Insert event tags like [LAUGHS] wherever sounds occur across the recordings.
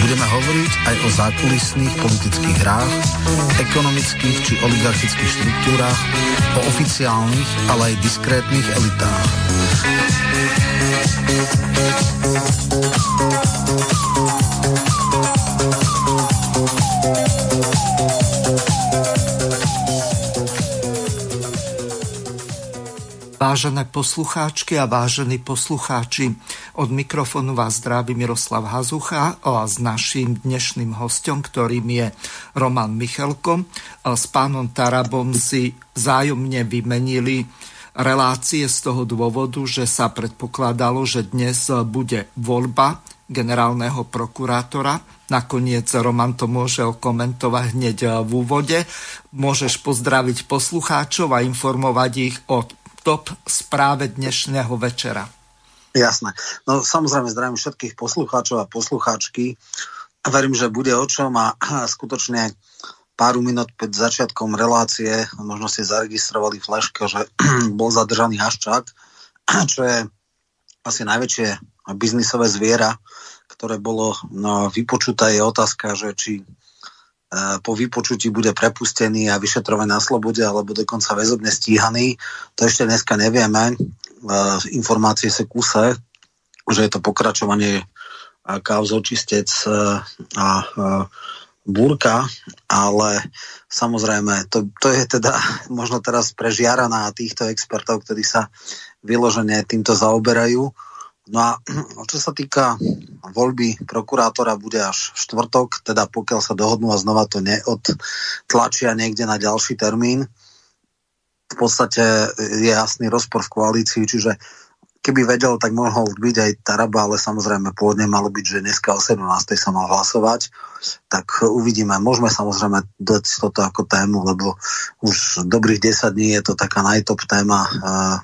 Budeme hovoriť aj o zákulisných politických hrách, ekonomických či oligarchických štruktúrach, o oficiálnych, ale aj diskrétnych elitách. Vážené poslucháčky a vážení poslucháči, od mikrofónu vás zdraví Miroslav Hazucha a s naším dnešným hostom, ktorým je Roman Michelko. S pánom Tarabom si vzájomne vymenili relácie z toho dôvodu, že sa predpokladalo, že dnes bude voľba generálneho prokurátora. Nakoniec Roman to môže okomentovať hneď v úvode. Môžeš pozdraviť poslucháčov a informovať ich o top správe dnešného večera. Jasné. No samozrejme zdravím všetkých poslucháčov a poslucháčky. Verím, že bude o čom a skutočne pár minút pred začiatkom relácie možno ste zaregistrovali fleško, že [CLEARS THROAT] bol zadržaný Haščák, [CLEARS THROAT] čo je asi najväčšie biznisové zviera, ktoré bolo no, vypočuté. Je otázka, že či po vypočutí bude prepustený a vyšetrovaný na slobode alebo dokonca väzobne stíhaný. To ešte dneska nevieme. Informácie sa kúse, že je to pokračovanie kauz očistec a búrka, ale samozrejme, to, to je teda [LAUGHS] možno teraz prežiaraná týchto expertov, ktorí sa vyložene týmto zaoberajú No a [CLEARS THROAT] čo sa týka voľby prokurátora, bude až štvrtok, teda pokiaľ sa dohodnú a znova to neodtlačia niekde na ďalší termín. V podstate je jasný rozpor v koalícii, čiže keby vedel, tak mohol byť aj Taraba, ale samozrejme pôvodne malo byť, že dneska o 17. sa mal hlasovať. Tak uvidíme. Môžeme samozrejme dať toto ako tému, lebo už dobrých 10 dní je to taká najtop téma eh,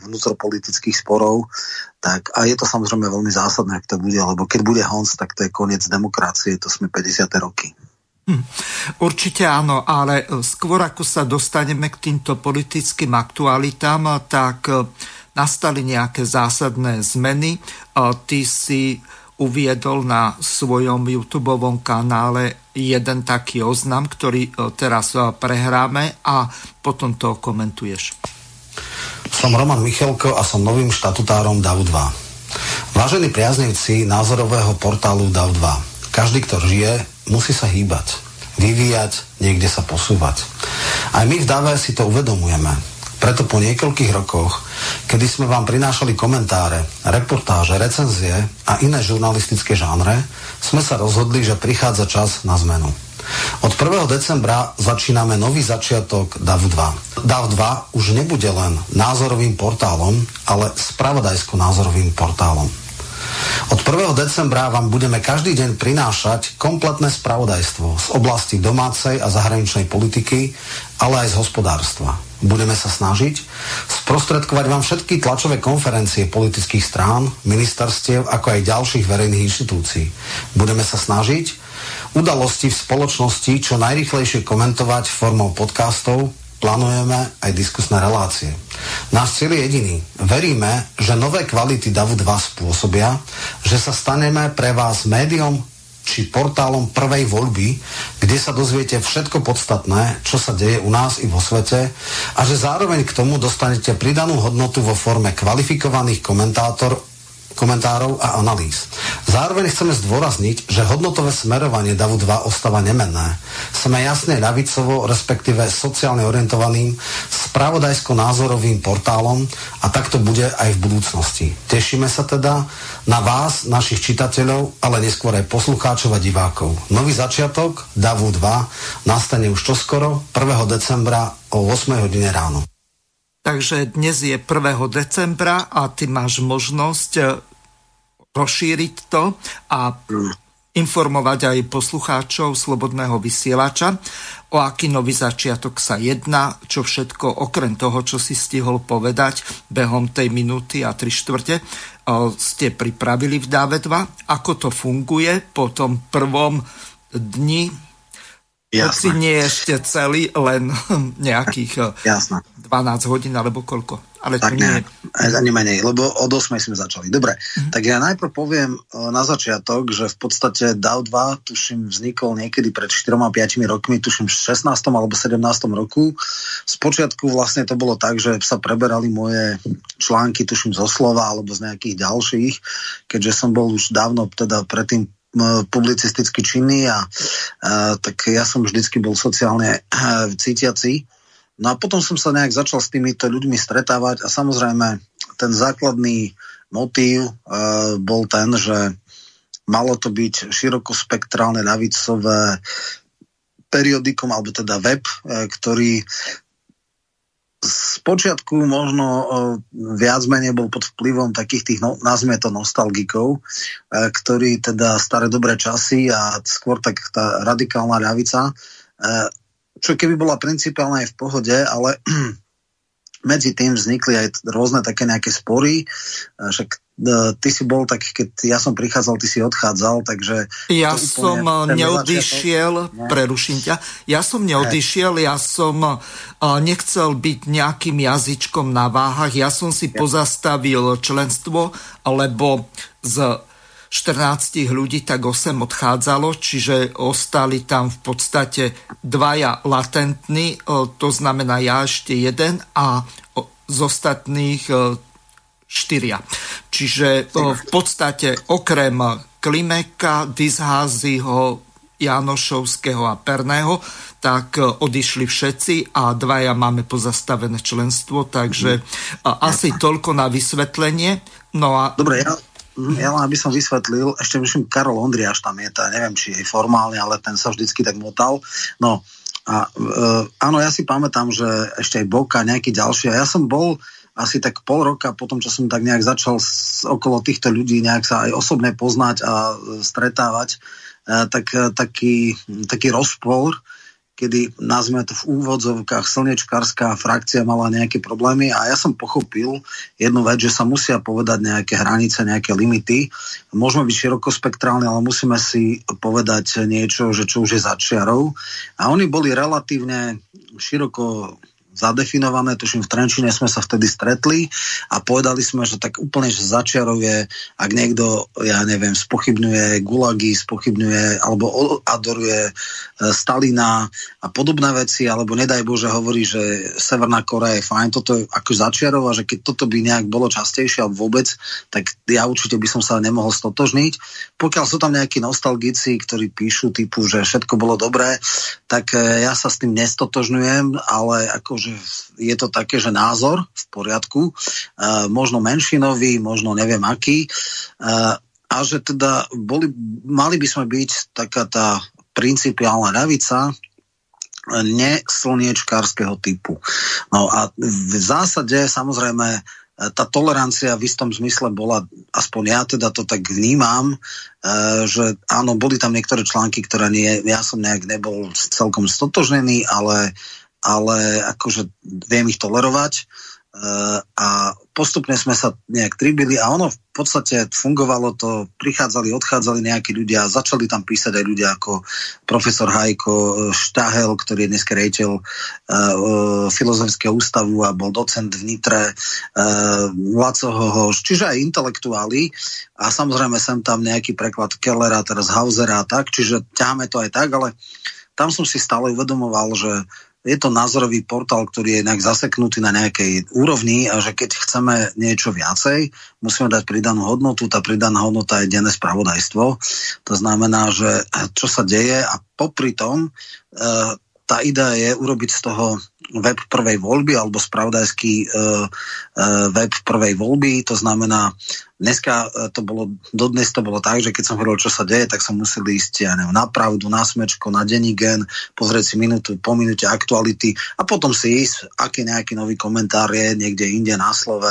vnútropolitických sporov. Tak, a je to samozrejme veľmi zásadné, ak to bude, lebo keď bude Honc, tak to je koniec demokracie, to sme 50. roky. Hm, určite áno, ale skôr ako sa dostaneme k týmto politickým aktualitám, tak nastali nejaké zásadné zmeny. Ty si uviedol na svojom YouTube kanále jeden taký oznam, ktorý teraz prehráme a potom to komentuješ. Som Roman Michelko a som novým štatutárom DAV2. Vážení priaznivci názorového portálu DAV2, každý, kto žije, musí sa hýbať, vyvíjať, niekde sa posúvať. Aj my v DAVE si to uvedomujeme. Preto po niekoľkých rokoch, kedy sme vám prinášali komentáre, reportáže, recenzie a iné žurnalistické žánre, sme sa rozhodli, že prichádza čas na zmenu. Od 1. decembra začíname nový začiatok DAV2. DAV2 už nebude len názorovým portálom, ale spravodajsko-názorovým portálom. Od 1. decembra vám budeme každý deň prinášať kompletné spravodajstvo z oblasti domácej a zahraničnej politiky, ale aj z hospodárstva. Budeme sa snažiť sprostredkovať vám všetky tlačové konferencie politických strán, ministerstiev, ako aj ďalších verejných inštitúcií. Budeme sa snažiť udalosti v spoločnosti čo najrychlejšie komentovať formou podcastov, plánujeme aj diskusné relácie. Náš cieľ je jediný. Veríme, že nové kvality DAVu 2 spôsobia, že sa staneme pre vás médium či portálom prvej voľby, kde sa dozviete všetko podstatné, čo sa deje u nás i vo svete a že zároveň k tomu dostanete pridanú hodnotu vo forme kvalifikovaných komentátor, komentárov a analýz. Zároveň chceme zdôrazniť, že hodnotové smerovanie DAVu 2 ostáva nemenné. Sme jasne ľavicovo, respektíve sociálne orientovaným, spravodajsko-názorovým portálom a tak to bude aj v budúcnosti. Tešíme sa teda na vás, našich čitateľov, ale neskôr aj poslucháčov a divákov. Nový začiatok DAVu 2 nastane už čoskoro 1. decembra o 8 hodine ráno. Takže dnes je 1. decembra a ty máš možnosť rozšíriť to a informovať aj poslucháčov Slobodného vysielača, o aký nový začiatok sa jedná, čo všetko okrem toho, čo si stihol povedať behom tej minúty a tri štvrte, ste pripravili v dáve 2, ako to funguje po tom prvom dni, Jasné. hoci nie ešte celý, len [LAUGHS] nejakých Jasné. 12 hodín alebo koľko. Ale tak nie. Ani menej, lebo od 8 sme začali. Dobre, mm-hmm. tak ja najprv poviem e, na začiatok, že v podstate DAO 2, tuším, vznikol niekedy pred 4-5 rokmi, tuším v 16. alebo 17. roku. Spočiatku vlastne to bolo tak, že sa preberali moje články, tuším, zo slova alebo z nejakých ďalších, keďže som bol už dávno teda predtým publicisticky činný a, a tak ja som vždycky bol sociálne cítiaci No a potom som sa nejak začal s týmito ľuďmi stretávať a samozrejme ten základný motív uh, bol ten, že malo to byť širokospektrálne ľavicové periodikum, alebo teda web, uh, ktorý z počiatku možno uh, viac menej bol pod vplyvom takých tých, no, nazvime to nostalgikov, uh, ktorí teda staré dobré časy a skôr tak tá radikálna ľavica uh, čo keby bola principiálne aj v pohode, ale [CLEARS THROAT] medzi tým vznikli aj rôzne také nejaké spory. Však e, ty si bol tak, keď ja som prichádzal, ty si odchádzal, takže... Ja som e, neodišiel, ne? preruším ťa, ja som neodišiel, ja som e, nechcel byť nejakým jazyčkom na váhach, ja som si pozastavil členstvo, lebo z 14 ľudí, tak 8 odchádzalo, čiže ostali tam v podstate dvaja latentní, to znamená ja ešte jeden a z ostatných štyria. Čiže v podstate okrem Klimeka, Dizházyho, Janošovského a Perného, tak odišli všetci a dvaja máme pozastavené členstvo, takže asi toľko na vysvetlenie. No a... Dobre, ja, ja len aby som vysvetlil, ešte myslím, Karol Ondriáš tam je, to neviem, či je formálne, ale ten sa vždycky tak motal. No, a e, áno, ja si pamätám, že ešte aj Boka, nejaký ďalší. A ja som bol asi tak pol roka potom, čo som tak nejak začal s, okolo týchto ľudí nejak sa aj osobne poznať a e, stretávať, e, tak e, taký, taký rozpor, kedy nazvime to v úvodzovkách slnečkárska frakcia mala nejaké problémy a ja som pochopil jednu vec, že sa musia povedať nejaké hranice, nejaké limity. Môžeme byť širokospektrálni, ale musíme si povedať niečo, že čo už je začiarov. A oni boli relatívne široko zadefinované, tuším v Trenčine sme sa vtedy stretli a povedali sme, že tak úplne, že začiaruje, ak niekto, ja neviem, spochybňuje gulagy, spochybňuje alebo adoruje e, Stalina a podobné veci, alebo nedaj Bože hovorí, že Severná Korea je fajn, toto je ako začiarov a že keď toto by nejak bolo častejšie alebo vôbec, tak ja určite by som sa nemohol stotožniť. Pokiaľ sú tam nejakí nostalgici, ktorí píšu typu, že všetko bolo dobré, tak e, ja sa s tým nestotožňujem, ale akože je to také, že názor v poriadku, uh, možno menšinový, možno neviem aký, uh, a že teda boli, mali by sme byť taká tá principiálna ľavica, neslniečkárskeho typu. No a v zásade samozrejme tá tolerancia v istom zmysle bola, aspoň ja teda to tak vnímam, že áno, boli tam niektoré články, ktoré nie, ja som nejak nebol celkom stotožnený, ale ale akože viem ich tolerovať uh, a postupne sme sa nejak tribili a ono v podstate fungovalo to, prichádzali, odchádzali nejakí ľudia, začali tam písať aj ľudia ako profesor Hajko e, Štahel, ktorý je dneska rejiteľ uh, Filozofického ústavu a bol docent v Nitre, uh, čiže aj intelektuáli. A samozrejme sem tam nejaký preklad Kellera, teraz Hausera a tak, čiže ťaháme to aj tak, ale tam som si stále uvedomoval, že je to názorový portál, ktorý je nejak zaseknutý na nejakej úrovni a že keď chceme niečo viacej, musíme dať pridanú hodnotu. Tá pridaná hodnota je denné spravodajstvo. To znamená, že čo sa deje a popri tom e, tá idea je urobiť z toho web prvej voľby alebo spravodajský e, e, web prvej voľby. To znamená, dneska to bolo, dodnes to bolo tak, že keď som hovoril, čo sa deje, tak som musel ísť ja neviem, na pravdu, na smečko, na denigen, pozrieť si minútu po minúte aktuality a potom si ísť, aký nejaký nový komentár je niekde inde na slove,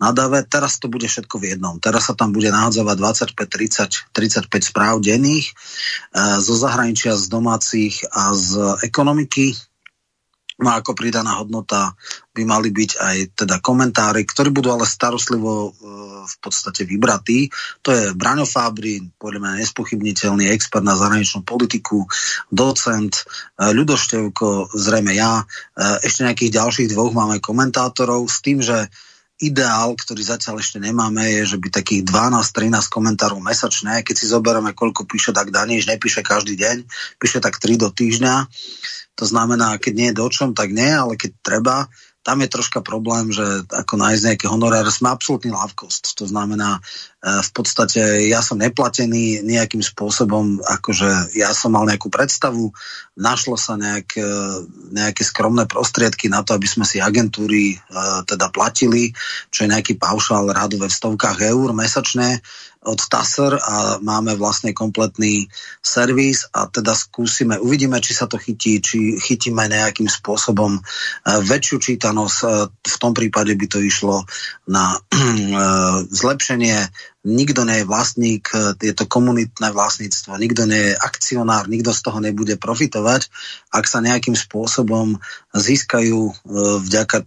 na dave. Teraz to bude všetko v jednom. Teraz sa tam bude nahádzavať 25, 30, 35 správ denných e, zo zahraničia, z domácich a z ekonomiky No a ako pridaná hodnota by mali byť aj teda komentári, ktorí budú ale starostlivo e, v podstate vybratí. To je Braňo Fábry, podľa mňa nespochybniteľný expert na zahraničnú politiku, docent, e, Ľudo Števko, zrejme ja, e, ešte nejakých ďalších dvoch máme komentátorov s tým, že ideál, ktorý zatiaľ ešte nemáme, je, že by takých 12-13 komentárov mesačne, keď si zoberieme, koľko píše tak Daniš, nepíše každý deň, píše tak 3 do týždňa, to znamená, keď nie je dočom, tak nie, ale keď treba, tam je troška problém, že ako nájsť nejaký honorár, sme absolútny lávkosť. To znamená, e, v podstate ja som neplatený nejakým spôsobom, akože ja som mal nejakú predstavu, našlo sa nejaké, nejaké skromné prostriedky na to, aby sme si agentúry e, teda platili, čo je nejaký paušál rádové v stovkách eur mesačne od TASR a máme vlastne kompletný servis a teda skúsime, uvidíme, či sa to chytí, či chytíme nejakým spôsobom e, väčšiu čítanosť. E, v tom prípade by to išlo na [CLEARS THROAT] zlepšenie nikto nie je vlastník, e, je to komunitné vlastníctvo, nikto nie je akcionár, nikto z toho nebude profitovať. Ak sa nejakým spôsobom získajú e, vďaka e,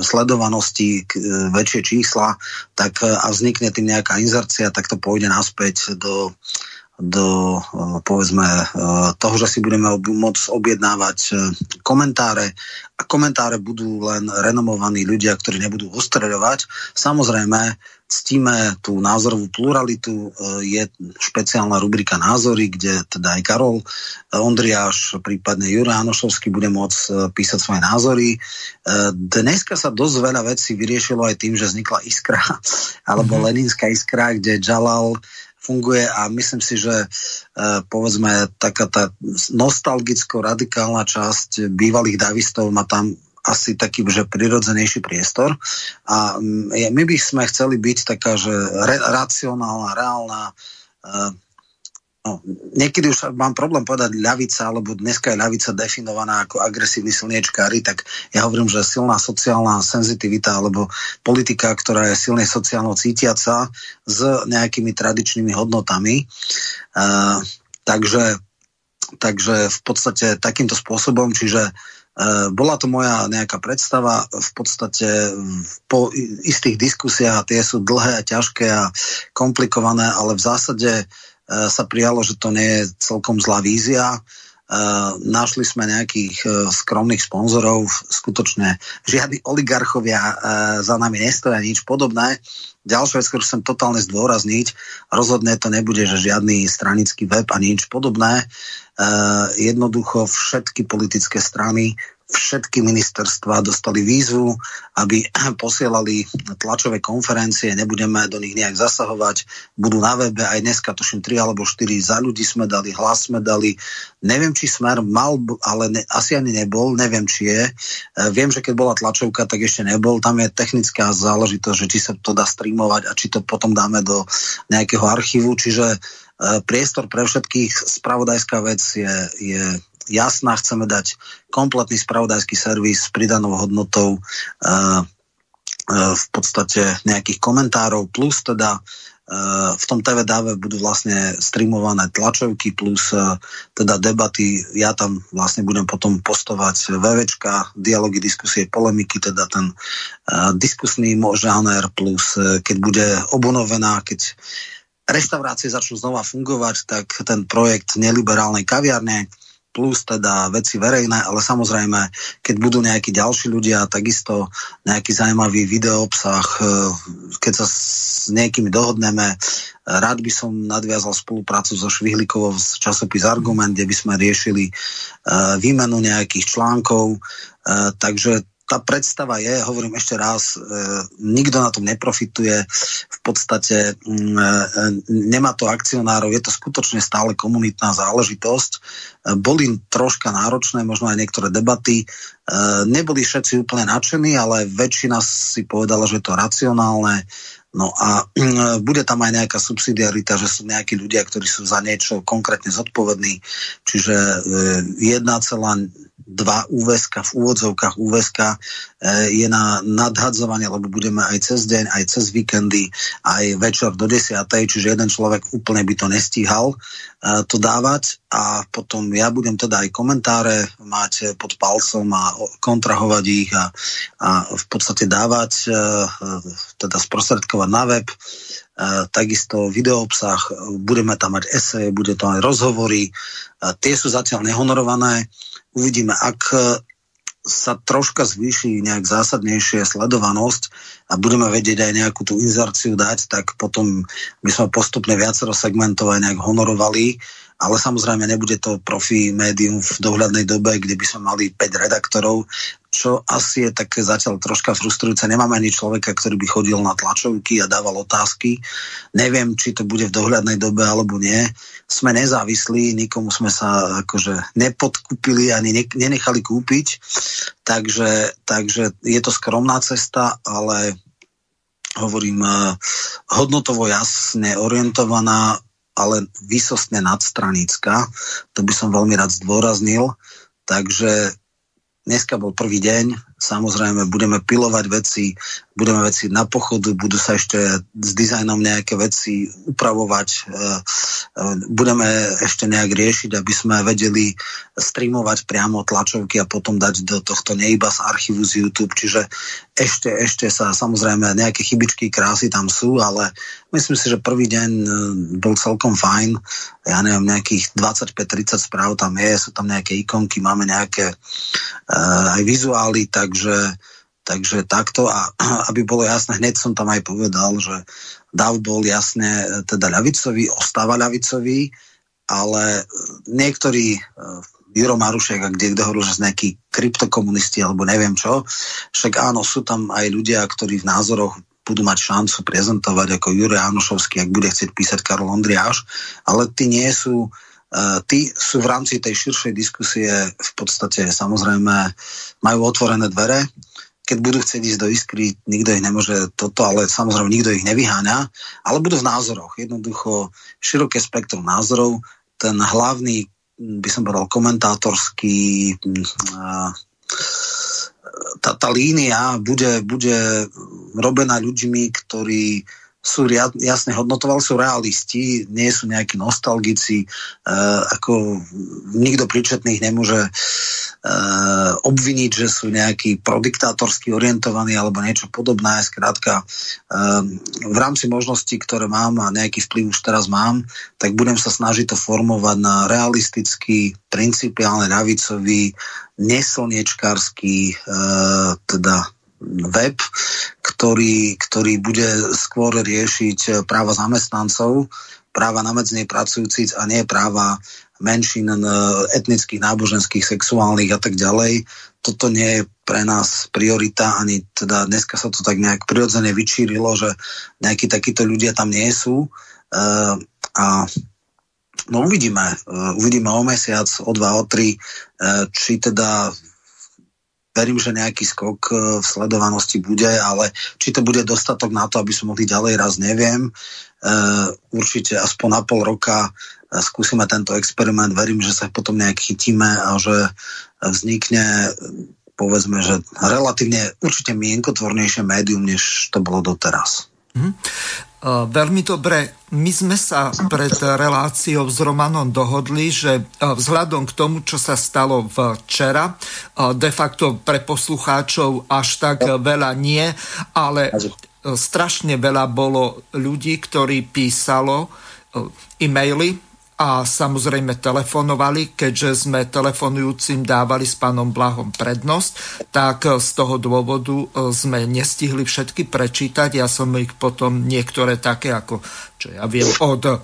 sledovanosti väčšie čísla tak, a vznikne tým nejaká inzercia, tak to pôjde naspäť do do povedzme toho, že si budeme môcť objednávať komentáre a komentáre budú len renomovaní ľudia, ktorí nebudú ostreľovať. Samozrejme, ctíme tú názorovú pluralitu, je špeciálna rubrika názory, kde teda aj Karol Ondriáš, prípadne Jure Anošovský bude môcť písať svoje názory. Dneska sa dosť veľa vecí vyriešilo aj tým, že vznikla iskra, [LAUGHS] alebo mm-hmm. Leninská iskra, kde Jalal funguje a myslím si, že e, povedzme taká tá nostalgicko-radikálna časť bývalých davistov má tam asi taký, že prirodzenejší priestor. A my by sme chceli byť taká, že re, racionálna, reálna, e, No, niekedy už mám problém povedať ľavica, lebo dneska je ľavica definovaná ako agresívny slniečkári, tak ja hovorím, že silná sociálna senzitivita alebo politika, ktorá je silne sociálno cítiaca s nejakými tradičnými hodnotami. Uh, takže, takže v podstate takýmto spôsobom, čiže Uh, bola to moja nejaká predstava, v podstate po istých diskusiách, tie sú dlhé a ťažké a komplikované, ale v zásade E, sa prijalo, že to nie je celkom zlá vízia. Uh, našli sme nejakých uh, skromných sponzorov, skutočne žiadni oligarchovia uh, za nami nestoja, nič podobné. Ďalšia vec, ktorú chcem totálne zdôrazniť, rozhodne to nebude, že žiadny stranický web a nič podobné. Jednoducho všetky politické strany všetky ministerstva dostali výzvu, aby [CLEARS THROAT] posielali tlačové konferencie, nebudeme do nich nejak zasahovať, budú na webe, aj dneska tuším 3 alebo 4 za ľudí sme dali, hlas sme dali, neviem, či smer mal, ale ne, asi ani nebol, neviem, či je. E, viem, že keď bola tlačovka, tak ešte nebol, tam je technická záležitosť, že či sa to dá streamovať a či to potom dáme do nejakého archívu, čiže priestor pre všetkých, spravodajská vec je, je jasná, chceme dať kompletný spravodajský servis s pridanou hodnotou uh, uh, v podstate nejakých komentárov, plus teda uh, v tom TV dáve budú vlastne streamované tlačovky plus teda debaty. Ja tam vlastne budem potom postovať VVčka, dialógy, diskusie, polemiky, teda ten diskusný žáner plus keď bude obonovená, keď reštaurácie začnú znova fungovať, tak ten projekt neliberálnej kaviarne plus teda veci verejné, ale samozrejme, keď budú nejakí ďalší ľudia, takisto nejaký zaujímavý videoobsah, e, keď sa s niekými dohodneme, rád by som nadviazal spoluprácu so Švihlikovou z časopis Argument, kde by sme riešili e, výmenu nejakých článkov, e, takže tá predstava je, hovorím ešte raz, e, nikto na tom neprofituje, v podstate mm, e, nemá to akcionárov, je to skutočne stále komunitná záležitosť. E, boli troška náročné, možno aj niektoré debaty, e, neboli všetci úplne nadšení, ale väčšina si povedala, že je to racionálne, No a mm, bude tam aj nejaká subsidiarita, že sú nejakí ľudia, ktorí sú za niečo konkrétne zodpovední, čiže 1,2 úveska v úvodzovkách úveska e, je na nadhadzovanie, lebo budeme aj cez deň, aj cez víkendy, aj večer do 10. Čiže jeden človek úplne by to nestíhal e, to dávať a potom ja budem teda aj komentáre mať pod palcom a kontrahovať ich a, a v podstate dávať, e, teda sprostredkovať na web takisto videoobsah, budeme tam mať eseje, bude to aj rozhovory, tie sú zatiaľ nehonorované, uvidíme, ak sa troška zvýši nejak zásadnejšie sledovanosť a budeme vedieť aj nejakú tú inzerciu dať, tak potom by sme postupne viacero segmentov aj nejak honorovali. Ale samozrejme nebude to profi médium v dohľadnej dobe, kde by sme mali 5 redaktorov, čo asi je také zatiaľ troška frustrujúce. Nemáme ani človeka, ktorý by chodil na tlačovky a dával otázky. Neviem, či to bude v dohľadnej dobe alebo nie. Sme nezávislí, nikomu sme sa akože nepodkúpili ani nenechali kúpiť, takže, takže je to skromná cesta, ale hovorím, eh, hodnotovo jasne orientovaná, ale vysostne nadstranická. To by som veľmi rád zdôraznil. Takže dneska bol prvý deň, Samozrejme, budeme pilovať veci, budeme veci na pochodu, budú sa ešte s dizajnom nejaké veci upravovať, e, e, budeme ešte nejak riešiť, aby sme vedeli streamovať priamo tlačovky a potom dať do tohto neiba z archívu z YouTube, čiže ešte, ešte sa samozrejme nejaké chybičky, krásy tam sú, ale myslím si, že prvý deň e, bol celkom fajn, ja neviem, nejakých 25-30 správ tam je, sú tam nejaké ikonky, máme nejaké uh, aj vizuály, tak takže, takže takto a [CLEARS THROAT] aby bolo jasné, hneď som tam aj povedal, že DAV bol jasne teda ľavicový, ostáva ľavicový, ale niektorí uh, Juro Marušek a kde, hovoril, že nejakí kryptokomunisti alebo neviem čo. Však áno, sú tam aj ľudia, ktorí v názoroch budú mať šancu prezentovať ako Juro Janošovský, ak bude chcieť písať Karol Ondriáš, ale tí nie sú tí sú v rámci tej širšej diskusie v podstate samozrejme majú otvorené dvere. Keď budú chcieť ísť do iskry, nikto ich nemôže toto, ale samozrejme nikto ich nevyháňa, ale budú v názoroch. Jednoducho široké spektrum názorov. Ten hlavný, by som povedal, komentátorský uh, tá, tá línia bude, bude robená ľuďmi, ktorí sú riad, jasne hodnotovali, sú realisti, nie sú nejakí nostalgici, e, ako nikto príčetných nemôže e, obviniť, že sú nejakí prodiktátorsky orientovaní alebo niečo podobné. Skrátka, e, v rámci možností, ktoré mám a nejaký vplyv už teraz mám, tak budem sa snažiť to formovať na realistický, principiálne ľavicový, neslniečkársky, e, teda web, ktorý, ktorý bude skôr riešiť práva zamestnancov, práva na medznej pracujúcich a nie práva menšín etnických, náboženských, sexuálnych a tak ďalej. Toto nie je pre nás priorita, ani teda dneska sa to tak nejak prirodzene vyčírilo, že nejakí takíto ľudia tam nie sú. Uh, a no uvidíme, uh, uvidíme o mesiac, o dva, o tri, uh, či teda verím, že nejaký skok e, v sledovanosti bude, ale či to bude dostatok na to, aby sme mohli ďalej raz, neviem. E, určite aspoň na pol roka e, skúsime tento experiment, verím, že sa potom nejak chytíme a že vznikne povedzme, že relatívne určite mienkotvornejšie médium, než to bolo doteraz. Mm-hmm. Veľmi dobre. My sme sa pred reláciou s Romanom dohodli, že vzhľadom k tomu, čo sa stalo včera, de facto pre poslucháčov až tak veľa nie, ale strašne veľa bolo ľudí, ktorí písalo e-maily a samozrejme telefonovali, keďže sme telefonujúcim dávali s pánom Blahom prednosť, tak z toho dôvodu e, sme nestihli všetky prečítať. Ja som ich potom niektoré také ako, čo ja viem, od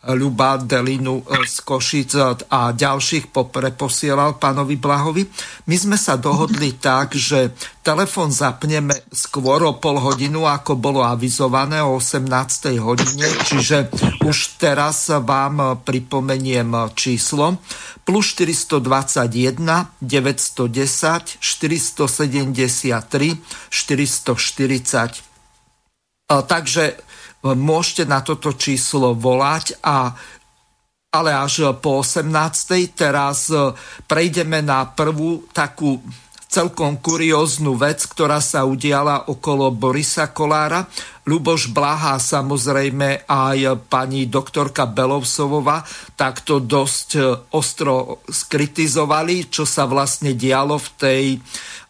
Ľuba Delinu e, z Košic a ďalších popreposielal pánovi Blahovi. My sme sa dohodli [LAUGHS] tak, že telefon zapneme skôr o pol hodinu, ako bolo avizované o 18. hodine, čiže už teraz vám pripomeniem číslo plus 421 910 473 440. Takže môžete na toto číslo volať a ale až po 18. Teraz e, prejdeme na prvú takú celkom kurióznu vec, ktorá sa udiala okolo Borisa Kolára. Luboš Blaha, samozrejme aj pani doktorka Belovsovova takto dosť e, ostro skritizovali, čo sa vlastne dialo v tej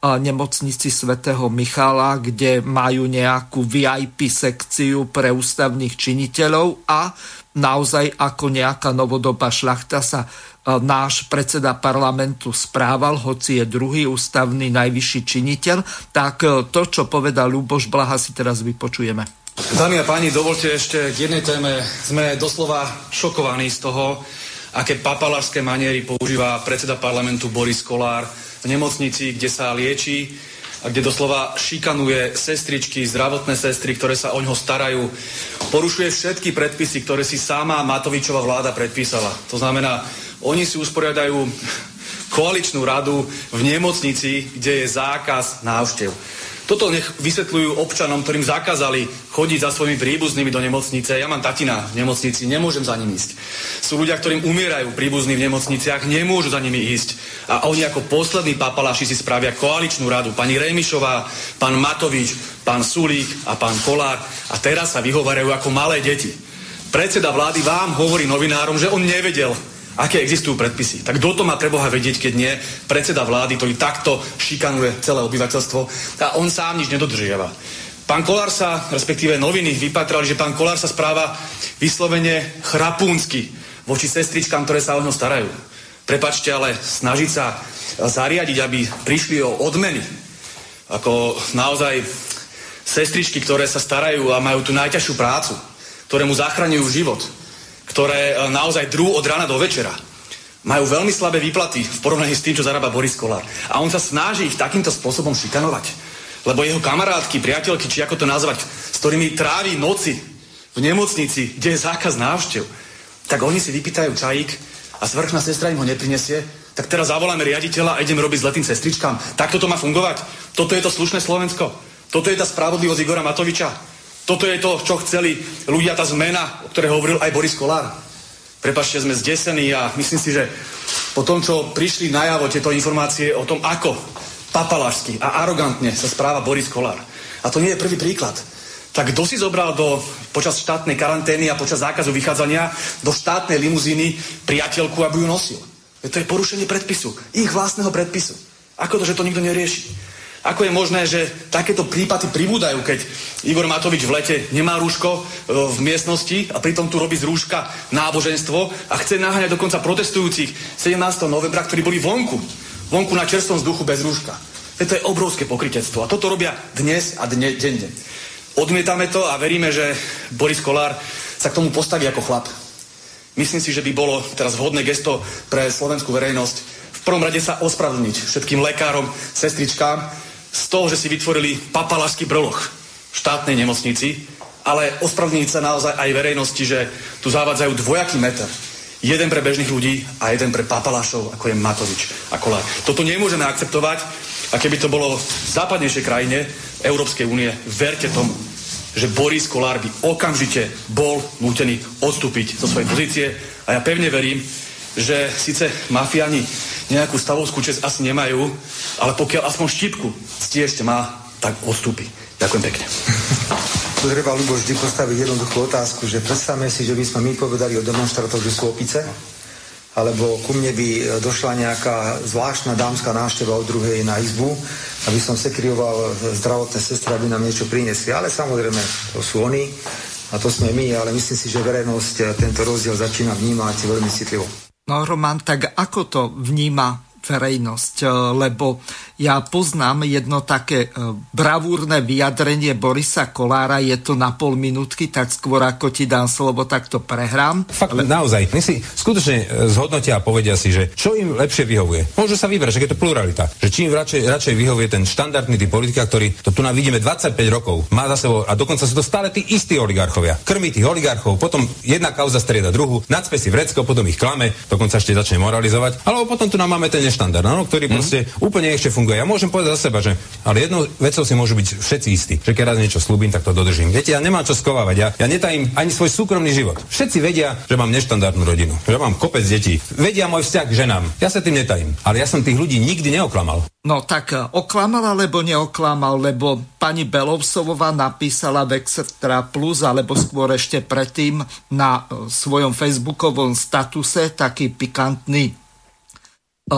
nemocnici svätého Michala, kde majú nejakú VIP sekciu pre ústavných činiteľov a naozaj ako nejaká novodobá šlachta sa náš predseda parlamentu správal, hoci je druhý ústavný najvyšší činiteľ, tak to, čo povedal Luboš Blaha, si teraz vypočujeme. Dámy a páni, dovolte ešte k jednej téme. Sme doslova šokovaní z toho, aké papalárske maniery používa predseda parlamentu Boris Kolár v nemocnici, kde sa lieči a kde doslova šikanuje sestričky, zdravotné sestry, ktoré sa o ňoho starajú. Porušuje všetky predpisy, ktoré si sama Matovičová vláda predpísala. To znamená, oni si usporiadajú koaličnú radu v nemocnici, kde je zákaz návštev. Toto nech vysvetľujú občanom, ktorým zakázali chodiť za svojimi príbuznými do nemocnice. Ja mám tatina v nemocnici, nemôžem za ním ísť. Sú ľudia, ktorým umierajú príbuzní v nemocniciach, nemôžu za nimi ísť. A oni ako poslední papalaši si spravia koaličnú radu. Pani Remišová, pán Matovič, pán Sulík a pán Kolár. A teraz sa vyhovárajú ako malé deti. Predseda vlády vám hovorí novinárom, že on nevedel, aké existujú predpisy. Tak kto to má preboha vedieť, keď nie predseda vlády, ktorý takto šikanuje celé obyvateľstvo a on sám nič nedodržiava. Pán Kolár sa, respektíve noviny vypatrali, že pán Kolár sa správa vyslovene chrapúnsky voči sestričkám, ktoré sa o ňo starajú. Prepačte, ale snažiť sa zariadiť, aby prišli o odmeny, ako naozaj sestričky, ktoré sa starajú a majú tú najťažšiu prácu, ktoré mu zachraňujú život, ktoré e, naozaj drú od rána do večera. Majú veľmi slabé výplaty v porovnaní s tým, čo zarába Boris Kolár. A on sa snaží ich takýmto spôsobom šikanovať. Lebo jeho kamarátky, priateľky, či ako to nazvať, s ktorými trávi noci v nemocnici, kde je zákaz návštev, tak oni si vypýtajú čajík a svrchná sestra im ho neprinesie, tak teraz zavoláme riaditeľa a ideme robiť s letým sestričkám. Takto to má fungovať? Toto je to slušné Slovensko? Toto je tá spravodlivosť Igora Matoviča? Toto je to, čo chceli ľudia, tá zmena, o ktorej hovoril aj Boris Kolár. Prepašte, sme zdesení a myslím si, že po tom, čo prišli najavo tieto informácie o tom, ako papalášsky a arogantne sa správa Boris Kolár. A to nie je prvý príklad. Tak kto si zobral do, počas štátnej karantény a počas zákazu vychádzania do štátnej limuzíny priateľku, aby ju nosil? To je porušenie predpisu. Ich vlastného predpisu. Ako to, že to nikto nerieši? Ako je možné, že takéto prípady pribúdajú, keď Igor Matovič v lete nemá rúško e, v miestnosti a pritom tu robí z rúška náboženstvo a chce naháňať dokonca protestujúcich 17. novembra, ktorí boli vonku. Vonku na čerstvom vzduchu bez rúška. To je obrovské pokrytectvo. A toto robia dnes a dne, denne. Odmietame to a veríme, že Boris Kolár sa k tomu postaví ako chlap. Myslím si, že by bolo teraz vhodné gesto pre slovenskú verejnosť v prvom rade sa ospravedlniť všetkým lekárom, sestričkám, z toho, že si vytvorili papalašský broloch v štátnej nemocnici, ale ospravedlniť sa naozaj aj verejnosti, že tu zavádzajú dvojaký meter. Jeden pre bežných ľudí a jeden pre papalašov, ako je Matovič a Kolár. Toto nemôžeme akceptovať a keby to bolo v západnejšej krajine Európskej únie, verte tomu, že Boris Kolár by okamžite bol nútený odstúpiť zo svojej pozície a ja pevne verím, že síce mafiáni nejakú stavovskú čest asi nemajú, ale pokiaľ aspoň štipku cti ešte má, tak odstúpi. Ďakujem pekne. Tu treba, Lubo, vždy postaviť jednoduchú otázku, že predstavme si, že by sme my povedali o demonstrátoch, že sú opice, alebo ku mne by došla nejaká zvláštna dámska návšteva od druhej na izbu, aby som sekrioval zdravotné sestry, aby nám niečo priniesli. Ale samozrejme, to sú oni a to sme my, ale myslím si, že verejnosť tento rozdiel začína vnímať veľmi citlivo. No Roman, tak ako to vníma verejnosť, e, lebo ja poznám jedno také e, bravúrne vyjadrenie Borisa Kolára, je to na pol minútky, tak skôr ako ti dám slovo, tak to prehrám. Fakt, ale... naozaj, my si skutočne e, zhodnotia a povedia si, že čo im lepšie vyhovuje. Môžu sa vybrať, že je to pluralita. Že čím radšej, radšej vyhovuje ten štandardný typ politika, ktorý to tu na vidíme 25 rokov, má za sebou a dokonca sú to stále tí istí oligarchovia. Krmí tých oligarchov, potom jedna kauza strieda druhú, nadspe si vrecko, potom ich klame, dokonca ešte začne moralizovať. Ale potom tu nám máme ten neštandard, no, ktorý mm. proste úplne ešte funguje. Ja môžem povedať za seba, že ale jednou vecou si môžu byť všetci istí, že keď raz niečo slúbim, tak to dodržím. Viete, ja nemám čo skovávať, ja, ja netajím ani svoj súkromný život. Všetci vedia, že mám neštandardnú rodinu, že mám kopec detí. Vedia môj vzťah k ženám. Ja sa tým netajím. Ale ja som tých ľudí nikdy neoklamal. No tak e, oklamal alebo neoklamal, lebo pani Belovsovová napísala v Extra Plus, alebo skôr ešte predtým na e, svojom facebookovom statuse taký pikantný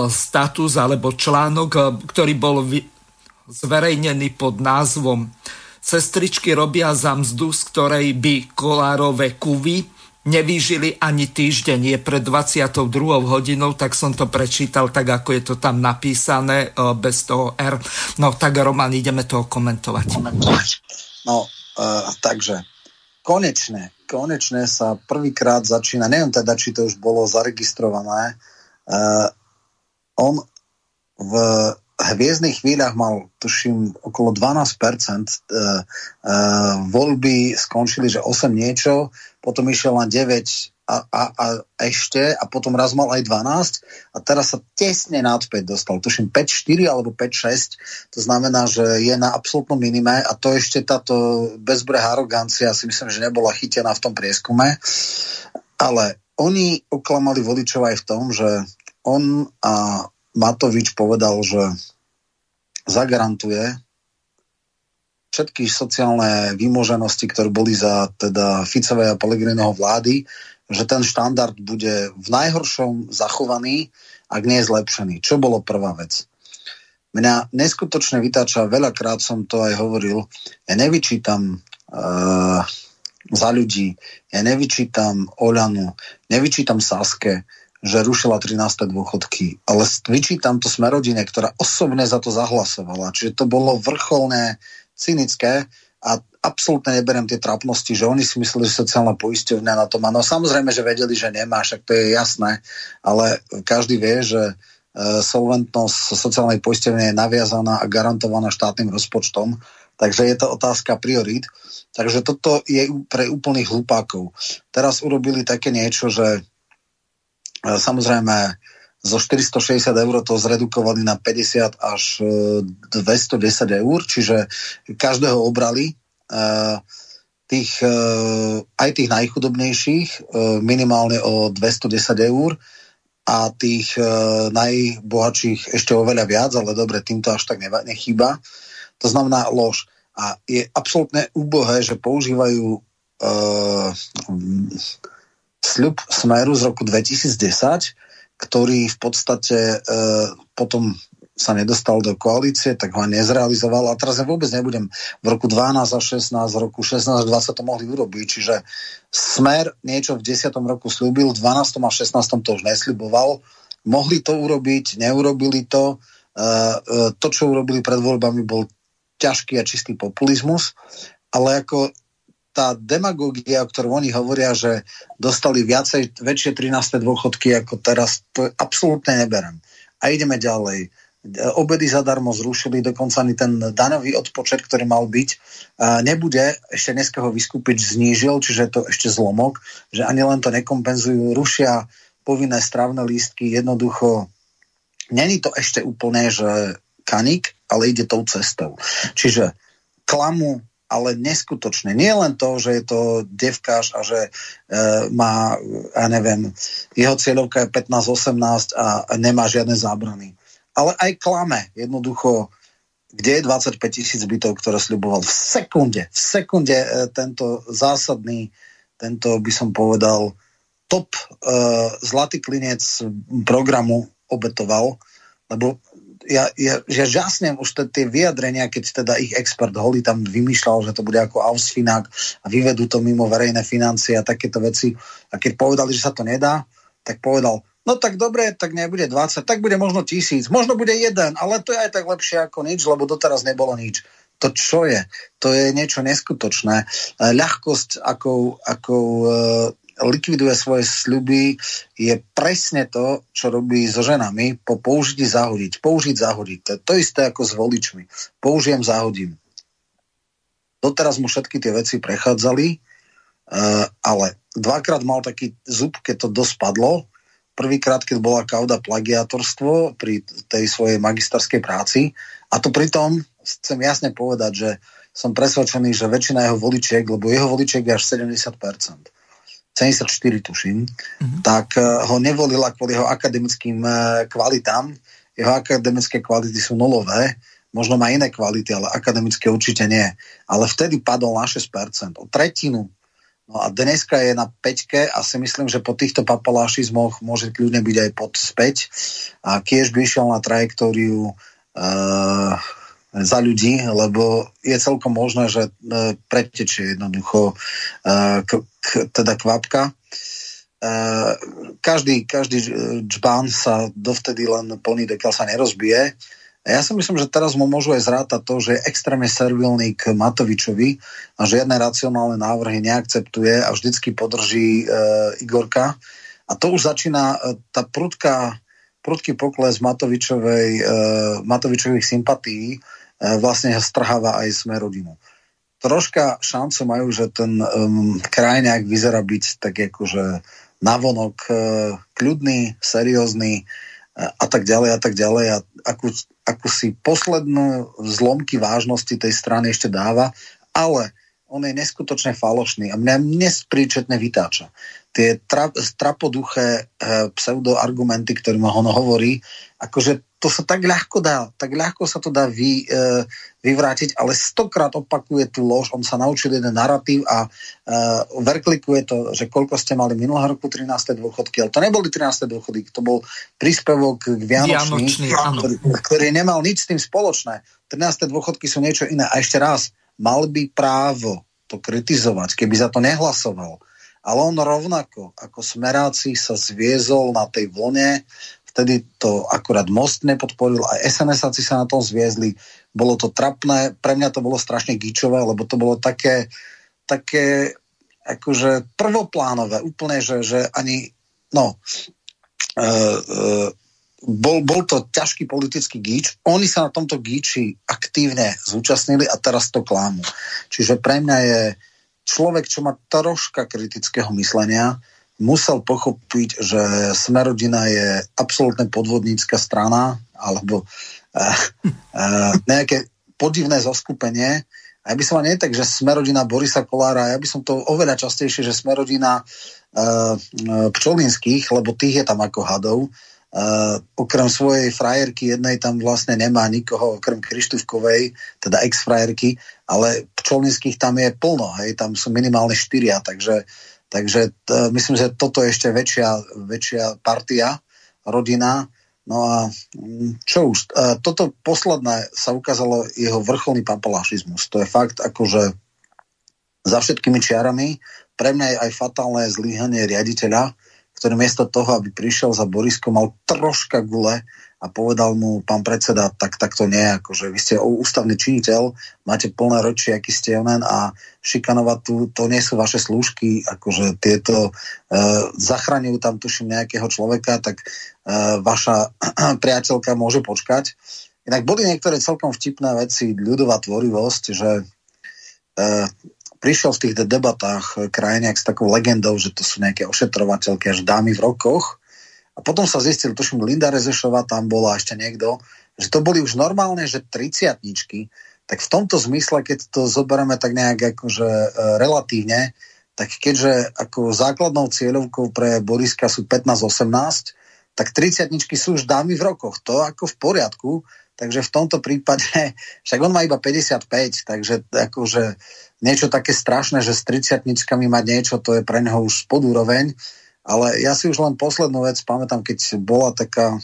status alebo článok, e, ktorý bol zverejnený pod názvom Sestričky robia za mzdu, z ktorej by kolárové kuvy nevýžili ani týždeň. Je pred 22. hodinou, tak som to prečítal tak, ako je to tam napísané, e, bez toho R. No tak Roman, ideme to komentovať. No, uh, takže konečne, konečne sa prvýkrát začína, neviem teda, či to už bolo zaregistrované, uh, on v hviezdnych chvíľach mal, tuším, okolo 12%. Uh, uh, voľby skončili, že 8 niečo, potom išiel na 9 a, a, a ešte, a potom raz mal aj 12 a teraz sa tesne nad 5 dostal. Tuším 5-4 alebo 5-6. To znamená, že je na absolútnom minime a to ešte táto bezbrehá arogancia si myslím, že nebola chytená v tom prieskume. Ale oni oklamali voličov aj v tom, že on a Matovič povedal, že zagarantuje všetky sociálne výmoženosti, ktoré boli za teda Ficovej a Pellegriniho vlády, že ten štandard bude v najhoršom zachovaný, ak nie je zlepšený. Čo bolo prvá vec? Mňa neskutočne vytáča, veľakrát som to aj hovoril, ja nevyčítam uh, za ľudí, ja nevyčítam Oľanu, nevyčítam Saske, že rušila 13. dôchodky, ale vyčítam to smerodine, ktorá osobne za to zahlasovala. Čiže to bolo vrcholné, cynické a absolútne neberiem tie trapnosti, že oni si mysleli, že sociálna poisťovňa na to má. No samozrejme, že vedeli, že nemá, však to je jasné, ale každý vie, že e, solventnosť sociálnej poisťovne je naviazaná a garantovaná štátnym rozpočtom, takže je to otázka priorít. Takže toto je pre úplných hlupákov. Teraz urobili také niečo, že Samozrejme, zo 460 eur to zredukovali na 50 až 210 e, eur, čiže každého obrali e, tých, e, aj tých najchudobnejších minimálne o 210 eur a tých najbohatších ešte oveľa viac, ale dobre, týmto až tak nechýba. To znamená lož. A je absolútne úbohé, že používajú uh, sľub Smeru z roku 2010, ktorý v podstate e, potom sa nedostal do koalície, tak ho nezrealizoval. A teraz ja vôbec nebudem v roku 12 a 16, v roku 16 a 20 to mohli urobiť. Čiže Smer niečo v 10. roku slúbil, v 12. a 16. to už nesľuboval. Mohli to urobiť, neurobili to. E, e, to, čo urobili pred voľbami, bol ťažký a čistý populizmus. Ale ako tá demagógia, o ktorom oni hovoria, že dostali viacej, väčšie 13. dôchodky ako teraz, to absolútne neberem. A ideme ďalej. Obedy zadarmo zrušili, dokonca ani ten daňový odpočet, ktorý mal byť, nebude, ešte dneska ho vyskúpiť znížil, čiže to ešte zlomok, že ani len to nekompenzujú, rušia povinné stravné lístky, jednoducho není to ešte úplne, že kanik, ale ide tou cestou. Čiže klamu ale neskutočné. Nie len to, že je to devkáš a že e, má, ja neviem, jeho cieľovka je 15-18 a nemá žiadne zábrany. Ale aj klame. Jednoducho, kde je 25 tisíc bytov, ktoré sľuboval v sekunde, v sekunde e, tento zásadný, tento by som povedal, top e, zlatý klinec programu obetoval, lebo ja, ja, ja žasnem už tie vyjadrenia, keď teda ich expert Holly tam vymýšľal, že to bude ako Ausfinák a vyvedú to mimo verejné financie a takéto veci. A keď povedali, že sa to nedá, tak povedal, no tak dobre, tak nebude 20, tak bude možno tisíc, možno bude jeden, ale to je aj tak lepšie ako nič, lebo doteraz nebolo nič. To čo je? To je niečo neskutočné. E, ľahkosť, akou, akou e, likviduje svoje sľuby, je presne to, čo robí so ženami po použití zahodiť. Použiť zahodiť. To je to isté ako s voličmi. Použijem, zahodím. Doteraz mu všetky tie veci prechádzali, uh, ale dvakrát mal taký zub, keď to dospadlo. Prvýkrát, keď bola kauda plagiátorstvo pri tej svojej magisterskej práci. A to pritom chcem jasne povedať, že som presvedčený, že väčšina jeho voličiek, lebo jeho voličiek je až 70%, 74 tuším, mm-hmm. tak uh, ho nevolila kvôli jeho akademickým uh, kvalitám. Jeho akademické kvality sú nulové, možno má iné kvality, ale akademické určite nie. Ale vtedy padol na 6%, o tretinu. No a dneska je na 5 a si myslím, že po týchto papalášizmoch môže kľudne byť aj pod späť. A kiež by išiel na trajektóriu uh, za ľudí, lebo je celkom možné, že uh, pretečie jednoducho uh, k, k, teda kvapka. Uh, každý, každý džbán sa dovtedy len plný dekel sa nerozbije. Ja si myslím, že teraz mu môžu aj zrátať to, že je extrémne servilný k Matovičovi a žiadne racionálne návrhy neakceptuje a vždycky podrží e, Igorka. A to už začína e, tá prudká, prudký pokles Matovičovej, e, Matovičových sympatí e, vlastne strháva aj sme rodinu. Troška šancu majú, že ten um, krajňák vyzerá byť tak akože navonok uh, kľudný, seriózny, a tak ďalej a tak ďalej a akú, akú si poslednú zlomky vážnosti tej strany ešte dáva, ale on je neskutočne falošný a mňa nespríčetne vytáča. Tie tra, trapoduché e, pseudoargumenty, ktorým on hovorí, akože to sa tak ľahko dá, tak ľahko sa to dá vy, e, vyvrátiť, ale stokrát opakuje tú lož, on sa naučil jeden narratív a e, verklikuje to, že koľko ste mali minulého roku 13. dôchodky, ale to neboli 13. dôchodky, to bol príspevok k Vianočný, Vianočný ktorý, ktorý nemal nič s tým spoločné. 13. dôchodky sú niečo iné. A ešte raz, mal by právo to kritizovať, keby za to nehlasoval. Ale on rovnako ako smeráci sa zviezol na tej vlne vtedy to akurát Most nepodporil, aj sns sa na tom zviezli, bolo to trapné, pre mňa to bolo strašne gíčové, lebo to bolo také, také akože prvoplánové, úplne, že, že ani, no, e, e, bol, bol to ťažký politický gíč. Oni sa na tomto gíči aktívne zúčastnili a teraz to klámu. Čiže pre mňa je človek, čo má troška kritického myslenia, musel pochopiť, že Smerodina je absolútne podvodnícka strana alebo uh, uh, nejaké podivné zoskupenie. A ja by som nie tak, že Smerodina Borisa Kolára, ja by som to oveľa častejšie, že Smerodina uh, Pčolinských, lebo tých je tam ako hadov. Okrem svojej frajerky jednej tam vlastne nemá nikoho, okrem Krištúvkovej, teda ex-frajerky, ale Pčolinských tam je plno, hej, tam sú minimálne štyria, takže uh, Takže t- myslím, že toto je ešte väčšia, väčšia partia, rodina. No a mm, čo už, e, toto posledné sa ukázalo jeho vrcholný papalašizmus. To je fakt akože za všetkými čiarami. Pre mňa je aj fatálne zlyhanie riaditeľa, ktorý miesto toho, aby prišiel za Borisko, mal troška gule a povedal mu pán predseda, tak, tak to nie, akože vy ste ústavný činiteľ, máte plné roči, aký ste onen a šikanovať tu, to nie sú vaše slúžky, akože tieto e, zachraňujú tam tuším nejakého človeka, tak e, vaša [CLEARS THROAT] priateľka môže počkať. Inak boli niektoré celkom vtipné veci, ľudová tvorivosť, že e, prišiel v tých debatách krajiniak s takou legendou, že to sú nejaké ošetrovateľky až dámy v rokoch, a potom sa zistil, tuším, Linda Rezešová tam bola ešte niekto, že to boli už normálne, že triciatničky, tak v tomto zmysle, keď to zoberieme tak nejak akože e, relatívne, tak keďže ako základnou cieľovkou pre Boriska sú 15-18, tak 30 sú už dámy v rokoch. To ako v poriadku, takže v tomto prípade, [LAUGHS] však on má iba 55, takže akože niečo také strašné, že s 30 mať niečo, to je pre neho už podúroveň. Ale ja si už len poslednú vec pamätám, keď bola taká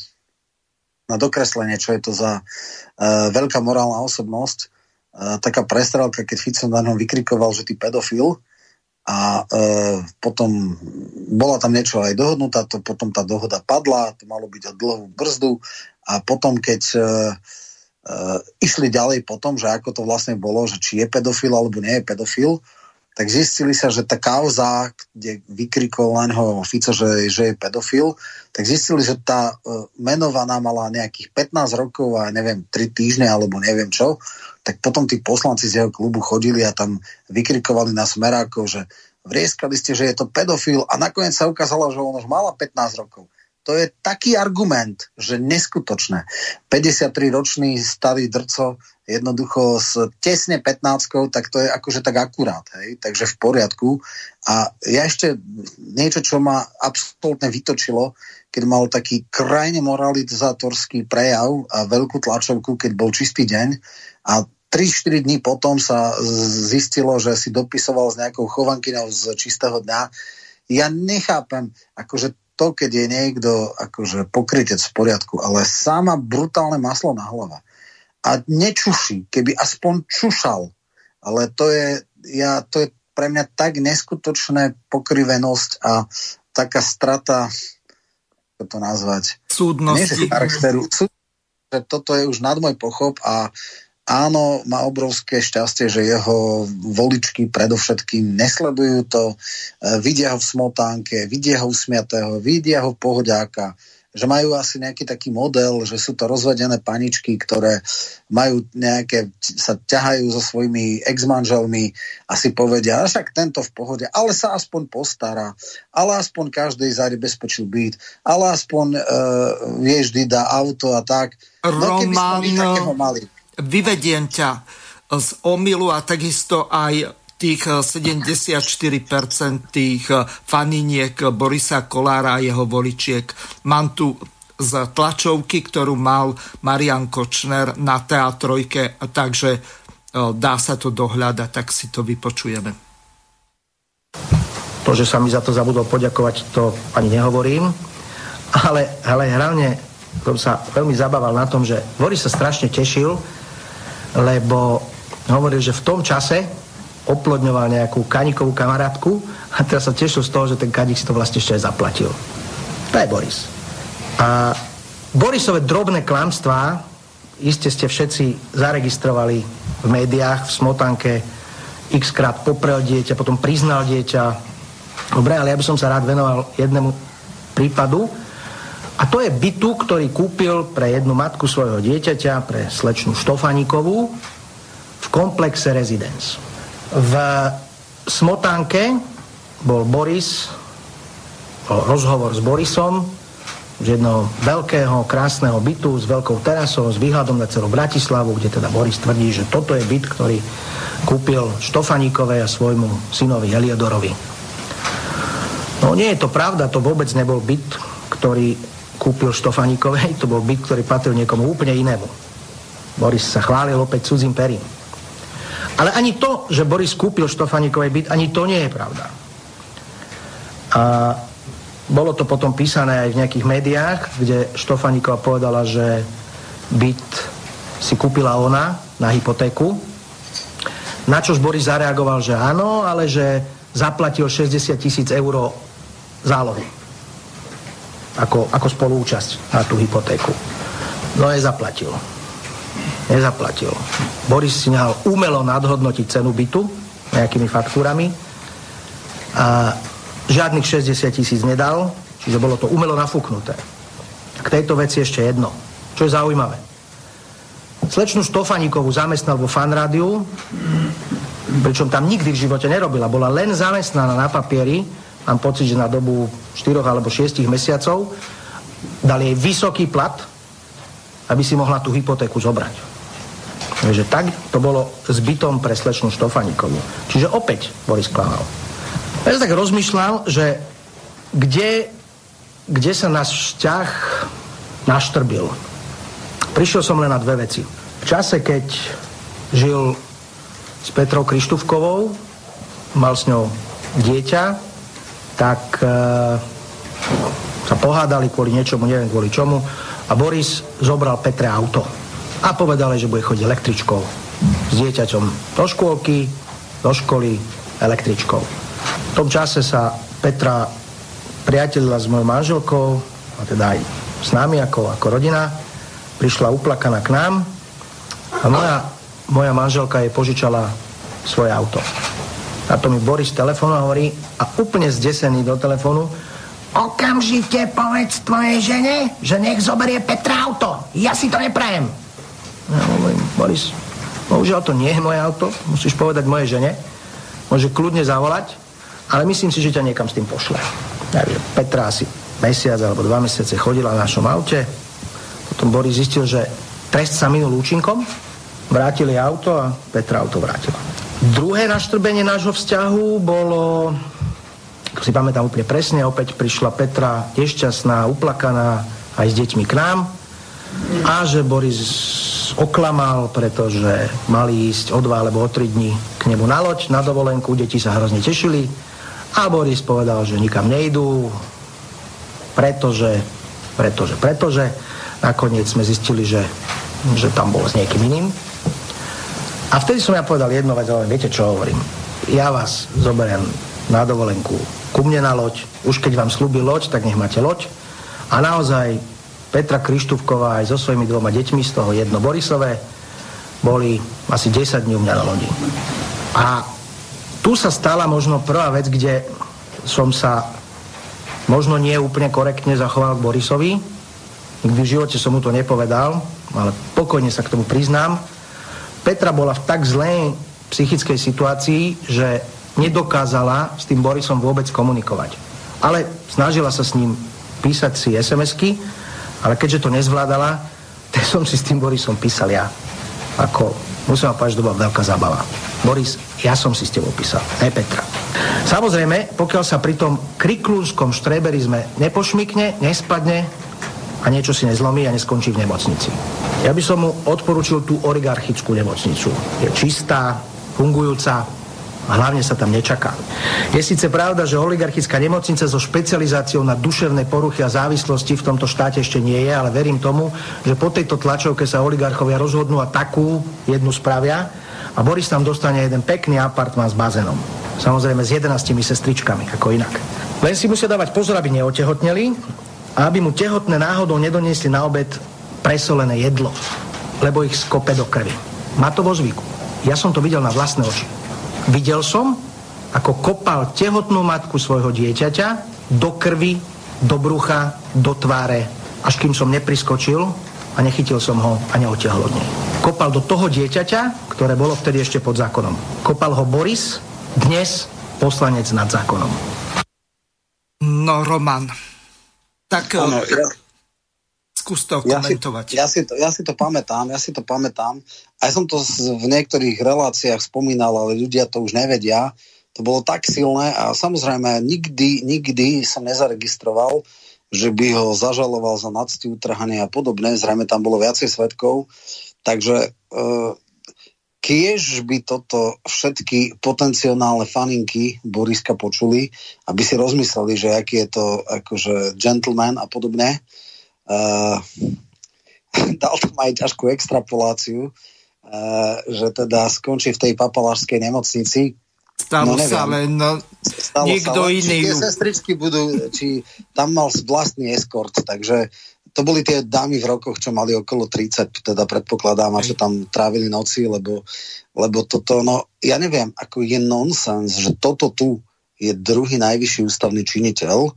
na dokreslenie, čo je to za uh, veľká morálna osobnosť, uh, taká prestrelka, keď Fico na ňom vykrikoval, že ty pedofil. a e, potom bola tam niečo aj dohodnutá, to potom tá dohoda padla, to malo byť o dlhú brzdu a potom keď e, e, išli ďalej potom, že ako to vlastne bolo, že či je pedofil alebo nie je pedofil, tak zistili sa, že tá kauza, kde vykrikol len ho Fico, že, že je pedofil, tak zistili, že tá uh, menovaná mala nejakých 15 rokov a neviem, 3 týždne alebo neviem čo, tak potom tí poslanci z jeho klubu chodili a tam vykrikovali na smerákov, že vrieskali ste, že je to pedofil a nakoniec sa ukázalo, že on už mala 15 rokov. To je taký argument, že neskutočné. 53-ročný starý drco jednoducho s tesne 15 tak to je akože tak akurát, hej, takže v poriadku. A ja ešte niečo, čo ma absolútne vytočilo, keď mal taký krajne moralizátorský prejav a veľkú tlačovku, keď bol čistý deň a 3-4 dní potom sa zistilo, že si dopisoval s nejakou chovankynou z čistého dňa. Ja nechápem, akože to, keď je niekto akože pokrytec v poriadku, ale sama brutálne maslo na hlava a nečuší, keby aspoň čušal. Ale to je, ja, to je pre mňa tak neskutočné pokrivenosť a taká strata, ako to nazvať? Súdnosti. Nie, že charakteru. Súd, že toto je už nad môj pochop a áno, má obrovské šťastie, že jeho voličky predovšetkým nesledujú to, e, vidia ho v smotánke, vidia ho usmiatého, vidia ho pohodiáka, že majú asi nejaký taký model, že sú to rozvedené paničky, ktoré majú nejaké, sa ťahajú so svojimi ex-manželmi a si povedia, a však tento v pohode, ale sa aspoň postará, ale aspoň každý zabezpečil byt, ale aspoň uh, vie vždy dá auto a tak. No, Roman, vyvediem ťa z omilu a takisto aj tých 74% eh, tých eh, faniniek Borisa Kolára a jeho voličiek. Mám tu z tlačovky, ktorú mal Marian Kočner na teatrojke, takže eh, dá sa to dohľadať, tak si to vypočujeme. To, že sa mi za to zabudol poďakovať, to ani nehovorím, ale, ale hlavne som sa veľmi zabával na tom, že Boris sa strašne tešil, lebo hovoril, že v tom čase, oplodňoval nejakú kanikovú kamarátku a teraz sa tešil z toho, že ten kanik si to vlastne ešte aj zaplatil. To je Boris. A Borisové drobné klamstvá iste ste všetci zaregistrovali v médiách, v smotanke, x krát poprel dieťa, potom priznal dieťa. Dobre, ale ja by som sa rád venoval jednému prípadu. A to je bytu, ktorý kúpil pre jednu matku svojho dieťaťa, pre slečnú Štofaníkovú, v komplexe Residence. V Smotánke bol Boris, bol rozhovor s Borisom z jedného veľkého, krásneho bytu s veľkou terasou, s výhľadom na celú Bratislavu, kde teda Boris tvrdí, že toto je byt, ktorý kúpil Štofaníkovej a svojmu synovi Eliodorovi. No nie je to pravda, to vôbec nebol byt, ktorý kúpil Štofaníkovej, to bol byt, ktorý patril niekomu úplne inému. Boris sa chválil opäť cudzím perím. Ale ani to, že Boris kúpil Štofaníkovej byt, ani to nie je pravda. A bolo to potom písané aj v nejakých médiách, kde Štofaníková povedala, že byt si kúpila ona na hypotéku. Na čož Boris zareagoval, že áno, ale že zaplatil 60 tisíc eur zálohy. Ako, ako spolúčasť na tú hypotéku. No je zaplatil nezaplatil. Boris si nehal umelo nadhodnotiť cenu bytu nejakými faktúrami a žiadnych 60 tisíc nedal, čiže bolo to umelo nafúknuté. K tejto veci ešte jedno, čo je zaujímavé. Slečnú Štofaníkovú zamestnal vo fanrádiu, pričom tam nikdy v živote nerobila, bola len zamestnaná na papieri, mám pocit, že na dobu 4 alebo 6 mesiacov, dali jej vysoký plat, aby si mohla tú hypotéku zobrať. Takže tak to bolo s bytom pre slečnú Štofaníkovú. Čiže opäť Boris klamal. Ja tak rozmýšľal, že kde, kde sa náš vzťah naštrbil. Prišiel som len na dve veci. V čase, keď žil s Petrou Krištúvkovou, mal s ňou dieťa, tak e, sa pohádali kvôli niečomu, neviem kvôli čomu, a Boris zobral Petre auto a povedali, že bude chodiť električkou s dieťaťom do škôlky, do školy električkou. V tom čase sa Petra priateľila s mojou manželkou, a teda aj s nami ako, ako rodina. Prišla uplakaná k nám a moja, moja manželka jej požičala svoje auto. A to mi Boris telefon hovorí a úplne zdesený do telefónu Okamžite povedz tvojej žene, že nech zoberie Petra auto. Ja si to neprajem. Ja hovorím, Boris, bohužiaľ to nie je moje auto, musíš povedať mojej žene. Môže kľudne zavolať, ale myslím si, že ťa niekam s tým pošle. Takže Petra asi mesiac alebo dva mesiace chodila na našom aute. Potom Boris zistil, že trest sa minul účinkom, vrátili auto a Petra auto vrátila. Druhé naštrbenie nášho vzťahu bolo, ako si pamätám úplne presne, opäť prišla Petra nešťastná, uplakaná aj s deťmi k nám. A že Boris oklamal, pretože mali ísť o dva alebo o tri dní k nemu na loď, na dovolenku, deti sa hrozne tešili. A Boris povedal, že nikam nejdú, pretože, pretože, pretože. Nakoniec sme zistili, že, že tam bol s niekým iným a vtedy som ja povedal jedno vec, ale viete čo hovorím? Ja vás zoberiem na dovolenku ku mne na loď. Už keď vám slúbi loď, tak nech máte loď. A naozaj Petra Krištúvková aj so svojimi dvoma deťmi, z toho jedno Borisové, boli asi 10 dní u mňa na lodi. A tu sa stala možno prvá vec, kde som sa možno nie úplne korektne zachoval k Borisovi. Nikdy v živote som mu to nepovedal, ale pokojne sa k tomu priznám. Petra bola v tak zlej psychickej situácii, že nedokázala s tým Borisom vôbec komunikovať. Ale snažila sa s ním písať si SMS-ky, ale keďže to nezvládala, [LAUGHS] tak som si s tým Borisom písal ja. Ako, musím vám povedať, že to bola veľká zábava. Boris, ja som si s tebou písal, ne Petra. Samozrejme, pokiaľ sa pri tom kriklúnskom štreberizme nepošmikne, nespadne a niečo si nezlomí a neskončí v nemocnici. Ja by som mu odporučil tú oligarchickú nemocnicu. Je čistá, fungujúca, a hlavne sa tam nečaká. Je síce pravda, že oligarchická nemocnica so špecializáciou na duševné poruchy a závislosti v tomto štáte ešte nie je, ale verím tomu, že po tejto tlačovke sa oligarchovia rozhodnú a takú jednu spravia a Boris tam dostane jeden pekný apartmán s bazénom. Samozrejme s 11 sestričkami, ako inak. Len si musia dávať pozor, aby neotehotneli a aby mu tehotné náhodou nedoniesli na obed presolené jedlo, lebo ich skope do krvi. Má to vo zvyku. Ja som to videl na vlastné oči. Videl som, ako kopal tehotnú matku svojho dieťaťa do krvi, do brucha, do tváre, až kým som nepriskočil a nechytil som ho a neotiahol od nej. Kopal do toho dieťaťa, ktoré bolo vtedy ešte pod zákonom. Kopal ho Boris, dnes poslanec nad zákonom. No, Roman, tak ano, ja, skús to ja komentovať. Si, ja, si to, ja si to pamätám, ja si to pamätám. Aj som to v niektorých reláciách spomínal, ale ľudia to už nevedia. To bolo tak silné a samozrejme nikdy, nikdy som nezaregistroval, že by ho zažaloval za nadsti utrhanie a podobné. Zrejme tam bolo viacej svetkov. Takže e, kiež by toto všetky potenciálne faninky Boriska počuli, aby si rozmysleli, že aký je to akože gentleman a podobne. Uh, [LAUGHS] dal tam aj ťažkú extrapoláciu, uh, že teda skončí v tej papalášskej nemocnici. Stalo no, sa len no, Stalo niekto sa, iný. Či tie sestričky budú, či tam mal vlastný eskort, takže to boli tie dámy v rokoch, čo mali okolo 30, teda predpokladám, a čo tam trávili noci, lebo, lebo toto, no ja neviem, ako je nonsens, že toto tu je druhý najvyšší ústavný činiteľ,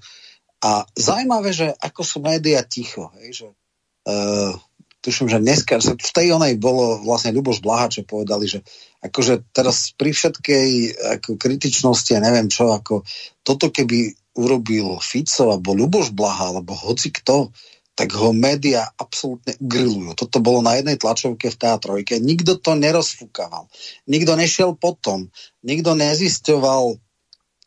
a zaujímavé, že ako sú médiá ticho, hej, že uh, tuším, že dneska, že v tej onej bolo vlastne Ľuboš Blaha, čo povedali, že akože teraz pri všetkej ako kritičnosti, ja neviem čo, ako toto keby urobil Fico alebo Ľuboš Blaha, alebo hoci kto, tak ho média absolútne grillujú. Toto bolo na jednej tlačovke v teatrojke. Nikto to nerozfúkaval. Nikto nešiel potom. Nikto nezisťoval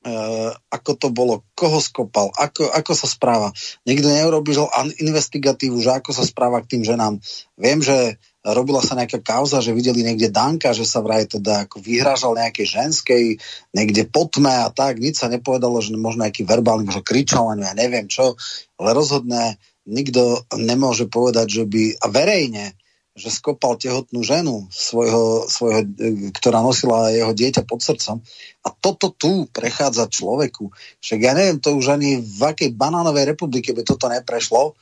Uh, ako to bolo, koho skopal, ako, ako sa správa. Niekto neurobil investigatívu, že ako sa správa k tým ženám. Viem, že robila sa nejaká kauza, že videli niekde Danka, že sa vraj teda ako vyhrážal nejakej ženskej, niekde potme a tak, nič sa nepovedalo, že možno nejaký verbálny, možno kričal, ja neviem čo, ale rozhodne nikto nemôže povedať, že by, a verejne, že skopal tehotnú ženu, svojho, svojho, ktorá nosila jeho dieťa pod srdcom. A toto tu prechádza človeku. Však ja neviem, to už ani v akej banánovej republike by toto neprešlo.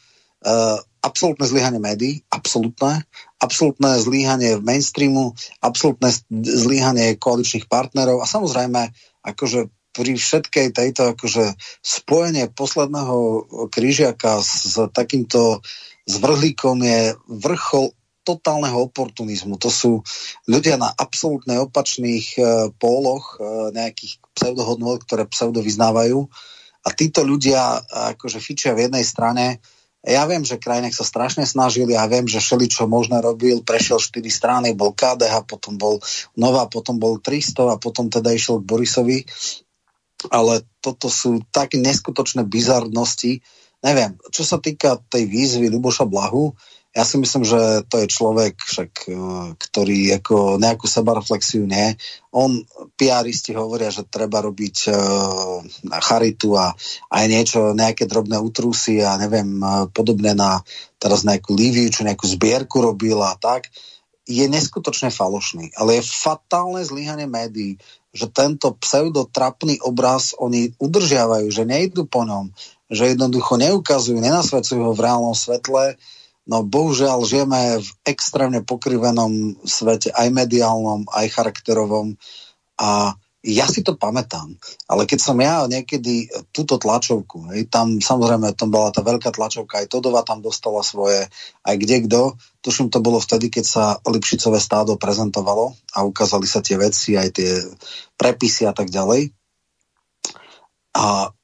Uh, absolútne zlyhanie médií, absolútne, absolútne zlyhanie v mainstreamu, absolútne zlyhanie koaličných partnerov a samozrejme, akože pri všetkej tejto akože spojenie posledného krížiaka s, s takýmto zvrhlíkom je vrchol totálneho oportunizmu. To sú ľudia na absolútne opačných e, póloch e, nejakých pseudohodnot, ktoré pseudo vyznávajú. A títo ľudia akože fičia v jednej strane. Ja viem, že Krajnek sa strašne snažil, ja viem, že všeli, čo možno robil, prešiel 4 strany, bol KDH, potom bol Nová, potom bol 300 a potom teda išiel k Borisovi. Ale toto sú také neskutočné bizarnosti. Neviem, čo sa týka tej výzvy Luboša Blahu, ja si myslím, že to je človek, však, e, ktorý ako nejakú sebareflexiu nie. On, PRisti hovoria, že treba robiť uh, charitu a aj niečo, nejaké drobné utrusy a neviem, uh, podobné na teraz nejakú Líviu, čo nejakú zbierku robil a tak. Je neskutočne falošný, ale je fatálne zlyhanie médií, že tento pseudotrapný obraz oni udržiavajú, že nejdu po ňom, že jednoducho neukazujú, nenasvedcujú ho v reálnom svetle, No bohužiaľ žijeme v extrémne pokrivenom svete, aj mediálnom, aj charakterovom a ja si to pamätám, ale keď som ja niekedy túto tlačovku, hej, tam samozrejme tam bola tá veľká tlačovka, aj Todova tam dostala svoje, aj kde kto, tuším to bolo vtedy, keď sa Lipšicové stádo prezentovalo a ukázali sa tie veci, aj tie prepisy a tak ďalej. A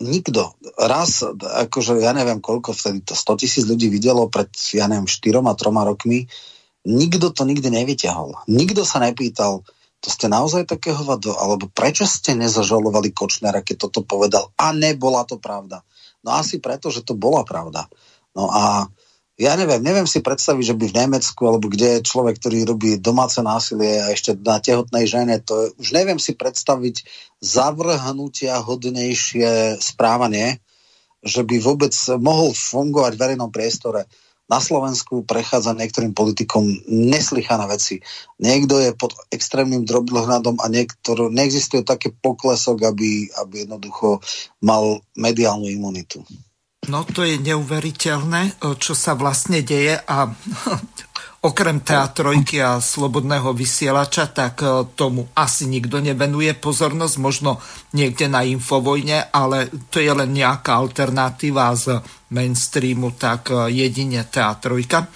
nikto, raz, akože ja neviem koľko vtedy to 100 tisíc ľudí videlo pred, ja neviem, 4 a 3 rokmi, nikto to nikdy nevyťahol. Nikto sa nepýtal, to ste naozaj také hovado, alebo prečo ste nezažalovali Kočnera, keď toto povedal a nebola to pravda. No asi preto, že to bola pravda. No a ja neviem, neviem si predstaviť, že by v Nemecku alebo kde je človek, ktorý robí domáce násilie a ešte na tehotnej žene, to už neviem si predstaviť zavrhnutia hodnejšie správanie, že by vôbec mohol fungovať v verejnom priestore. Na Slovensku prechádza niektorým politikom neslychané veci. Niekto je pod extrémnym drobnohľadom a niektor, neexistuje také poklesok, aby, aby jednoducho mal mediálnu imunitu. No to je neuveriteľné, čo sa vlastne deje a [LAUGHS] okrem teatrojky a slobodného vysielača, tak tomu asi nikto nevenuje pozornosť, možno niekde na Infovojne, ale to je len nejaká alternatíva z mainstreamu, tak jedine teatrojka.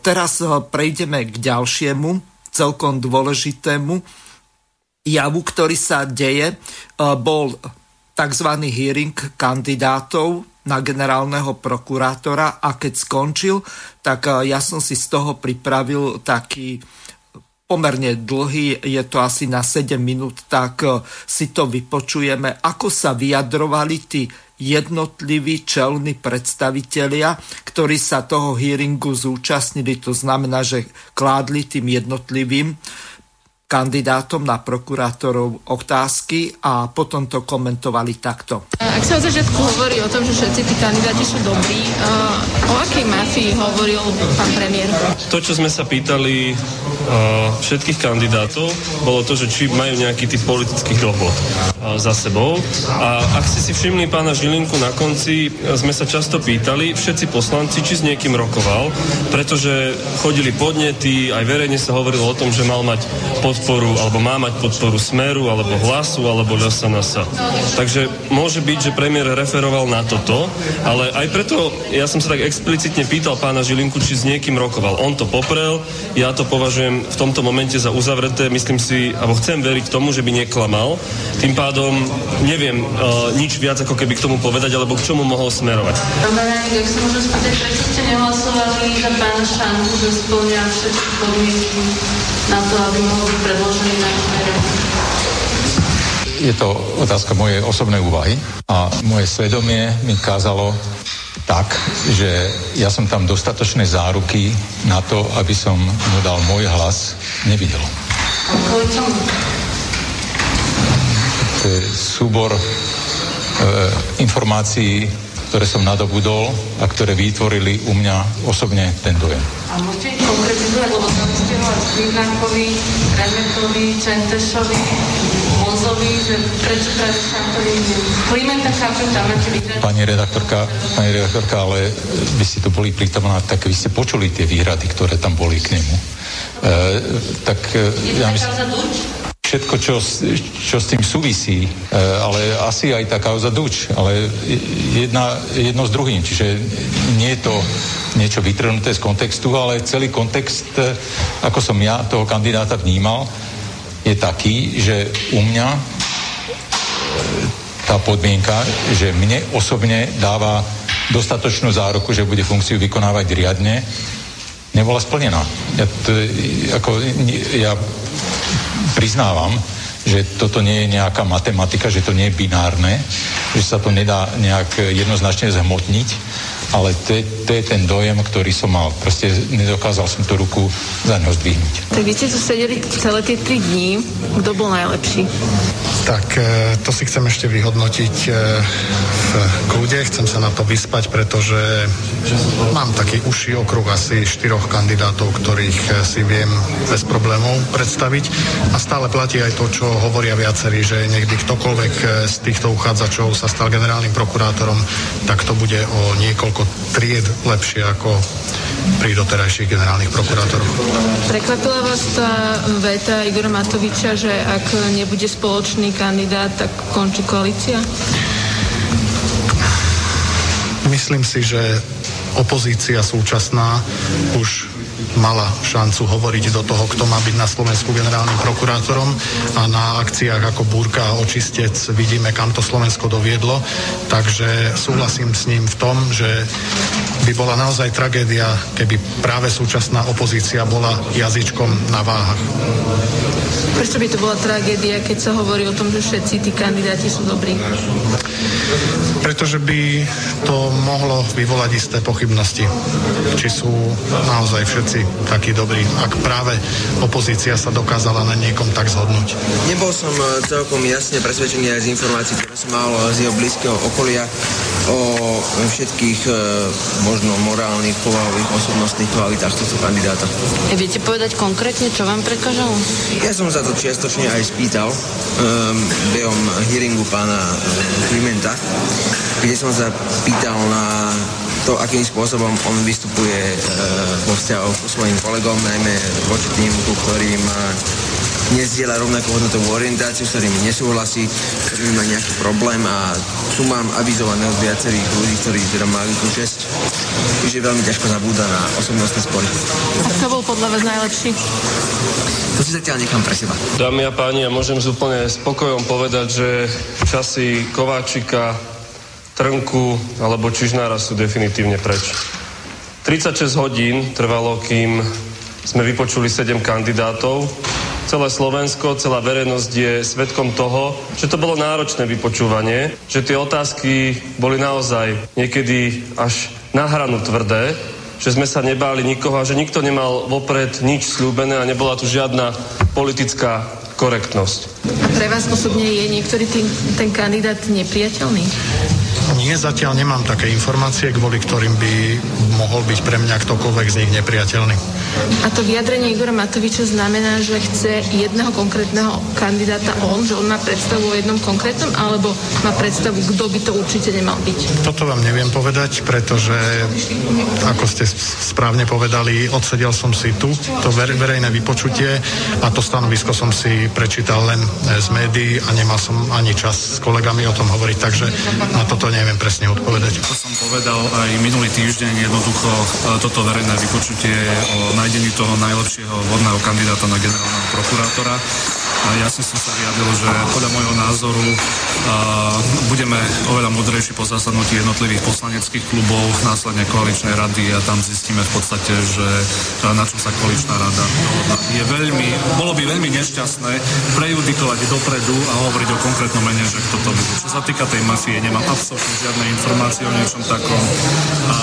Teraz prejdeme k ďalšiemu, celkom dôležitému javu, ktorý sa deje. Bol tzv. hearing kandidátov na generálneho prokurátora a keď skončil, tak eh, ja som si z toho pripravil taký pomerne dlhý, je to asi na 7 minút, tak eh, si to vypočujeme, ako sa vyjadrovali tí jednotliví čelní predstavitelia, ktorí sa toho hearingu zúčastnili. To znamená, že kládli tým jednotlivým kandidátom na prokurátorov otázky a potom to komentovali takto. Ak sa od začiatku hovorí o tom, že všetci tí kandidáti sú dobrí, uh, o akej mafii hovoril pán premiér? To, čo sme sa pýtali uh, všetkých kandidátov, bolo to, že či majú nejaký typ politických dohod uh, za sebou. A ak ste si všimli pána Žilinku na konci, sme sa často pýtali, všetci poslanci, či s niekým rokoval, pretože chodili podnety, aj verejne sa hovorilo o tom, že mal mať pod podporu, alebo má mať podporu Smeru, alebo Hlasu, alebo LSNS. Takže môže byť, že premiér referoval na toto, ale aj preto ja som sa tak explicitne pýtal pána Žilinku, či s niekým rokoval. On to poprel, ja to považujem v tomto momente za uzavreté, myslím si, alebo chcem veriť tomu, že by neklamal. Tým pádom neviem uh, nič viac, ako keby k tomu povedať, alebo k čomu mohol smerovať. Pán ak sa môžem spýtať, prečo ste nehlasovali za pána Šanku, že splňa všetky podmienky na to, aby mohol predložený na Je to otázka mojej osobnej úvahy a moje svedomie mi kázalo tak, že ja som tam dostatočné záruky na to, aby som mu dal môj hlas, nevidel. To je súbor e, informácií, ktoré som nadobudol a ktoré vytvorili u mňa osobne ten dojem. A môžete konkretizovať, lebo tam ste hovorili Skrivnákovi, Remetovi, Čentešovi, Monzovi, že prečo práve Šantovi, Klimenta chápem, tam máte výhrady. Pani redaktorka, pani redaktorka, ale vy ste tu boli prítomná, tak vy ste počuli tie výhrady, ktoré tam boli k nemu. E, tak e, ja myslím všetko, čo, čo s tým súvisí, e, ale asi aj tá kauza Duč, ale jedna, jedno s druhým, čiže nie je to niečo vytrhnuté z kontextu, ale celý kontext, e, ako som ja toho kandidáta vnímal, je taký, že u mňa e, tá podmienka, že mne osobne dáva dostatočnú záruku, že bude funkciu vykonávať riadne, nebola splnená. Ja, to, ako, ja priznávam, že toto nie je nejaká matematika, že to nie je binárne, že sa to nedá nejak jednoznačne zhmotniť, ale to je, to je ten dojem, ktorý som mal. Proste nedokázal som tú ruku za ňo zdvihnúť. Tak vy ste tu sedeli celé tie tri dní. Kto bol najlepší? Tak e, to si chcem ešte vyhodnotiť e, v kľude. Chcem sa na to vyspať, pretože mám taký uší okruh asi štyroch kandidátov, ktorých e, si viem bez problémov predstaviť. A stále platí aj to, čo hovoria viacerí, že niekdy ktokoľvek z týchto uchádzačov sa stal generálnym prokurátorom, tak to bude o niekoľko niekoľko tried lepšie ako pri doterajších generálnych prokurátoroch. Prekvapila vás tá veta Igora Matoviča, že ak nebude spoločný kandidát, tak končí koalícia? Myslím si, že opozícia súčasná už mala šancu hovoriť do toho, kto má byť na Slovensku generálnym prokurátorom a na akciách ako Búrka a Očistec vidíme, kam to Slovensko doviedlo. Takže súhlasím s ním v tom, že by bola naozaj tragédia, keby práve súčasná opozícia bola jazyčkom na váhach. Prečo by to bola tragédia, keď sa hovorí o tom, že všetci tí kandidáti sú dobrí? Pretože by to mohlo vyvolať isté pochybnosti, či sú naozaj všetci takí dobrí, ak práve opozícia sa dokázala na niekom tak zhodnúť. Nebol som e, celkom jasne presvedčený aj z informácií, ktoré som mal z jeho blízkeho okolia o všetkých e, možno morálnych, povahových, osobnostných kvalitách tohto kandidáta. E, viete povedať konkrétne, čo vám prekážalo? Ja som sa to čiastočne aj spýtal um, behom hearingu pána Klimenta, kde som sa pýtal na to, akým spôsobom on vystupuje e, vo vzťahu so svojím kolegom, najmä voči tým, ku ktorým e, nezdieľa rovnakú hodnotovú orientáciu, s ktorými nesúhlasí, ktorými má nejaký problém a tu mám avizované od viacerých ľudí, ktorí teda mali tú čest, že veľmi ťažko zabúda na osobnostné spory. A kto bol podľa vás najlepší? To si zatiaľ nechám pre seba. Dámy a páni, ja môžem úplne spokojom povedať, že časy Kováčika, Trnku alebo Čižnára sú definitívne preč. 36 hodín trvalo, kým sme vypočuli 7 kandidátov. Celé Slovensko, celá verejnosť je svetkom toho, že to bolo náročné vypočúvanie, že tie otázky boli naozaj niekedy až na hranu tvrdé, že sme sa nebáli nikoho a že nikto nemal vopred nič slúbené a nebola tu žiadna politická korektnosť. Pre vás osobne je niektorý tým, ten kandidát nepriateľný? Nie, zatiaľ nemám také informácie, kvôli ktorým by mohol byť pre mňa ktokoľvek z nich nepriateľný. A to vyjadrenie Igora Matoviča znamená, že chce jedného konkrétneho kandidáta on, že on má predstavu o jednom konkrétnom, alebo má predstavu, kto by to určite nemal byť? Toto vám neviem povedať, pretože, ako ste správne povedali, odsedel som si tu, to verejné vypočutie a to stanovisko som si prečítal len z médií a nemal som ani čas s kolegami o tom hovoriť, takže na toto neviem presne odpovedať. To som povedal aj minulý týždeň, jednoducho e, toto verejné vypočutie o nájdení toho najlepšieho vodného kandidáta na generálneho prokurátora jasne som sa vyjadril, že podľa môjho názoru budeme oveľa múdrejší po zasadnutí jednotlivých poslaneckých klubov, následne koaličnej rady a tam zistíme v podstate, že na čom sa koaličná rada. Je veľmi, bolo by veľmi nešťastné prejudikovať dopredu a hovoriť o konkrétnom mene, že kto to bude. Čo sa týka tej mafie, nemám absolútne žiadne informácie o niečom takom a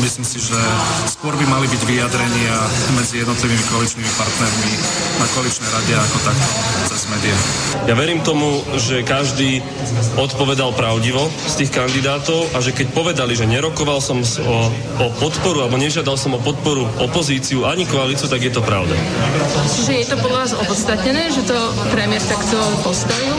myslím si, že skôr by mali byť vyjadrenia medzi jednotlivými koaličnými partnermi na koaličnej rade ako takto cez médiá. Ja verím tomu, že každý odpovedal pravdivo z tých kandidátov a že keď povedali, že nerokoval som o, o podporu alebo nežiadal som o podporu opozíciu ani koalíciu, tak je to pravda. Čiže je to podľa vás opodstatnené, že to premiér takto postavil?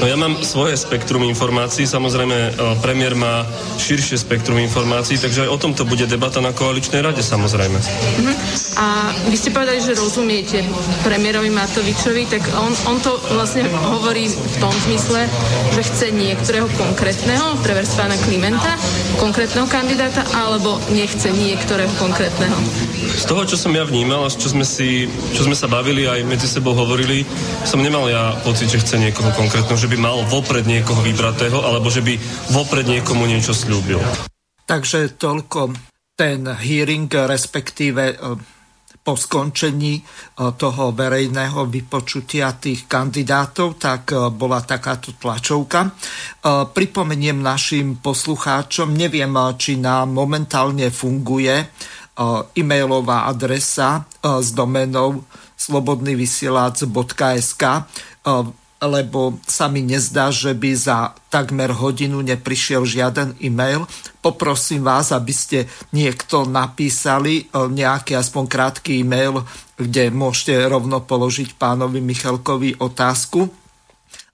No ja mám svoje spektrum informácií, samozrejme e, premiér má širšie spektrum informácií, takže aj o tomto bude debata na koaličnej rade samozrejme. Uh-huh. A vy ste povedali, že rozumiete premiérovi Matovičovi, tak on, on to vlastne hovorí v tom zmysle, že chce niektorého konkrétneho, prevers pána Klimenta, konkrétneho kandidáta, alebo nechce niektorého konkrétneho. Z toho, čo som ja vnímal a čo sme, si, čo sme sa bavili aj medzi sebou hovorili, som nemal ja pocit, že chce niekoho konkrétneho, že by mal vopred niekoho vybratého, alebo že by vopred niekomu niečo slúbil. Takže toľko ten hearing, respektíve po skončení e, toho verejného vypočutia tých kandidátov, tak e, bola takáto tlačovka. Pripomeniem našim poslucháčom, neviem, či nám momentálne funguje e-mailová adresa s domenou slobodnyvysielac.sk lebo sa mi nezdá, že by za takmer hodinu neprišiel žiaden e-mail. Poprosím vás, aby ste niekto napísali e, nejaký aspoň krátky e-mail, kde môžete rovno položiť pánovi Michalkovi otázku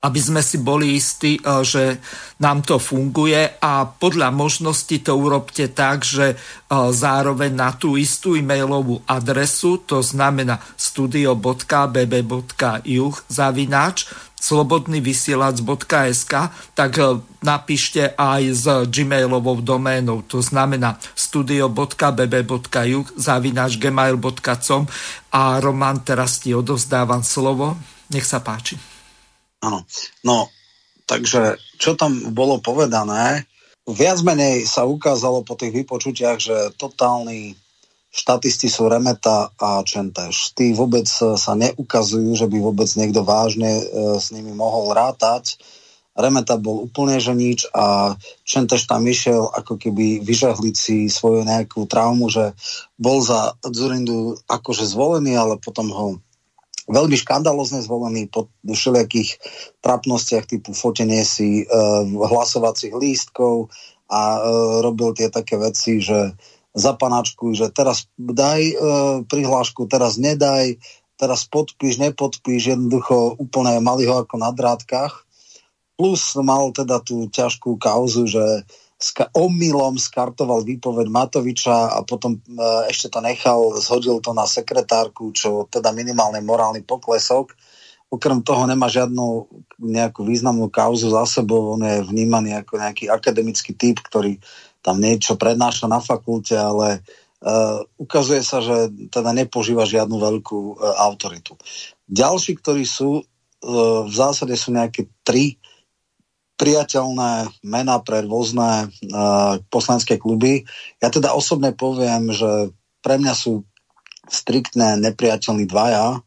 aby sme si boli istí, e, že nám to funguje a podľa možnosti to urobte tak, že e, zároveň na tú istú e-mailovú adresu, to znamená studio.bb.juh zavináč slobodnyvysielac.sk, tak e, napíšte aj s gmailovou doménou, to znamená studio.bb.juh zavináč gmail.com a Roman, teraz ti odovzdávam slovo. Nech sa páči. Áno. No, takže čo tam bolo povedané, viac menej sa ukázalo po tých vypočutiach, že totálni štatisti sú Remeta a Čentež. Tí vôbec sa neukazujú, že by vôbec niekto vážne e, s nimi mohol rátať. Remeta bol úplne že nič a Čentež tam išiel ako keby vyžehliť si svoju nejakú traumu, že bol za Zurindu akože zvolený, ale potom ho veľmi škandalozne zvolený po všelijakých trapnostiach typu fotenie si e, hlasovacích lístkov a e, robil tie také veci, že za panáčku, že teraz daj e, prihlášku, teraz nedaj, teraz podpíš, nepodpíš, jednoducho úplne mali ho ako na drátkach. Plus mal teda tú ťažkú kauzu, že ska- omylom skartoval výpoveď Matoviča a potom e, ešte to nechal, zhodil to na sekretárku, čo teda minimálny morálny poklesok. Okrem toho nemá žiadnu nejakú významnú kauzu za sebou, on je vnímaný ako nejaký akademický typ, ktorý tam niečo prednáša na fakulte, ale uh, ukazuje sa, že teda nepožíva žiadnu veľkú uh, autoritu. Ďalší, ktorí sú, uh, v zásade sú nejaké tri priateľné mená pre rôzne uh, poslanské kluby. Ja teda osobne poviem, že pre mňa sú striktne nepriateľní dvaja,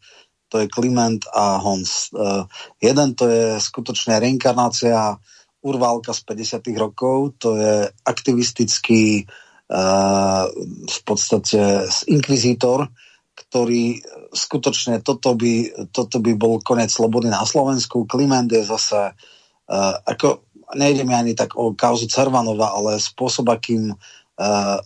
to je Kliment a Hons. Uh, jeden to je skutočne reinkarnácia Urválka z 50. rokov, to je aktivistický uh, v podstate inkvizítor, ktorý skutočne toto by, toto by bol konec slobody na Slovensku. Kliment je zase Uh, ako nejde mi ani tak o kauzu Cervanova, ale spôsob, akým uh,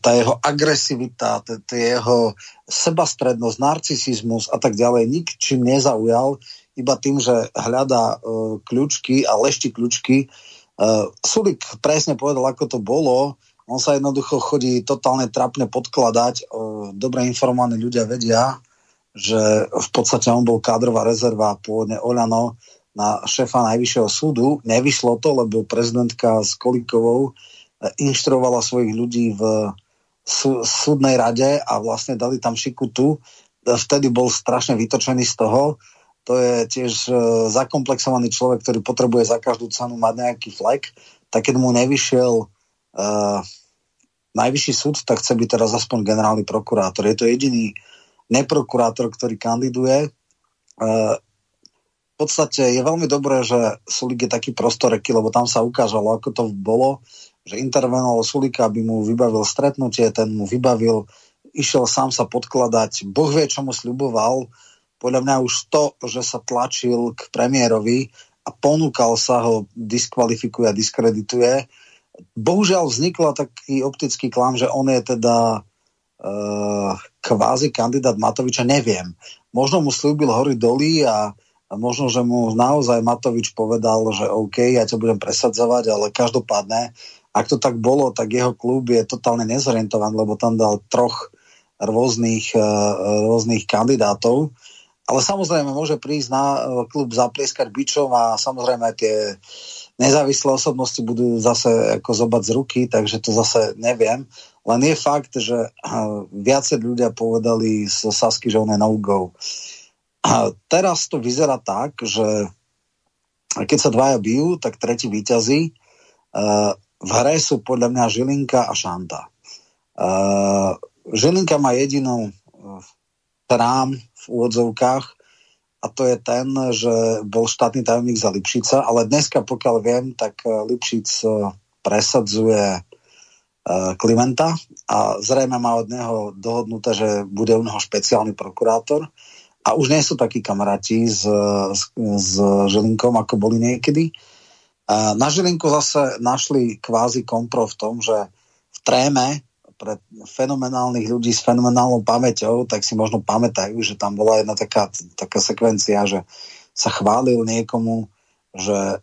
tá jeho agresivita, tá jeho sebastrednosť, narcisizmus a tak ďalej ničím nezaujal, iba tým, že hľadá uh, kľúčky a lešti kľúčky. Uh, Sulik presne povedal, ako to bolo. On sa jednoducho chodí totálne trapne podkladať. Uh, dobre informovaní ľudia vedia, že v podstate on bol kádrová rezerva pôvodne Oľano, na šéfa Najvyššieho súdu. Nevyšlo to, lebo prezidentka s Kolikovou eh, inštruovala svojich ľudí v súdnej rade a vlastne dali tam šikutu. Eh, vtedy bol strašne vytočený z toho. To je tiež eh, zakomplexovaný človek, ktorý potrebuje za každú cenu mať nejaký flek. Tak keď mu nevyšiel uh, najvyšší súd, tak chce byť teraz aspoň generálny prokurátor. Je to jediný neprokurátor, ktorý kandiduje. Uh, v podstate je veľmi dobré, že Sulik je taký prostoreky, lebo tam sa ukázalo, ako to bolo, že intervenoval Sulika, aby mu vybavil stretnutie, ten mu vybavil, išiel sám sa podkladať, Boh vie, čo mu sľuboval, podľa mňa už to, že sa tlačil k premiérovi a ponúkal sa ho, diskvalifikuje a diskredituje, bohužiaľ vznikla taký optický klam, že on je teda uh, kvázi kandidát Matoviča, neviem. Možno mu slúbil hory doly a, a možno, že mu naozaj Matovič povedal, že OK, ja ťa budem presadzovať, ale každopádne, ak to tak bolo, tak jeho klub je totálne nezorientovaný, lebo tam dal troch rôznych, uh, rôznych kandidátov ale samozrejme môže prísť na e, klub zaplieskať bičom a samozrejme tie nezávislé osobnosti budú zase ako zobať z ruky, takže to zase neviem. Len je fakt, že e, viacej ľudia povedali z Sasky, že on je no-go. A teraz to vyzerá tak, že keď sa dvaja bijú, tak tretí výťazí. E, v hre sú podľa mňa Žilinka a Šanta. Žilinka má jedinú trám v úvodzovkách a to je ten, že bol štátny tajomník za Lipšica, ale dneska, pokiaľ viem, tak Lipšic presadzuje Klimenta a zrejme má od neho dohodnuté, že bude u neho špeciálny prokurátor a už nie sú takí kamaráti s, s, s Žilinkom, ako boli niekedy. Na Žilinku zase našli kvázi kompro v tom, že v tréme pre fenomenálnych ľudí s fenomenálnou pamäťou, tak si možno pamätajú, že tam bola jedna taká, taká sekvencia, že sa chválil niekomu, že e,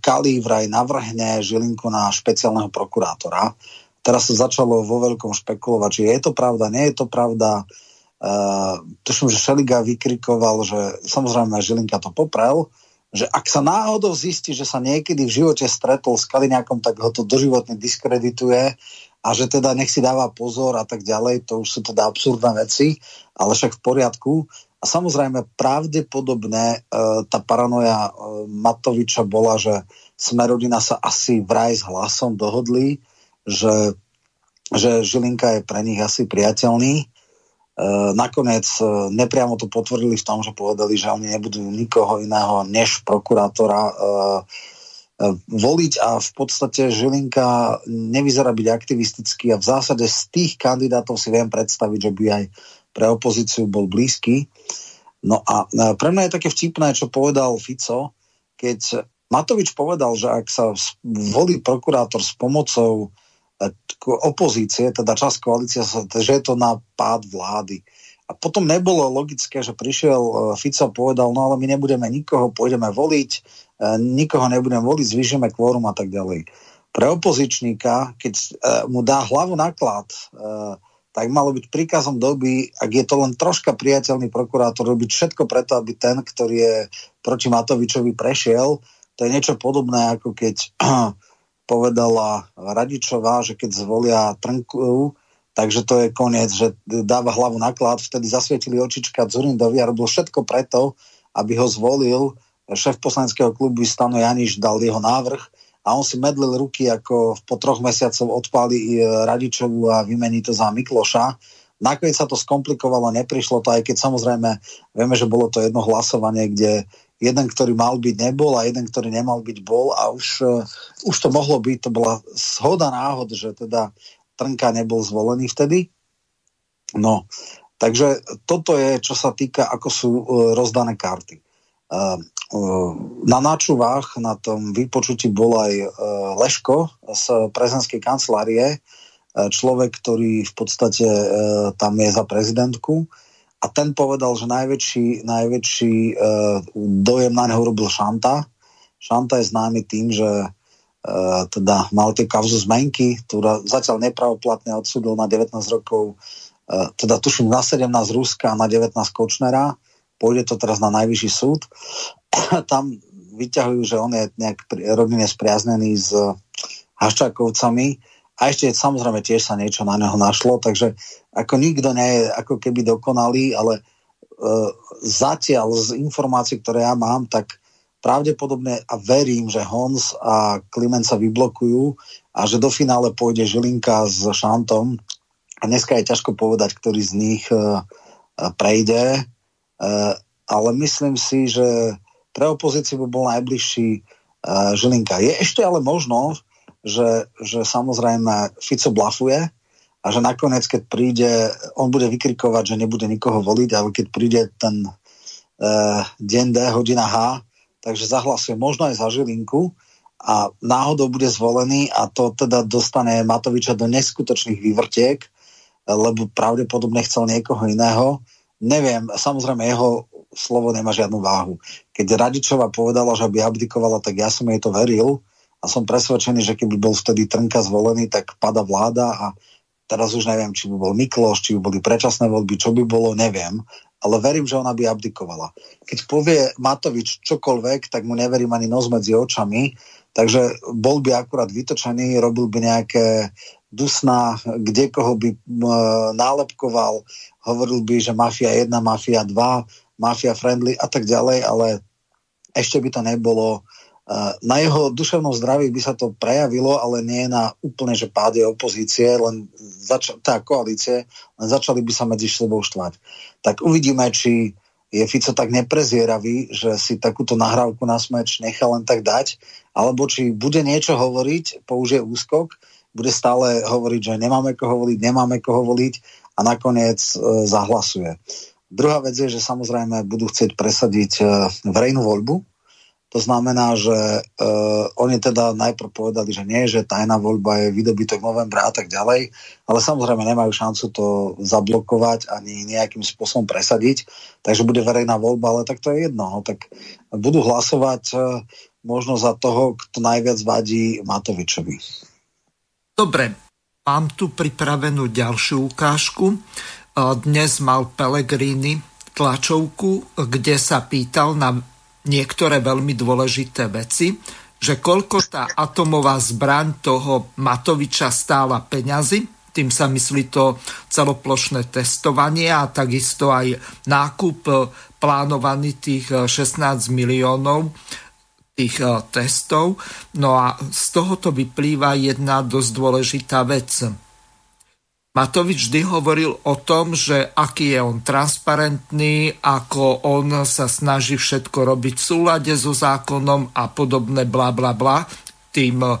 Kali vraj navrhne Žilinku na špeciálneho prokurátora. Teraz sa začalo vo veľkom špekulovať, či je to pravda, nie je to pravda. Tuším, že Šeliga vykrikoval, že samozrejme Žilinka to poprel, že ak sa náhodou zistí, že sa niekedy v živote stretol s Kaliňakom, tak ho to doživotne diskredituje a že teda nech si dáva pozor a tak ďalej, to už sú teda absurdné veci, ale však v poriadku. A samozrejme pravdepodobne e, tá paranoja e, Matoviča bola, že Smerodina sa asi vraj s hlasom dohodli, že, že Žilinka je pre nich asi priateľný. E, nakoniec e, nepriamo to potvrdili v tom, že povedali, že oni nebudú nikoho iného než prokurátora e, voliť a v podstate Žilinka nevyzerá byť aktivistický a v zásade z tých kandidátov si viem predstaviť, že by aj pre opozíciu bol blízky. No a pre mňa je také vtipné, čo povedal Fico, keď Matovič povedal, že ak sa volí prokurátor s pomocou e, opozície, teda časť koalícia, že je to na pád vlády. A potom nebolo logické, že prišiel e, Fico a povedal, no ale my nebudeme nikoho, pôjdeme voliť, E, nikoho nebudem voliť, zvýšime kvórum a tak ďalej. Pre opozičníka, keď e, mu dá hlavu naklad, tak malo byť príkazom doby, ak je to len troška priateľný prokurátor, robiť všetko preto, aby ten, ktorý je proti Matovičovi prešiel. To je niečo podobné, ako keď [CLEARS THROAT] povedala Radičová, že keď zvolia Trnku, takže to je koniec, že dáva hlavu naklad, vtedy zasvietili očička Zurindovi a robil všetko preto, aby ho zvolil šéf poslaneckého klubu Stano Janiš dal jeho návrh a on si medlil ruky, ako po troch mesiacov odpáli Radičovu a vymení to za Mikloša. Nakoniec sa to skomplikovalo, neprišlo to, aj keď samozrejme vieme, že bolo to jedno hlasovanie, kde jeden, ktorý mal byť, nebol a jeden, ktorý nemal byť, bol a už, uh, už to mohlo byť, to bola shoda náhod, že teda Trnka nebol zvolený vtedy. No, takže toto je, čo sa týka, ako sú uh, rozdané karty. Uh, na načúvach na tom vypočutí bol aj e, Leško z prezidentskej kancelárie, e, človek, ktorý v podstate e, tam je za prezidentku a ten povedal, že najväčší, najväčší dojem na neho robil Šanta. Šanta je známy tým, že teda mal tie kauzu zmenky, ktorá zatiaľ nepravoplatne odsudil na 19 rokov, teda tuším na 17 Ruska a na 19 Kočnera. Pôjde to teraz na najvyšší súd [COUGHS] tam vyťahujú, že on je nejak rodine spriaznený s Haščákovcami a ešte samozrejme tiež sa niečo na neho našlo, takže ako nikto nie je ako keby dokonalý, ale e, zatiaľ z informácií, ktoré ja mám, tak pravdepodobne a verím, že Hons a Kliment sa vyblokujú a že do finále pôjde Žilinka s Šantom a dneska je ťažko povedať, ktorý z nich e, prejde, e, ale myslím si, že pre opozíciu by bol najbližší uh, Žilinka. Je ešte ale možno, že, že samozrejme Fico blafuje a že nakoniec, keď príde, on bude vykrikovať, že nebude nikoho voliť, ale keď príde ten deň D, hodina H, takže zahlasuje možno aj za Žilinku a náhodou bude zvolený a to teda dostane Matoviča do neskutočných vývrtiek, lebo pravdepodobne chcel niekoho iného. Neviem, samozrejme jeho slovo nemá žiadnu váhu. Keď Radičová povedala, že by abdikovala, tak ja som jej to veril a som presvedčený, že keby bol vtedy Trnka zvolený, tak pada vláda a teraz už neviem, či by bol Mikloš, či by boli predčasné voľby, čo by bolo, neviem, ale verím, že ona by abdikovala. Keď povie Matovič čokoľvek, tak mu neverím ani nos medzi očami, takže bol by akurát vytočený, robil by nejaké dusná, kde koho by nálepkoval, hovoril by, že mafia 1, mafia 2, mafia friendly a tak ďalej, ale ešte by to nebolo na jeho duševnom zdraví by sa to prejavilo, ale nie na úplne, že páde opozície, len zača- tá koalície, len začali by sa medzi sebou štvať. Tak uvidíme, či je Fico tak neprezieravý, že si takúto nahrávku na smeč nechá len tak dať, alebo či bude niečo hovoriť, použije úskok, bude stále hovoriť, že nemáme koho voliť, nemáme koho voliť a nakoniec e, zahlasuje. Druhá vec je, že samozrejme budú chcieť presadiť e, verejnú voľbu, to znamená, že uh, oni teda najprv povedali, že nie, že tajná voľba je vydobytok novembra a tak ďalej, ale samozrejme nemajú šancu to zablokovať ani nejakým spôsobom presadiť, takže bude verejná voľba, ale tak to je jedno. No, tak budú hlasovať uh, možno za toho, kto najviac vadí Matovičovi. Dobre, mám tu pripravenú ďalšiu ukážku. Dnes mal Pellegrini tlačovku, kde sa pýtal na niektoré veľmi dôležité veci, že koľko tá atomová zbraň toho Matoviča stála peňazí, tým sa myslí to celoplošné testovanie a takisto aj nákup e, plánovaný tých 16 e, miliónov tých e, testov. No a z tohoto vyplýva jedna dosť dôležitá vec Matovič vždy hovoril o tom, že aký je on transparentný, ako on sa snaží všetko robiť v súlade so zákonom a podobné bla bla bla. Tým e,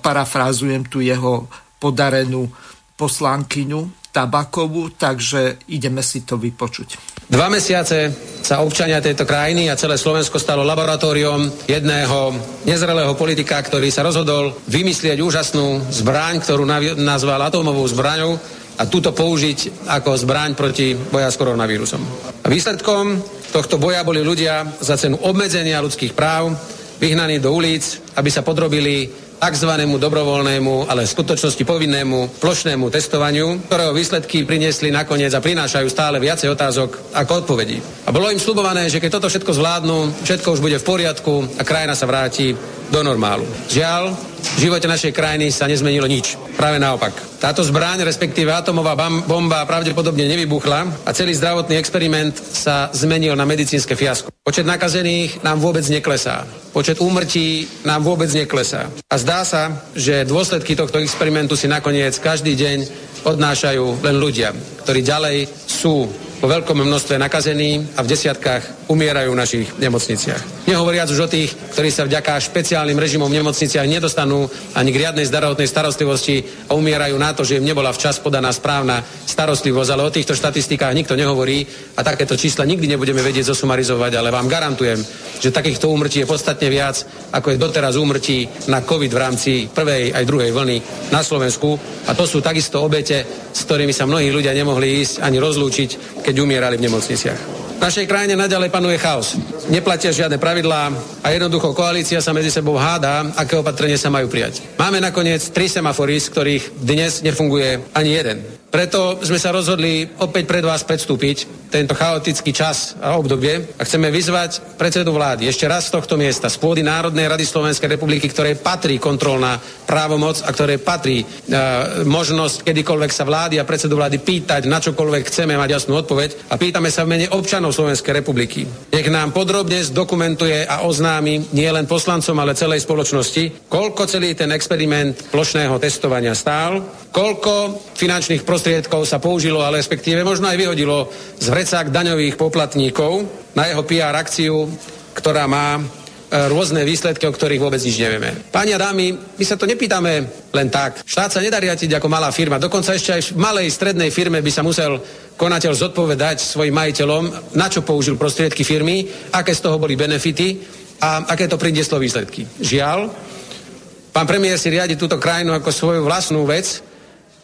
parafrázujem tu jeho podarenú poslankyňu Tabakovu, takže ideme si to vypočuť. Dva mesiace sa občania tejto krajiny a celé Slovensko stalo laboratóriom jedného nezrelého politika, ktorý sa rozhodol vymyslieť úžasnú zbraň, ktorú nazval atomovou zbraňou a túto použiť ako zbraň proti boja s koronavírusom. A výsledkom tohto boja boli ľudia za cenu obmedzenia ľudských práv vyhnaní do ulic, aby sa podrobili tzv. dobrovoľnému, ale v skutočnosti povinnému plošnému testovaniu, ktorého výsledky priniesli nakoniec a prinášajú stále viacej otázok ako odpovedí. A bolo im slubované, že keď toto všetko zvládnu, všetko už bude v poriadku a krajina sa vráti do normálu. Žiaľ, v živote našej krajiny sa nezmenilo nič. Práve naopak. Táto zbraň, respektíve atomová bomba pravdepodobne nevybuchla a celý zdravotný experiment sa zmenil na medicínske fiasko. Počet nakazených nám vôbec neklesá. Počet úmrtí nám vôbec neklesá. A zdá sa, že dôsledky tohto experimentu si nakoniec každý deň odnášajú len ľudia, ktorí ďalej sú vo veľkom množstve nakazení a v desiatkách umierajú v našich nemocniciach. Nehovoriac už o tých, ktorí sa vďaka špeciálnym režimom v nemocniciach nedostanú ani k riadnej zdravotnej starostlivosti a umierajú na to, že im nebola včas podaná správna starostlivosť, ale o týchto štatistikách nikto nehovorí a takéto čísla nikdy nebudeme vedieť zosumarizovať, ale vám garantujem, že takýchto úmrtí je podstatne viac, ako je doteraz úmrtí na COVID v rámci prvej aj druhej vlny na Slovensku a to sú takisto obete, s ktorými sa mnohí ľudia nemohli ísť ani rozlúčiť, keď umierali v nemocniciach. V našej krajine naďalej panuje chaos. Neplatia žiadne pravidlá a jednoducho koalícia sa medzi sebou hádá, aké opatrenie sa majú prijať. Máme nakoniec tri semafory, z ktorých dnes nefunguje ani jeden. Preto sme sa rozhodli opäť pred vás predstúpiť tento chaotický čas a obdobie a chceme vyzvať predsedu vlády ešte raz z tohto miesta, z pôdy Národnej rady Slovenskej republiky, ktorej patrí kontrolná právomoc a ktorej patrí e, možnosť kedykoľvek sa vlády a predsedu vlády pýtať, na čokoľvek chceme mať jasnú odpoveď a pýtame sa v mene občanov Slovenskej republiky. Nech nám podrobne zdokumentuje a oznámi nie len poslancom, ale celej spoločnosti, koľko celý ten experiment plošného testovania stál, koľko finančných prostriedkov sa použilo, ale respektíve možno aj vyhodilo z vrecák daňových poplatníkov na jeho PR akciu, ktorá má e, rôzne výsledky, o ktorých vôbec nič nevieme. Páni a dámy, my sa to nepýtame len tak. Štát sa nedá riadiť ako malá firma. Dokonca ešte aj v malej strednej firme by sa musel konateľ zodpovedať svojim majiteľom, na čo použil prostriedky firmy, aké z toho boli benefity a aké to prinieslo výsledky. Žiaľ, pán premiér si riadi túto krajinu ako svoju vlastnú vec,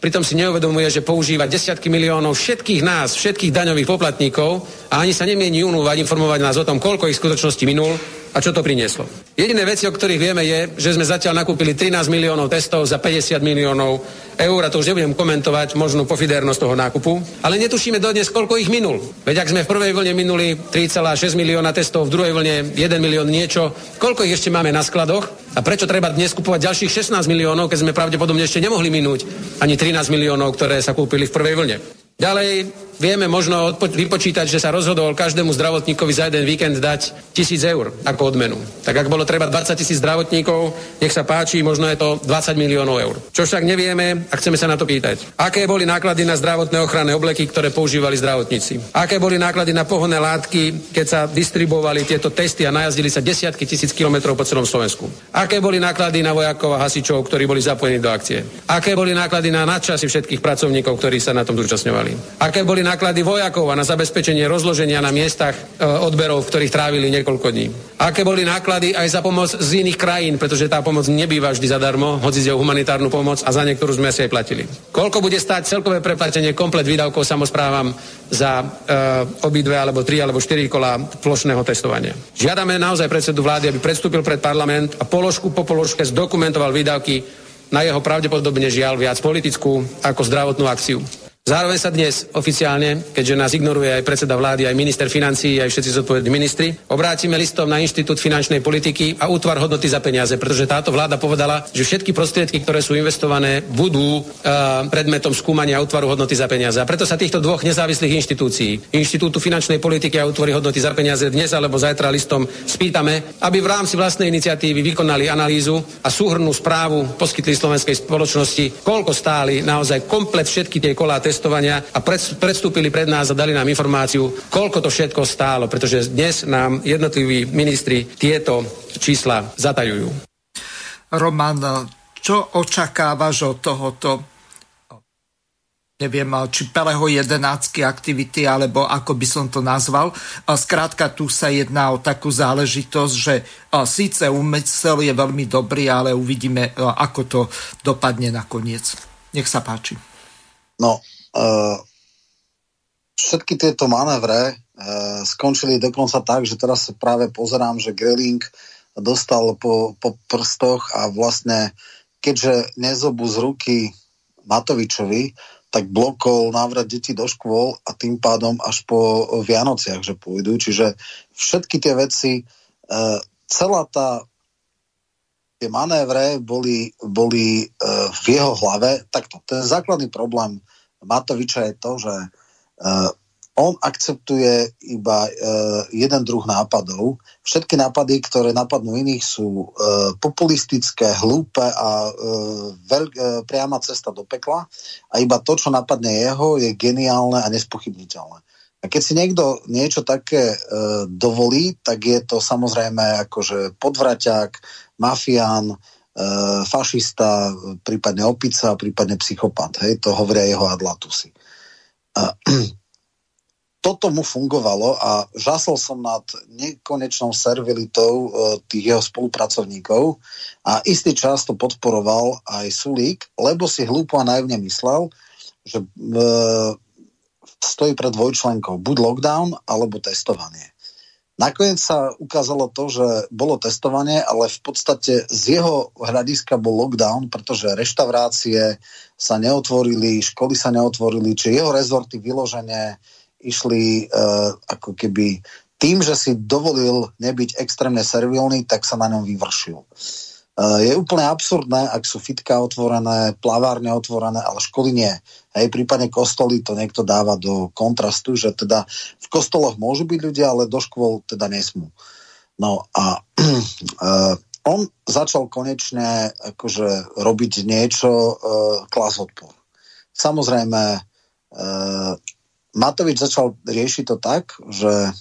pritom si neuvedomuje, že používa desiatky miliónov všetkých nás, všetkých daňových poplatníkov a ani sa nemieni unúvať informovať nás o tom, koľko ich v skutočnosti minul a čo to prinieslo. Jediné veci, o ktorých vieme, je, že sme zatiaľ nakúpili 13 miliónov testov za 50 miliónov eur, a to už nebudem komentovať, možno pofidernosť toho nákupu, ale netušíme dodnes, koľko ich minul. Veď ak sme v prvej vlne minuli 3,6 milióna testov, v druhej vlne 1 milión niečo, koľko ich ešte máme na skladoch a prečo treba dnes kupovať ďalších 16 miliónov, keď sme pravdepodobne ešte nemohli minúť ani 13 miliónov, ktoré sa kúpili v prvej vlne? Ďalej vieme možno vypočítať, že sa rozhodol každému zdravotníkovi za jeden víkend dať tisíc eur ako odmenu. Tak ak bolo treba 20 tisíc zdravotníkov, nech sa páči, možno je to 20 miliónov eur. Čo však nevieme a chceme sa na to pýtať. Aké boli náklady na zdravotné ochranné obleky, ktoré používali zdravotníci? Aké boli náklady na pohonné látky, keď sa distribuovali tieto testy a najazdili sa desiatky tisíc kilometrov po celom Slovensku? Aké boli náklady na vojakov a hasičov, ktorí boli zapojení do akcie? Aké boli náklady na nadčasy všetkých pracovníkov, ktorí sa na tom zúčastňovali? Aké boli náklady vojakov a na zabezpečenie rozloženia na miestach e, odberov, v ktorých trávili niekoľko dní. Aké boli náklady aj za pomoc z iných krajín, pretože tá pomoc nebýva vždy zadarmo, hoci ide o humanitárnu pomoc a za niektorú sme si aj platili. Koľko bude stáť celkové preplatenie komplet výdavkov samozprávam za e, obidve alebo tri alebo štyri kola plošného testovania. Žiadame naozaj predsedu vlády, aby predstúpil pred parlament a položku po položke zdokumentoval výdavky na jeho pravdepodobne žiaľ viac politickú ako zdravotnú akciu. Zároveň sa dnes oficiálne, keďže nás ignoruje aj predseda vlády, aj minister financií, aj všetci zodpovední ministri, obrátime listom na Inštitút finančnej politiky a útvar hodnoty za peniaze, pretože táto vláda povedala, že všetky prostriedky, ktoré sú investované, budú uh, predmetom skúmania útvaru hodnoty za peniaze. A preto sa týchto dvoch nezávislých inštitúcií, Inštitútu finančnej politiky a útvory hodnoty za peniaze dnes alebo zajtra listom spýtame, aby v rámci vlastnej iniciatívy vykonali analýzu a súhrnú správu poskytli slovenskej spoločnosti, koľko stáli naozaj komplet všetky tie kolá testovania a predstúpili pred nás a dali nám informáciu, koľko to všetko stálo, pretože dnes nám jednotliví ministri tieto čísla zatajujú. Roman, čo očakávaš od tohoto neviem, či Peleho jedenácky aktivity, alebo ako by som to nazval. Skrátka, tu sa jedná o takú záležitosť, že síce úmysel je veľmi dobrý, ale uvidíme, ako to dopadne nakoniec. Nech sa páči. No, všetky tieto manévre uh, skončili dokonca tak, že teraz práve pozerám, že Greling dostal po, po prstoch a vlastne keďže nezobu z ruky Matovičovi, tak blokol návrat detí do škôl a tým pádom až po Vianociach, že pôjdu. Čiže všetky tie veci, uh, celá tá tie manévre boli, boli v jeho hlave. Takto, ten základný problém Matoviča je to, že uh, on akceptuje iba uh, jeden druh nápadov. Všetky nápady, ktoré napadnú iných, sú uh, populistické, hlúpe a uh, veľ, uh, priama cesta do pekla. A iba to, čo napadne jeho, je geniálne a nespochybniteľné. A keď si niekto niečo také uh, dovolí, tak je to samozrejme akože podvraťák, mafián, e, fašista, prípadne opica, prípadne psychopat. Hej, to hovoria jeho adlatusy. E, [CLEARS THROAT] toto mu fungovalo a žasol som nad nekonečnou servilitou e, tých jeho spolupracovníkov a istý čas to podporoval aj Sulík, lebo si hlúpo a naivne myslel, že e, stojí pred dvojčlenkou buď lockdown alebo testovanie. Nakoniec sa ukázalo to, že bolo testovanie, ale v podstate z jeho hľadiska bol lockdown, pretože reštaurácie sa neotvorili, školy sa neotvorili, či jeho rezorty vyložene išli uh, ako keby tým, že si dovolil nebyť extrémne servilný, tak sa na ňom vyvršil. Eh, je úplne absurdné, ak sú fitka otvorené, plavárne otvorené, ale školy nie. Hej, prípadne kostoly to niekto dáva do kontrastu, že teda v kostoloch môžu byť ľudia, ale do škôl teda nesmú. No a uh, [CLEARS THROAT] on začal konečne akože robiť niečo, uh, klas odpor. Samozrejme, uh, Matovič začal riešiť to tak, že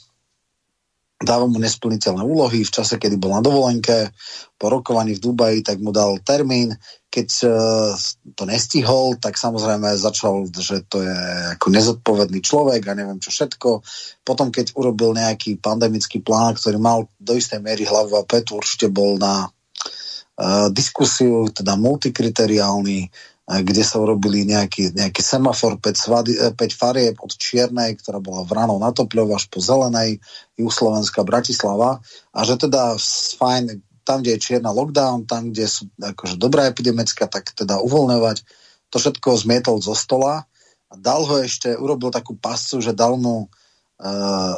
dáva mu nesplniteľné úlohy v čase, kedy bol na dovolenke, po rokovaní v Dubaji, tak mu dal termín. Keď uh, to nestihol, tak samozrejme začal, že to je ako nezodpovedný človek a neviem čo všetko. Potom, keď urobil nejaký pandemický plán, ktorý mal do istej miery hlavu a petu, určite bol na uh, diskusiu, teda multikriteriálny, kde sa urobili nejaký, nejaký semafor 5, svady, 5 farieb od čiernej, ktorá bola v ráno na Topľov až po zelenej, Juslovenská Bratislava a že teda fajn, tam, kde je čierna lockdown, tam, kde sú akože dobrá epidemická, tak teda uvoľňovať. To všetko zmietol zo stola a dal ho ešte, urobil takú pascu, že dal mu uh,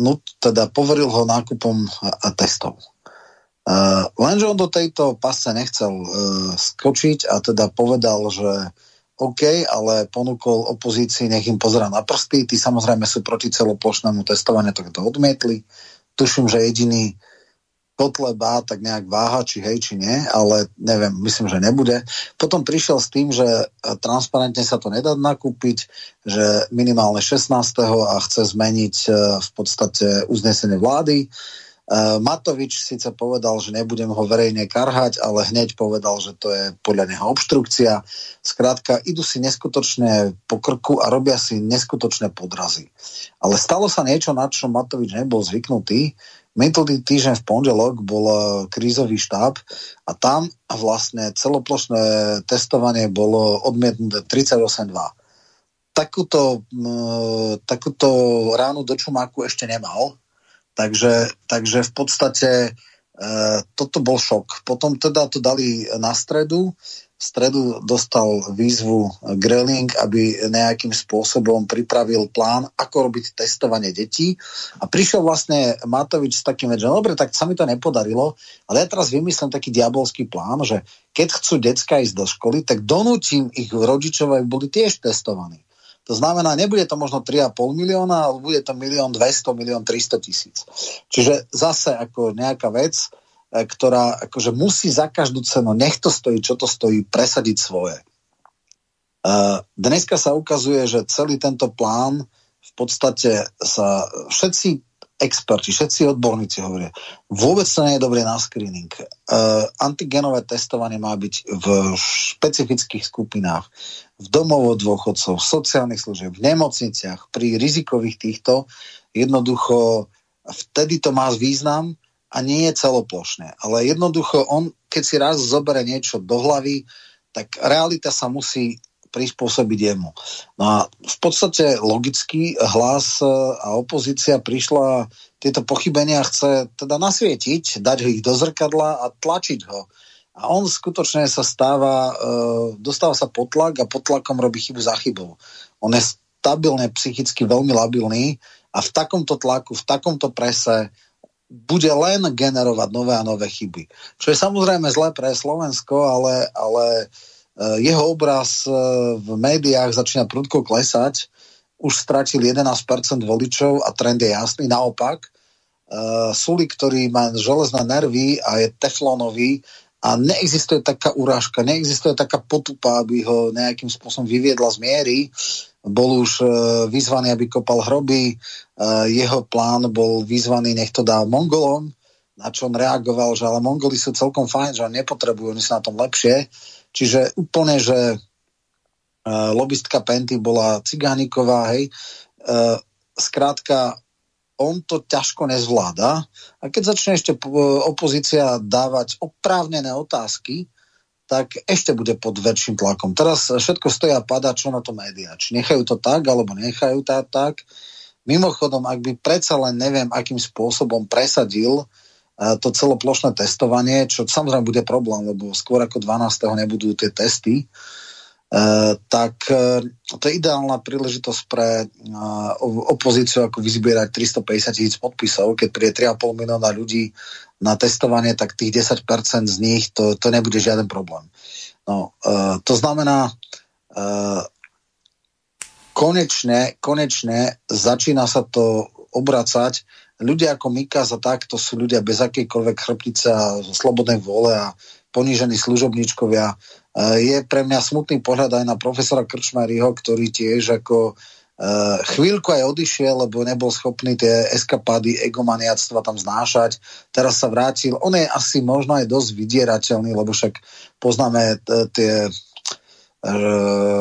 no, teda poveril ho nákupom a testov. Uh, lenže on do tejto pasce nechcel uh, skočiť a teda povedal, že OK, ale ponúkol opozícii, nech im pozera na prsty. Tí samozrejme sú proti celoplošnému testovaniu, tak to odmietli. Tuším, že jediný Kotleba tak nejak váha, či hej, či nie, ale neviem, myslím, že nebude. Potom prišiel s tým, že transparentne sa to nedá nakúpiť, že minimálne 16. a chce zmeniť v podstate uznesenie vlády. Uh, Matovič síce povedal, že nebudem ho verejne karhať, ale hneď povedal, že to je podľa neho obštrukcia. Skrátka, idú si neskutočne po krku a robia si neskutočné podrazy. Ale stalo sa niečo, na čo Matovič nebol zvyknutý. Minulý týždeň v pondelok bol e, krízový štáb a tam vlastne celoplošné testovanie bolo odmietnuté 38.2. Takúto, takúto ránu do čumáku ešte nemal, Takže, takže v podstate e, toto bol šok. Potom teda to dali na stredu. V stredu dostal výzvu Greling, aby nejakým spôsobom pripravil plán, ako robiť testovanie detí. A prišiel vlastne Matovič s takým, že dobre, tak sa mi to nepodarilo, ale ja teraz vymyslím taký diabolský plán, že keď chcú decka ísť do školy, tak donútim ich rodičov, aby boli tiež testovaní. To znamená, nebude to možno 3,5 milióna, ale bude to milión 200, milión 300 tisíc. Čiže zase ako nejaká vec, e, ktorá akože musí za každú cenu, nech to stojí, čo to stojí, presadiť svoje. E, dneska sa ukazuje, že celý tento plán v podstate sa všetci experti, všetci odborníci hovoria, vôbec to nie je dobré na screening. Uh, antigenové testovanie má byť v špecifických skupinách, v domovo dôchodcov, v sociálnych služieb, v nemocniciach, pri rizikových týchto. Jednoducho vtedy to má význam a nie je celoplošné. Ale jednoducho on, keď si raz zobere niečo do hlavy, tak realita sa musí prispôsobiť jemu. No a v podstate logický hlas e, a opozícia prišla tieto pochybenia chce teda nasvietiť, dať ho ich do zrkadla a tlačiť ho. A on skutočne sa stáva, e, dostáva sa pod tlak a pod tlakom robí chybu za chybou. On je stabilne psychicky veľmi labilný a v takomto tlaku, v takomto prese bude len generovať nové a nové chyby. Čo je samozrejme zlé pre Slovensko, ale, ale Eh, jeho obraz eh, v médiách začína prudko klesať, už stratil 11% voličov a trend je jasný. Naopak, uh, Suli, ktorý má železné nervy a je teflonový a neexistuje taká urážka, neexistuje taká potupa, aby ho nejakým spôsobom vyviedla z miery. Bol už vyzvaný, aby kopal hroby, jeho plán bol vyzvaný, nech to dá Mongolom, na čo on reagoval, že ale Mongoli sú celkom fajn, že on nepotrebujú, oni sú na tom lepšie. Čiže úplne, že uh, lobistka Penty bola Cigániková, hej, uh, skrátka on to ťažko nezvláda a keď začne ešte opozícia dávať oprávnené otázky, tak ešte bude pod väčším tlakom. Teraz všetko stojí a padá, čo na to médiá. Či nechajú to tak, alebo nechajú to tak. Mimochodom, ak by predsa len neviem, akým spôsobom presadil to celoplošné testovanie, čo samozrejme bude problém, lebo skôr ako 12. nebudú tie testy, Uh, tak uh, to je ideálna príležitosť pre uh, opozíciu ako vyzbierať 350 tisíc podpisov, keď príde 3,5 milióna ľudí na testovanie, tak tých 10% z nich to, to nebude žiaden problém. No, to znamená, konečne, konečne začína sa to obracať ľudia ako Mikas a tak, to sú ľudia bez akejkoľvek chrbtice a slobodnej vôle a ponížení služobníčkovia. E, je pre mňa smutný pohľad aj na profesora Krčmaryho, ktorý tiež ako chvíľku aj odišiel, lebo nebol schopný tie eskapády egomaniactva tam znášať. Teraz sa vrátil. On je asi možno aj dosť vydierateľný, lebo však poznáme tie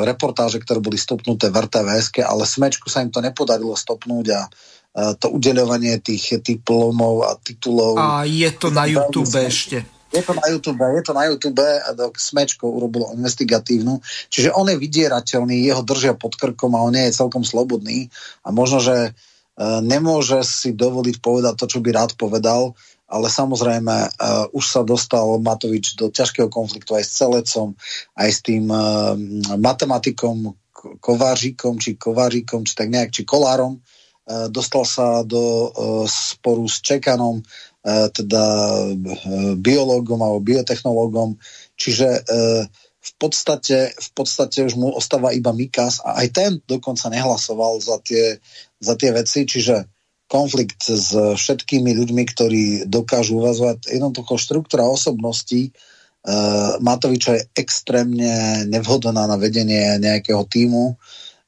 reportáže, ktoré boli stopnuté v RTVS, ale Smečku sa im to nepodarilo stopnúť a to udeľovanie tých diplomov a titulov. A je to na YouTube ešte. Je to na YouTube, je to na YouTube a Smečko urobilo investigatívnu. Čiže on je vydierateľný, jeho držia pod krkom a on nie je celkom slobodný a možno, že e, nemôže si dovoliť povedať to, čo by rád povedal, ale samozrejme uh, už sa dostal Matovič do ťažkého konfliktu aj s Celecom, aj s tým uh, matematikom Kovářikom, či Kovářikom, či tak nejak, či Kolárom. Uh, dostal sa do uh, sporu s Čekanom, uh, teda biológom alebo biotechnológom, čiže v podstate, v podstate už mu ostáva iba Mikas a aj ten dokonca nehlasoval za tie, za tie veci, čiže konflikt s všetkými ľuďmi, ktorí dokážu uvazovať. Jednoducho štruktúra osobností uh, Matoviča je extrémne nevhodná na vedenie nejakého týmu.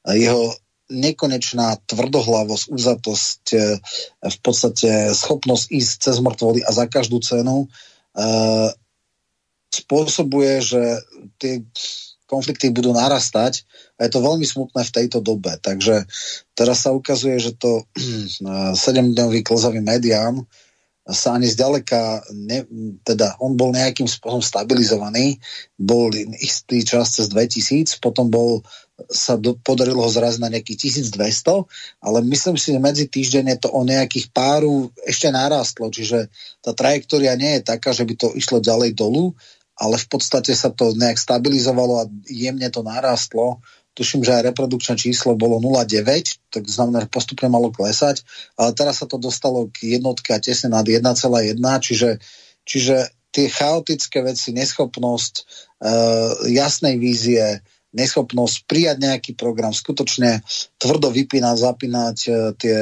Jeho nekonečná tvrdohlavosť, uzatosť, uh, v podstate schopnosť ísť cez mŕtvoly a za každú cenu uh, spôsobuje, že tie konflikty budú narastať a je to veľmi smutné v tejto dobe. Takže teraz sa ukazuje, že to [CLEARS THROAT] 7-dňový klzavý medián sa ani zďaleka, ne, teda on bol nejakým spôsobom stabilizovaný, bol istý čas cez 2000, potom bol, sa do, podarilo ho zraziť na nejakých 1200, ale myslím si, že medzi týždeň to o nejakých páru ešte narastlo, čiže tá trajektória nie je taká, že by to išlo ďalej dolu, ale v podstate sa to nejak stabilizovalo a jemne to narastlo. Tuším, že aj reprodukčné číslo bolo 0,9, tak znamená, že postupne malo klesať, ale teraz sa to dostalo k jednotke a tesne nad 1,1, čiže, čiže tie chaotické veci, neschopnosť uh, jasnej vízie, neschopnosť prijať nejaký program, skutočne tvrdo vypínať, zapínať uh, tie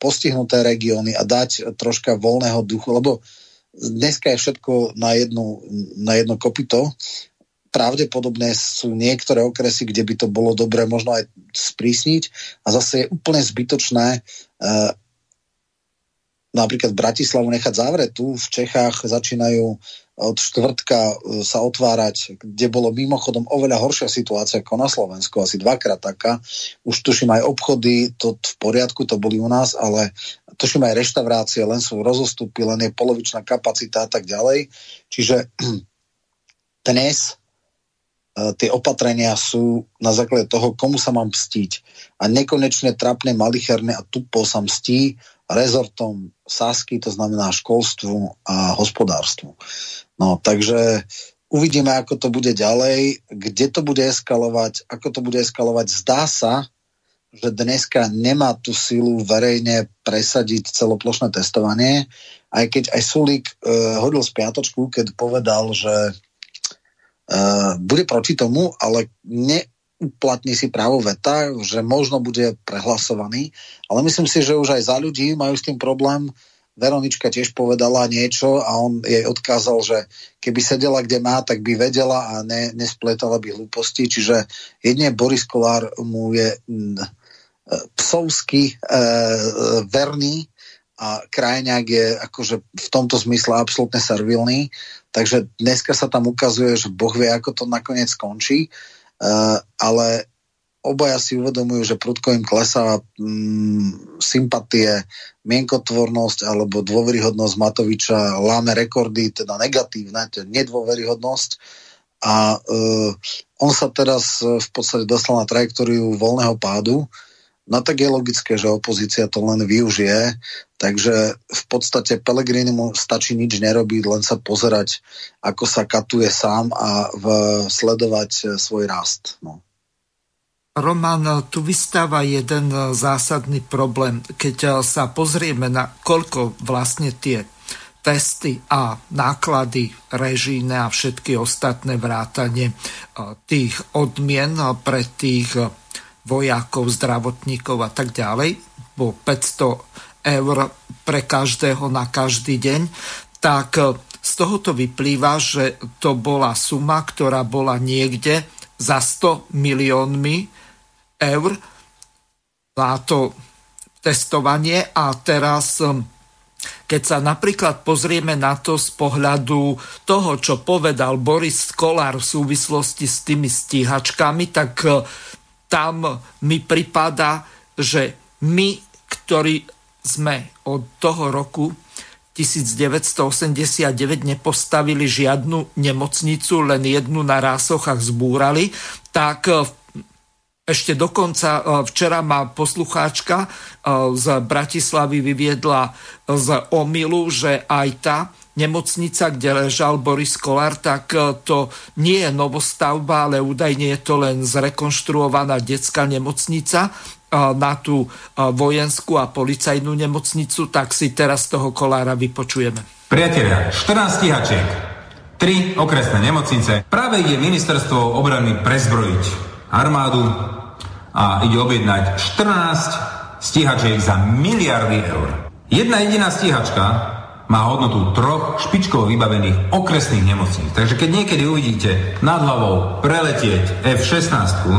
postihnuté regióny a dať troška voľného duchu, lebo dneska je všetko na, jednu, na jedno kopito. Pravdepodobne sú niektoré okresy, kde by to bolo dobré možno aj sprísniť a zase je úplne zbytočné uh, napríklad Bratislavu nechať zavretú. V Čechách začínajú od štvrtka e, sa otvárať, kde bolo mimochodom oveľa horšia situácia ako na Slovensku, asi dvakrát taká. Už tuším aj obchody, to v poriadku, to boli u nás, ale tuším aj reštaurácie, len sú rozostupy, len je polovičná kapacita a tak ďalej. Čiže [CLEARS THROAT] dnes e, tie opatrenia sú na základe toho, komu sa mám mstiť. A nekonečne trapne, malicherné a tupo sa mstí rezortom Sasky, to znamená školstvu a hospodárstvu. No, takže uvidíme, ako to bude ďalej, kde to bude eskalovať, ako to bude eskalovať. Zdá sa, že dneska nemá tú silu verejne presadiť celoplošné testovanie, aj keď aj Sulík uh, hodil z piatočku, keď povedal, že uh, bude proti tomu, ale neuplatní si právo veta, že možno bude prehlasovaný, ale myslím si, že už aj za ľudí majú s tým problém, Veronička tiež povedala niečo a on jej odkázal, že keby sedela kde má, tak by vedela a ne, nespletala by hlúposti. Čiže jedne Boris Kolár mu je mm, e, psovsky e, verný a krajňák je akože v tomto zmysle absolútne servilný. Takže dneska sa tam ukazuje, že Boh vie, ako to nakoniec skončí. E, ale obaja si uvedomujú, že prudko im klesá mm, sympatie, mienkotvornosť alebo dôveryhodnosť Matoviča. Láme rekordy, teda negatívne, to je nedôveryhodnosť. A uh, on sa teraz v podstate dostal na trajektóriu voľného pádu, no tak je logické, že opozícia to len využije, takže v podstate Pelegrini mu stačí nič nerobiť, len sa pozerať, ako sa katuje sám a v, sledovať svoj rast. No. Roman, tu vystáva jeden zásadný problém. Keď sa pozrieme na koľko vlastne tie testy a náklady režíne a všetky ostatné vrátanie tých odmien pre tých vojakov, zdravotníkov a tak ďalej, po 500 eur pre každého na každý deň, tak z tohoto vyplýva, že to bola suma, ktorá bola niekde za 100 miliónmi eur. na to testovanie a teraz keď sa napríklad pozrieme na to z pohľadu toho, čo povedal Boris Kolár v súvislosti s tými stíhačkami, tak e, tam mi pripada, že my, ktorí sme od toho roku 1989 nepostavili žiadnu nemocnicu, len jednu na Rásochách zbúrali, tak v e, ešte dokonca e, včera ma poslucháčka e, z Bratislavy vyviedla z omilu, že aj tá nemocnica, kde ležal Boris Kolár, tak e, to nie je novostavba, ale údajne je to len zrekonštruovaná detská nemocnica na tú vojenskú a policajnú nemocnicu, tak si teraz toho Kolára vypočujeme. Priatelia, 14 stíhačiek, 3 okresné nemocnice. Práve ide ministerstvo obrany prezbrojiť armádu a ide objednať 14 stíhačiek za miliardy eur. Jedna jediná stíhačka má hodnotu troch špičkovo vybavených okresných nemocníc. Takže keď niekedy uvidíte nad hlavou preletieť F-16,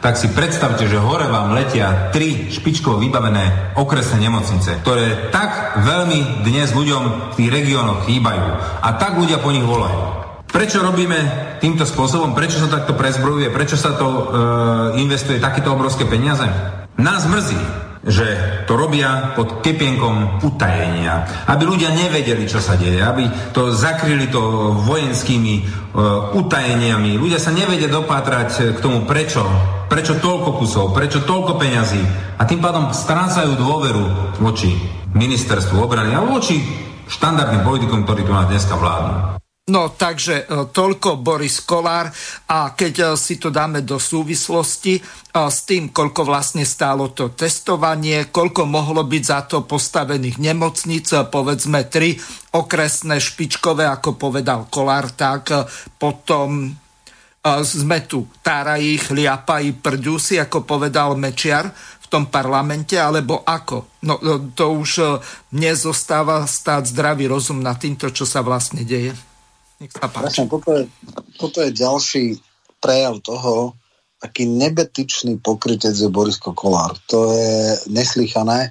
tak si predstavte, že hore vám letia tri špičkovo vybavené okresné nemocnice, ktoré tak veľmi dnes ľuďom v tých regiónoch chýbajú a tak ľudia po nich volajú. Prečo robíme týmto spôsobom? Prečo sa takto prezbrojuje? Prečo sa to e, investuje takéto obrovské peniaze? Nás mrzí, že to robia pod kepienkom utajenia. Aby ľudia nevedeli, čo sa deje. Aby to zakryli to vojenskými e, utajeniami. Ľudia sa nevedia dopátrať k tomu, prečo. Prečo toľko kusov, prečo toľko peňazí. A tým pádom strácajú dôveru voči ministerstvu obrany a voči štandardným politikom, ktorí tu na dneska vládnu. No takže e, toľko Boris Kolár a keď e, si to dáme do súvislosti e, s tým, koľko vlastne stálo to testovanie, koľko mohlo byť za to postavených nemocníc, povedzme tri okresné špičkové, ako povedal Kolár, tak potom sme tu tárají, chliapají, prďusi, ako povedal Mečiar v tom parlamente, alebo ako? No to už nezostáva stáť zdravý rozum na týmto, čo sa vlastne deje. Nech sa páči. Presne, toto, je, toto je ďalší prejav toho, aký nebetičný pokrytec je Boris Kolár. To je neslychané. E,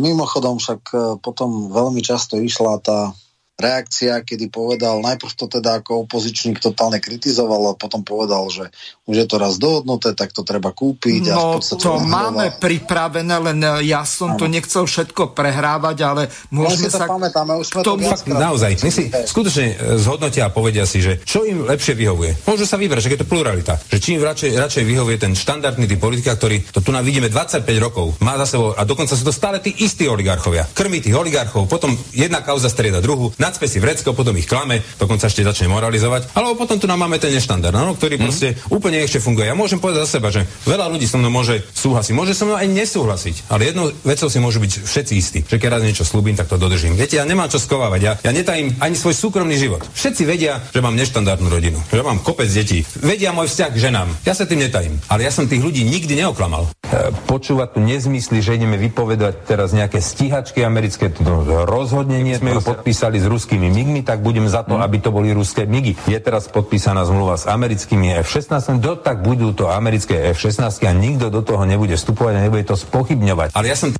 mimochodom však e, potom veľmi často išla tá reakcia, kedy povedal, najprv to teda ako opozičník totálne kritizoval a potom povedal, že už je to raz dohodnuté, tak to treba kúpiť. No a to máme pripravené, len ja som ano. to nechcel všetko prehrávať, ale môžeme no, sa... pamätáme, už sme to fakt, naozaj, my si skutočne e, zhodnotia a povedia si, že čo im lepšie vyhovuje. Môžu sa vybrať, že je to pluralita. Že čím radšej, radšej vyhovuje ten štandardný typ politika, ktorý to tu nám vidíme 25 rokov, má za sebou a dokonca sú to stále tí istí oligarchovia. Krmí tých oligarchov, potom jedna kauza strieda druhú, nadspe si vrecko, potom ich klame, dokonca ešte začne moralizovať. Alebo potom tu nám máme ten neštandard, no, ktorý mm. proste úplne ešte funguje. Ja môžem povedať za seba, že veľa ľudí so mnou môže súhlasiť, môže so mnou aj nesúhlasiť, ale jednou vecou si môžu byť všetci istí, že keď raz niečo slúbim, tak to dodržím. Viete, ja nemám čo skovávať, ja, ja netajím ani svoj súkromný život. Všetci vedia, že mám neštandardnú rodinu, že mám kopec detí, vedia môj vzťah k ženám. Ja sa tým netajím, ale ja som tých ľudí nikdy neoklamal. E, počúvať tu nezmysly, že ideme vypovedať teraz nejaké stíhačky americké, to rozhodne nie sme ju podpísali s ruskými migmi, tak budem za to, mm. aby to boli ruské migy. Je teraz podpísaná zmluva s americkými F-16, do tak budú to americké F-16 a nikto do toho nebude vstupovať a nebude to spochybňovať. Ale ja som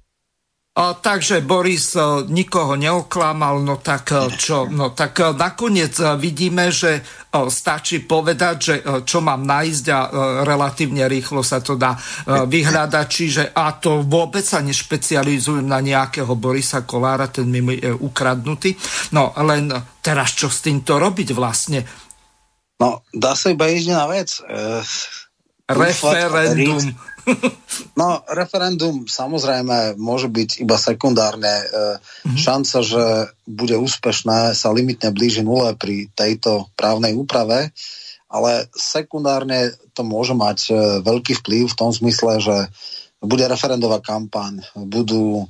takže Boris nikoho neoklamal, no tak čo? No tak nakoniec vidíme, že stačí povedať, že čo mám nájsť a relatívne rýchlo sa to dá vyhľadať. Čiže a to vôbec sa nešpecializujem na nejakého Borisa Kolára, ten mi je ukradnutý. No len teraz čo s týmto robiť vlastne? No, dá sa iba jediná vec. E, Referendum. No, referendum samozrejme môže byť iba sekundárne. Mm-hmm. Šanca, že bude úspešné, sa limitne blíži nule pri tejto právnej úprave, ale sekundárne to môže mať e, veľký vplyv v tom zmysle, že bude referendová kampaň, budú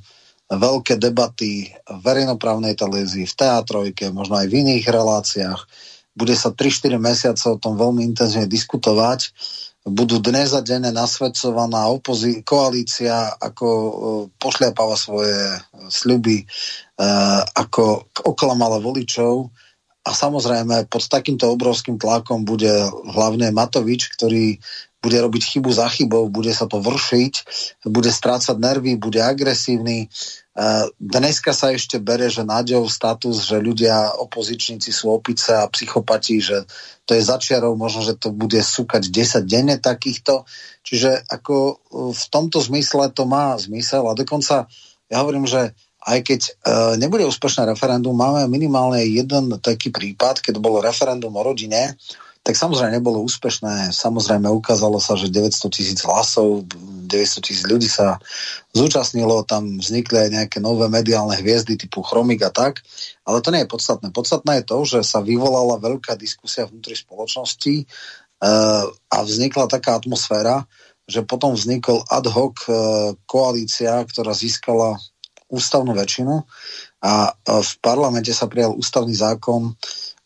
veľké debaty v verejnoprávnej televízii, v teatrojke, možno aj v iných reláciách. Bude sa 3-4 mesiace o tom veľmi intenzívne diskutovať budú dnes a denne nasvedcovaná opozí- koalícia, ako uh, pošliapáva svoje uh, sľuby, uh, ako oklamala voličov a samozrejme pod takýmto obrovským tlakom bude hlavne Matovič, ktorý bude robiť chybu za chybou, bude sa to vršiť, bude strácať nervy, bude agresívny. E, dneska sa ešte bere, že nádejou status, že ľudia, opozičníci sú opice a psychopati, že to je začiarov, možno, že to bude súkať 10 denne takýchto. Čiže ako e, v tomto zmysle to má zmysel a dokonca ja hovorím, že aj keď e, nebude úspešné referendum, máme minimálne jeden taký prípad, keď bolo referendum o rodine, tak samozrejme nebolo úspešné. Samozrejme ukázalo sa, že 900 tisíc hlasov, 900 tisíc ľudí sa zúčastnilo, tam vznikli aj nejaké nové mediálne hviezdy typu Chromik a tak, ale to nie je podstatné. Podstatné je to, že sa vyvolala veľká diskusia vnútri spoločnosti uh, a vznikla taká atmosféra, že potom vznikol ad hoc uh, koalícia, ktorá získala ústavnú väčšinu a uh, v parlamente sa prijal ústavný zákon,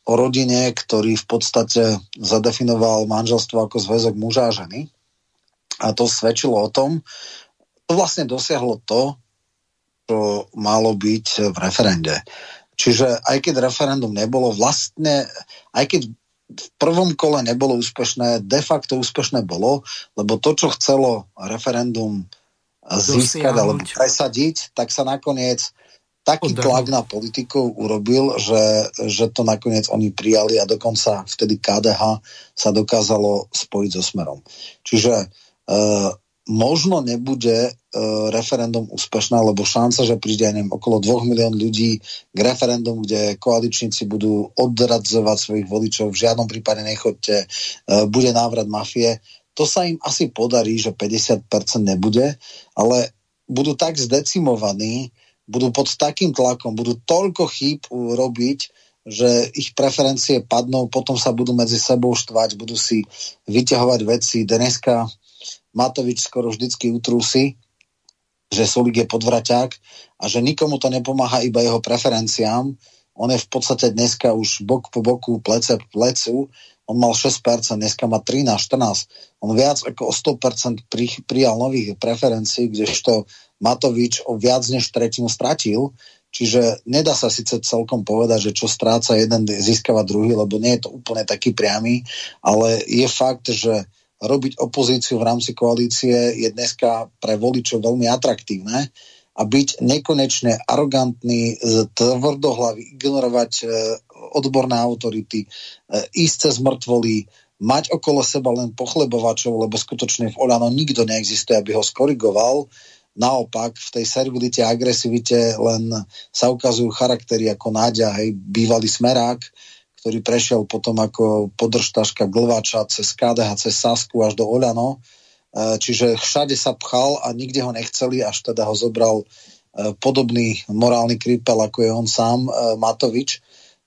o rodine, ktorý v podstate zadefinoval manželstvo ako zväzok muža a ženy. A to svedčilo o tom, to vlastne dosiahlo to, čo malo byť v referende. Čiže aj keď referendum nebolo vlastne, aj keď v prvom kole nebolo úspešné, de facto úspešné bolo, lebo to, čo chcelo referendum získať alebo presadiť, tak sa nakoniec taký Oddajú. tlak na politikov urobil, že, že to nakoniec oni prijali a dokonca vtedy KDH sa dokázalo spojiť so Smerom. Čiže e, možno nebude e, referendum úspešné, lebo šanca, že príde aj neviem, okolo 2 milión ľudí k referendum, kde koaličníci budú odradzovať svojich voličov, v žiadnom prípade nechoďte, e, bude návrat mafie. To sa im asi podarí, že 50% nebude, ale budú tak zdecimovaní, budú pod takým tlakom, budú toľko chýb robiť, že ich preferencie padnú, potom sa budú medzi sebou štvať, budú si vyťahovať veci. Dneska Matovič skoro vždycky utrúsi, že Sulik je podvraťák a že nikomu to nepomáha iba jeho preferenciám. On je v podstate dneska už bok po boku, plece po plecu. On mal 6%, dneska má 13, 14. On viac ako o 100% pri, prijal nových preferencií, kdežto Matovič o viac než tretinu stratil, čiže nedá sa síce celkom povedať, že čo stráca jeden, získava druhý, lebo nie je to úplne taký priamy, ale je fakt, že robiť opozíciu v rámci koalície je dneska pre voličov veľmi atraktívne a byť nekonečne arogantný, tvrdohlavý, ignorovať e, odborné autority, e, ísť cez mŕtvoly, mať okolo seba len pochlebovačov, lebo skutočne v Olano nikto neexistuje, aby ho skorigoval, Naopak, v tej servilite a agresivite len sa ukazujú charaktery ako Náďa, hej, bývalý smerák, ktorý prešiel potom ako podržtaška Glvača cez KDH, cez Sasku až do Oľano. E, čiže všade sa pchal a nikde ho nechceli, až teda ho zobral e, podobný morálny krípel, ako je on sám, e, Matovič.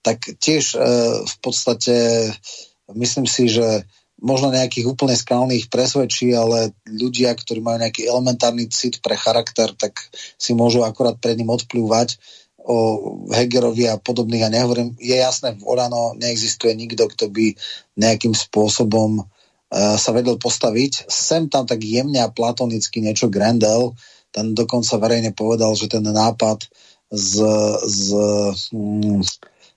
Tak tiež v podstate myslím si, že možno nejakých úplne skalných presvedčí, ale ľudia, ktorí majú nejaký elementárny cit pre charakter, tak si môžu akorát pred ním odplúvať o Hegerovi a podobných. A nehovorím, je jasné, v Orano neexistuje nikto, kto by nejakým spôsobom uh, sa vedel postaviť. Sem tam tak jemne a platonicky niečo Grendel, ten dokonca verejne povedal, že ten nápad z, z mm,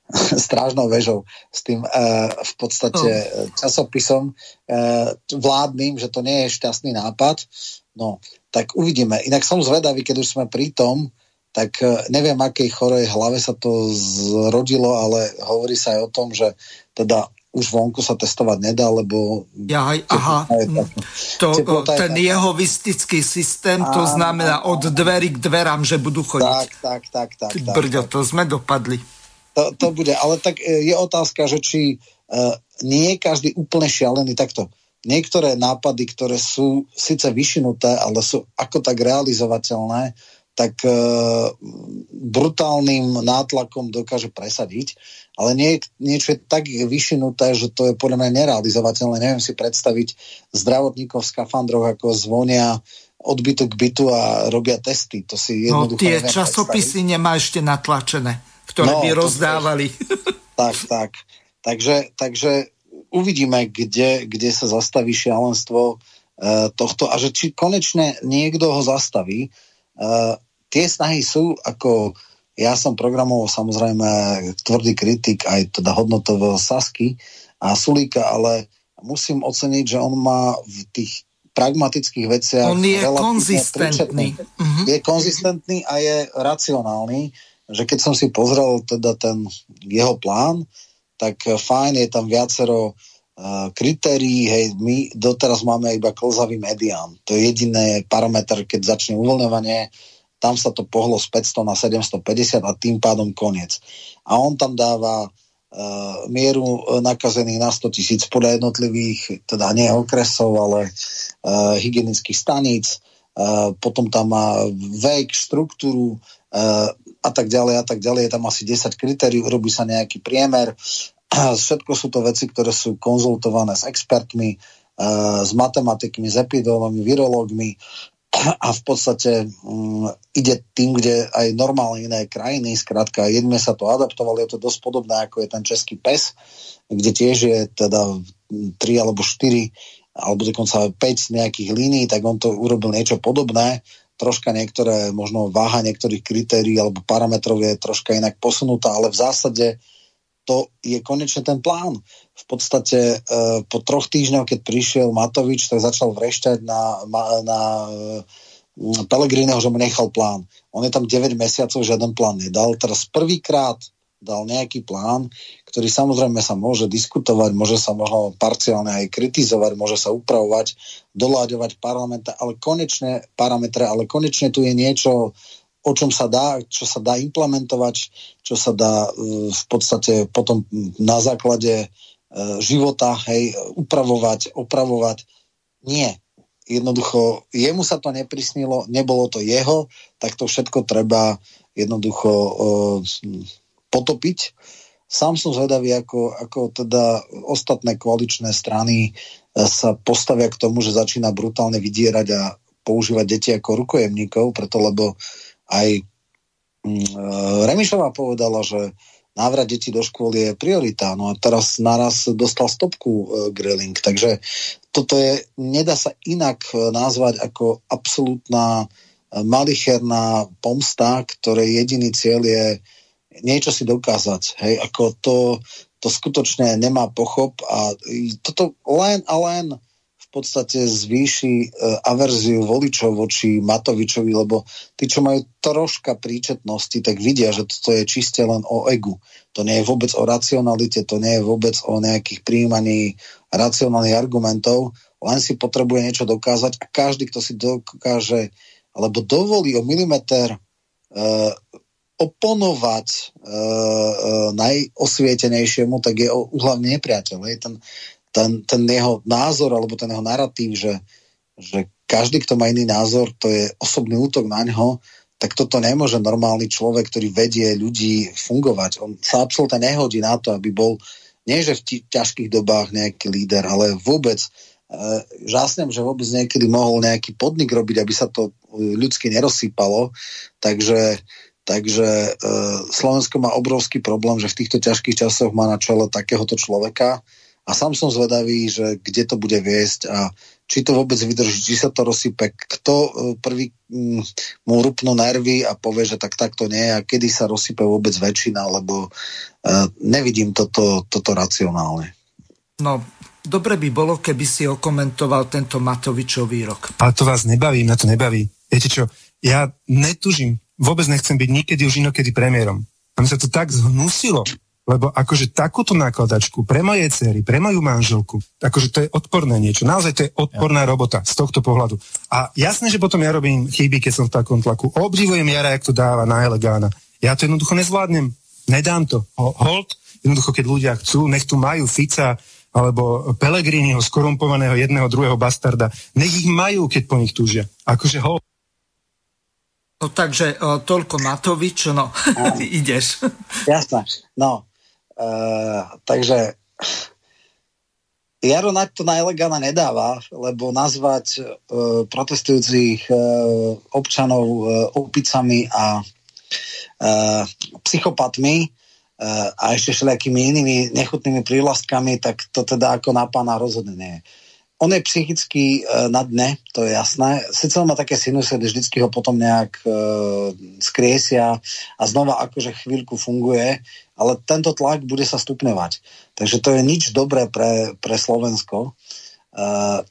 [LAUGHS] strážnou väžou, s tým uh, v podstate oh. časopisom uh, vládnym, že to nie je šťastný nápad. No, tak uvidíme. Inak som zvedavý, keď už sme pri tom, tak uh, neviem, akej chorej hlave sa to zrodilo, ale hovorí sa aj o tom, že teda už vonku sa testovať nedá, lebo... Ja, aj, aha, to, ten jehovistický systém, to znamená od dverí k dverám, že budú chodiť. Tak, tak, tak. tak, tak, Brďo, to sme dopadli to, to bude. Ale tak e, je otázka, že či uh, nie je každý úplne šialený takto. Niektoré nápady, ktoré sú síce vyšinuté, ale sú ako tak realizovateľné, tak uh, brutálnym nátlakom dokáže presadiť, ale nie, niečo je tak vyšinuté, že to je podľa mňa nerealizovateľné. Neviem si predstaviť zdravotníkov v skafandroch, ako zvonia od bytu k bytu a robia testy. To si no, jednoducho no, tie časopisy predstaviť. nemá ešte natlačené ktoré no, by rozdávali. [LAUGHS] Tak, tak. Takže, takže uvidíme, kde, kde sa zastaví šialenstvo e, tohto a že či konečne niekto ho zastaví. E, tie snahy sú ako Ja som programovo samozrejme tvrdý kritik aj teda hodnotového Sasky a Sulíka, ale musím oceniť, že on má v tých pragmatických veciach... On je konzistentný. Uh-huh. Je konzistentný a je racionálny, že keď som si pozrel teda ten jeho plán, tak fajn, je tam viacero uh, kritérií, hej, my doteraz máme iba klzavý medián. To je jediný parameter, keď začne uvoľňovanie, tam sa to pohlo z 500 na 750 a tým pádom koniec. A on tam dáva uh, mieru nakazených na 100 tisíc podľa jednotlivých, teda nie okresov, ale uh, hygienických staníc, uh, potom tam má vek, štruktúru uh, a tak ďalej a tak ďalej. Je tam asi 10 kritérií, robí sa nejaký priemer. [CLEARS THROAT] Všetko sú to veci, ktoré sú konzultované s expertmi, uh, s matematikmi, s epidologmi, virológmi [CLEARS THROAT] a v podstate um, ide tým, kde aj normálne iné krajiny, skrátka jedme sa to adaptovali, je to dosť podobné ako je ten český pes, kde tiež je teda 3 alebo 4 alebo dokonca 5 nejakých línií, tak on to urobil niečo podobné, troška niektoré, možno váha niektorých kritérií alebo parametrov je troška inak posunutá, ale v zásade to je konečne ten plán v podstate e, po troch týždňoch, keď prišiel Matovič, tak začal vrešťať na, na e, Pelegrineho, že mu nechal plán. On je tam 9 mesiacov, žiaden plán nedal. Teraz prvýkrát dal nejaký plán, ktorý samozrejme sa môže diskutovať, môže sa možno parciálne aj kritizovať, môže sa upravovať, doláďovať parlamenta, ale konečne parametre, ale konečne tu je niečo, o čom sa dá, čo sa dá implementovať, čo sa dá e, v podstate potom na základe E, života, hej, upravovať, opravovať. Nie. Jednoducho, jemu sa to neprisnilo, nebolo to jeho, tak to všetko treba jednoducho uh, potopiť. Sám som zvedavý, ako, ako teda ostatné koaličné strany e, sa postavia k tomu, že začína brutálne vydierať a používať deti ako rukojemníkov, preto lebo aj uh, Remišová povedala, že návrat detí do škôl je priorita. No a teraz naraz dostal stopku e, Grilling. Takže toto je, nedá sa inak e, nazvať ako absolútna e, malicherná pomsta, ktorej jediný cieľ je niečo si dokázať. Hej, ako to, to skutočne nemá pochop a toto len a len podstate zvýši e, averziu voličov voči Matovičovi, lebo tí, čo majú troška príčetnosti, tak vidia, že toto je čiste len o egu. To nie je vôbec o racionalite, to nie je vôbec o nejakých príjmaní racionálnych argumentov, len si potrebuje niečo dokázať a každý, kto si dokáže alebo dovolí o milimeter uh, oponovať uh, uh, najosvietenejšiemu, tak je uhlavne nepriateľ. Je ten ten, ten jeho názor alebo ten jeho narratív, že, že každý, kto má iný názor, to je osobný útok na ňo, tak toto nemôže normálny človek, ktorý vedie ľudí fungovať. On sa absolútne nehodí na to, aby bol nie že v ťažkých dobách nejaký líder, ale vôbec e, žasnem, že vôbec niekedy mohol nejaký podnik robiť, aby sa to ľudsky nerozsýpalo. Takže, takže e, Slovensko má obrovský problém, že v týchto ťažkých časoch má na čele takéhoto človeka, a sám som zvedavý, že kde to bude viesť a či to vôbec vydrží, či sa to rozsype, kto e, prvý mm, mu rupnú nervy a povie, že tak takto nie a kedy sa rozsype vôbec väčšina, lebo uh, nevidím toto, toto racionálne. No, dobre by bolo, keby si okomentoval tento Matovičov výrok. Ale to vás nebaví, na to nebaví. Viete čo, ja netužím, vôbec nechcem byť nikedy už inokedy premiérom. A mi sa to tak zhnusilo, lebo akože takúto nakladačku pre moje cery, pre moju manželku, akože to je odporné niečo. Naozaj to je odporná robota z tohto pohľadu. A jasné, že potom ja robím chyby, keď som v takom tlaku. Obdivujem Jara, jak to dáva na Elegána. Ja to jednoducho nezvládnem. Nedám to. Hold, jednoducho, keď ľudia chcú, nech tu majú Fica alebo Pelegriniho, skorumpovaného jedného, druhého bastarda. Nech ich majú, keď po nich túžia. Akože hold. No takže o, toľko Matovič, no [LAUGHS] ideš. Jasné, no Uh, takže Jaro na to na Elegana nedáva, lebo nazvať uh, protestujúcich uh, občanov uh, opicami a uh, psychopatmi uh, a ešte všelijakými inými nechutnými prílastkami, tak to teda ako na pána rozhodne nie. On je psychicky uh, na dne, to je jasné. Sice on má také sinusidy, vždycky ho potom nejak uh, skriesia a znova akože chvíľku funguje, ale tento tlak bude sa stupňovať. Takže to je nič dobré pre, pre Slovensko. Uh,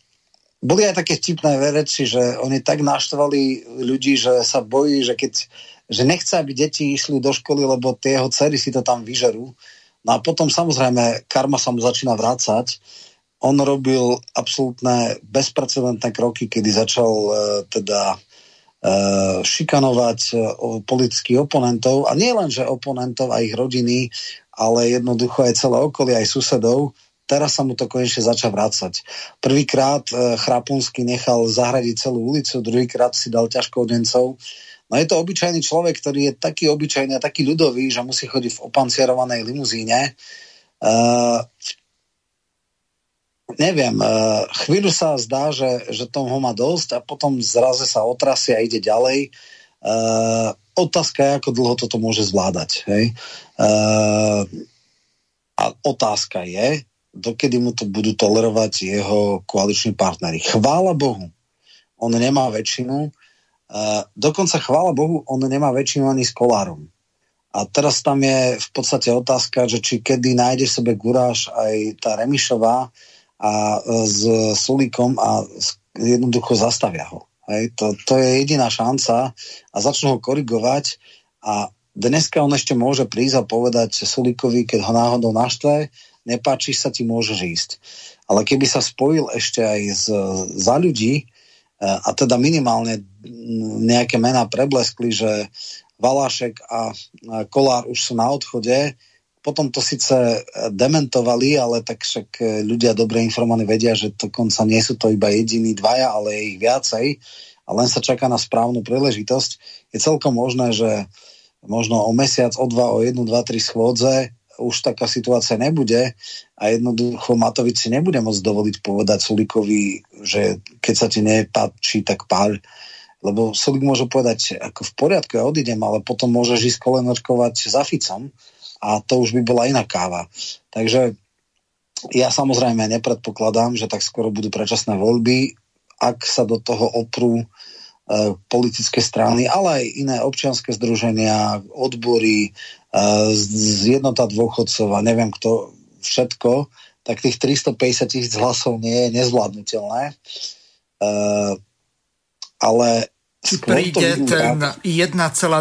boli aj také vtipné reči, že oni tak naštvali ľudí, že sa bojí, že keď že nechce, aby deti išli do školy, lebo tie jeho cery si to tam vyžerú. No a potom samozrejme karma sa mu začína vrácať on robil absolútne bezprecedentné kroky, kedy začal uh, teda uh, šikanovať uh, politických oponentov a nie len, že oponentov a ich rodiny, ale jednoducho aj celé okolie, aj susedov. Teraz sa mu to konečne začal vrácať. Prvýkrát uh, Chrapunsky nechal zahradiť celú ulicu, druhýkrát si dal ťažkodencov. No je to obyčajný človek, ktorý je taký obyčajný a taký ľudový, že musí chodiť v opancierovanej limuzíne. Uh, neviem, uh, chvíľu sa zdá, že, že toho má dosť a potom zraze sa otrasie a ide ďalej. Uh, otázka je, ako dlho toto môže zvládať. Hej? Uh, a otázka je, dokedy mu to budú tolerovať jeho koaliční partnery. Chvála Bohu, on nemá väčšinu. Uh, dokonca chvála Bohu, on nemá väčšinu ani s kolárom. A teraz tam je v podstate otázka, že či kedy nájde sebe guráž aj tá Remišová, a e, s Sulíkom a jednoducho zastavia ho. Hej, to, to je jediná šanca a začnú ho korigovať a dneska on ešte môže prísť a povedať Sulíkovi, keď ho náhodou naštve, nepáči sa ti, môžeš ísť. Ale keby sa spojil ešte aj z, za ľudí, e, a teda minimálne nejaké mená prebleskli, že Valášek a Kolár už sú na odchode, potom to síce e, dementovali, ale tak však e, ľudia dobre informovaní vedia, že dokonca nie sú to iba jediní dvaja, ale je ich viacej a len sa čaká na správnu príležitosť. Je celkom možné, že možno o mesiac, o dva, o jednu, dva, tri schôdze už taká situácia nebude a jednoducho Matovič si nebude môcť dovoliť povedať Sulikovi, že keď sa ti nepáči, tak pár. Lebo Sulik môže povedať, ako v poriadku, ja odídem, ale potom môžeš ísť kolenočkovať za Ficom a to už by bola iná káva. Takže ja samozrejme nepredpokladám, že tak skoro budú predčasné voľby, ak sa do toho oprú e, politické strany, ale aj iné občianske združenia, odbory, e, zjednota dôchodcov a neviem kto všetko, tak tých 350 tisíc hlasov nie je nezvládnutelné. E, ale príde ten 1,2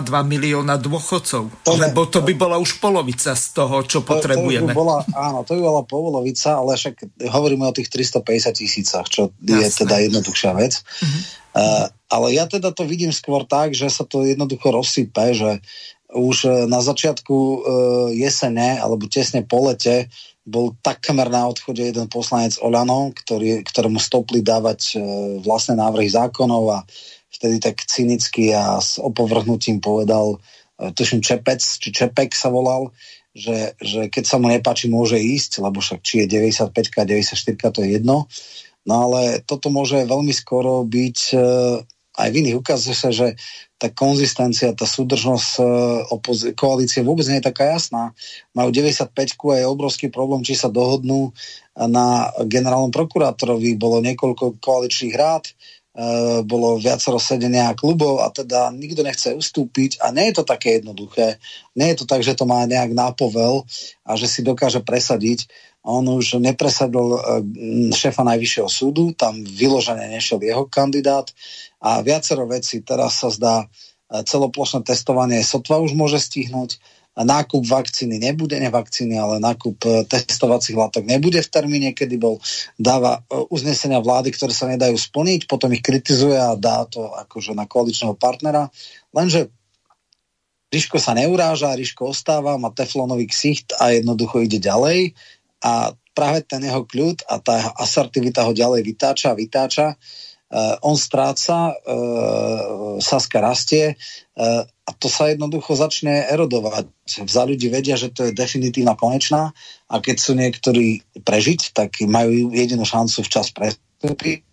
milióna dôchodcov. To lebo to by bola už polovica z toho, čo to, potrebujeme. To by bola, áno, to by bola polovica, ale však hovoríme o tých 350 tisícach, čo Jasne. je teda jednoduchšia vec. Uh-huh. Uh, ale ja teda to vidím skôr tak, že sa to jednoducho rozsype, že už na začiatku uh, jesene alebo tesne po lete bol takmer na odchode jeden poslanec Olano, ktorý, ktorému stopli dávať uh, vlastné návrhy zákonov a vtedy tak cynicky a s opovrhnutím povedal, e, tuším Čepec, či Čepek sa volal, že, že keď sa mu nepáči, môže ísť, lebo však či je 95 94 to je jedno. No ale toto môže veľmi skoro byť e, aj v iných. Ukazuje sa, že tá konzistencia, tá súdržnosť e, opozi- koalície vôbec nie je taká jasná. Majú 95 a je obrovský problém, či sa dohodnú na generálnom prokurátorovi. Bolo niekoľko koaličných rád, bolo viacero sedenia klubov a teda nikto nechce ustúpiť a nie je to také jednoduché. Nie je to tak, že to má nejak nápovel a že si dokáže presadiť. On už nepresadil eh, šéfa Najvyššieho súdu, tam vyložene nešiel jeho kandidát a viacero vecí. Teraz sa zdá eh, celoplošné testovanie sotva už môže stihnúť nákup vakcíny nebude, ne vakcíny, ale nákup e, testovacích látok nebude v termíne, kedy bol, dáva e, uznesenia vlády, ktoré sa nedajú splniť, potom ich kritizuje a dá to akože na koaličného partnera. Lenže Ríško sa neuráža, Ríško ostáva, má teflonový ksicht a jednoducho ide ďalej a práve ten jeho kľud a tá asertivita ho ďalej vytáča vytáča Uh, on stráca, uh, Saska rastie uh, a to sa jednoducho začne erodovať. Za ľudí vedia, že to je definitívna konečná a keď sú niektorí prežiť, tak majú jedinú šancu včas prestúpiť.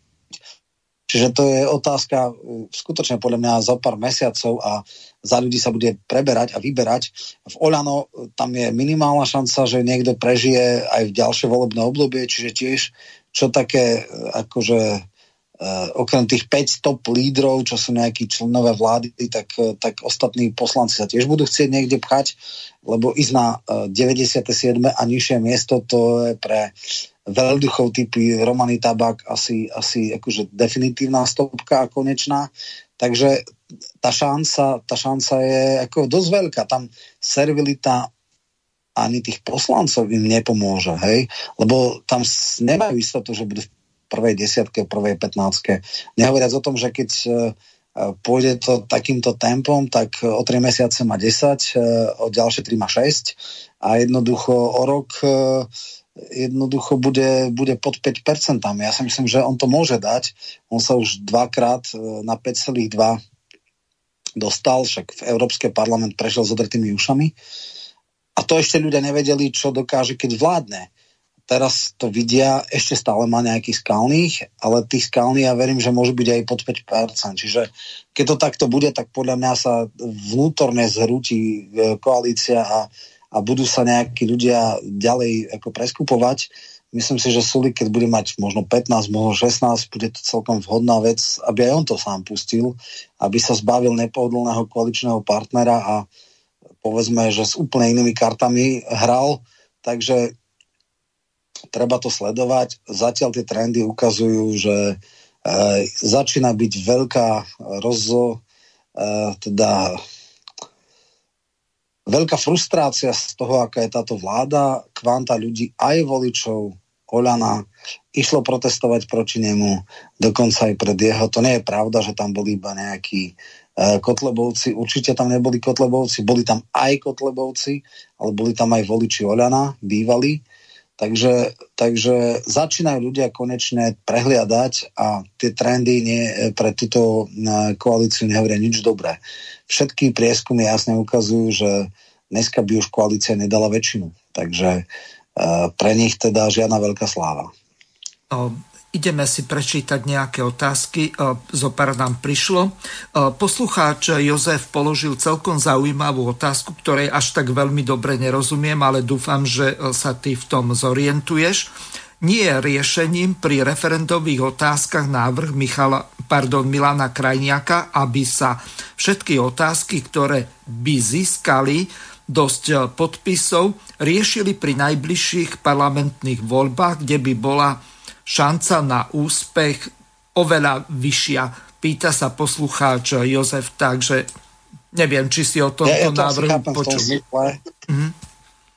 Čiže to je otázka skutočne podľa mňa za pár mesiacov a za ľudí sa bude preberať a vyberať. V Oľano tam je minimálna šanca, že niekto prežije aj v ďalšie volebné obdobie, čiže tiež čo také akože okrem tých 5 top lídrov, čo sú nejakí členové vlády, tak, tak ostatní poslanci sa tiež budú chcieť niekde pchať, lebo ísť na uh, 97. a nižšie miesto, to je pre veľduchov typy Romany Tabak asi, asi akože definitívna stopka a konečná. Takže tá šanca, tá šanca je ako dosť veľká. Tam servilita ani tých poslancov im nepomôže, hej? Lebo tam nemajú istotu, že budú v prvej desiatke, prvej petnáctke. Nehovoriac o tom, že keď e, pôjde to takýmto tempom, tak o 3 mesiace má 10, e, o ďalšie 3 má 6 a jednoducho o rok e, jednoducho bude, bude pod 5%. Ja si myslím, že on to môže dať. On sa už dvakrát na 5,2 dostal, však v Európske parlament prešiel s odretými ušami. A to ešte ľudia nevedeli, čo dokáže, keď vládne. Teraz to vidia, ešte stále má nejakých skalných, ale tých skalných ja verím, že môžu byť aj pod 5%. Čiže keď to takto bude, tak podľa mňa sa vnútorne zhrúti e, koalícia a, a budú sa nejakí ľudia ďalej ako preskupovať. Myslím si, že Sulik, keď bude mať možno 15, možno 16, bude to celkom vhodná vec, aby aj on to sám pustil, aby sa zbavil nepohodlného koaličného partnera a povedzme, že s úplne inými kartami hral, takže treba to sledovať. Zatiaľ tie trendy ukazujú, že e, začína byť veľká rozzo, e, teda veľká frustrácia z toho, aká je táto vláda, kvanta ľudí, aj voličov, Oľana, išlo protestovať proti nemu, dokonca aj pred jeho. To nie je pravda, že tam boli iba nejakí E, Kotlebovci, určite tam neboli Kotlebovci, boli tam aj Kotlebovci, ale boli tam aj voliči Oľana, bývali. Takže, takže začínajú ľudia konečne prehliadať a tie trendy nie, pre túto e, koalíciu nehovoria nič dobré. Všetky prieskumy jasne ukazujú, že dneska by už koalícia nedala väčšinu. Takže uh, pre nich teda žiadna veľká sláva. Ideme si prečítať nejaké otázky, e, zo pár nám prišlo. E, poslucháč Jozef položil celkom zaujímavú otázku, ktorej až tak veľmi dobre nerozumiem, ale dúfam, že e, sa ty v tom zorientuješ. Nie je riešením pri referendových otázkach návrh Michala, pardon, Milana Krajniaka, aby sa všetky otázky, ktoré by získali dosť podpisov, riešili pri najbližších parlamentných voľbách, kde by bola šanca na úspech oveľa vyššia. Pýta sa poslucháč Jozef, takže neviem, či si o tomto ja, ja to návrhu počul. Mm-hmm.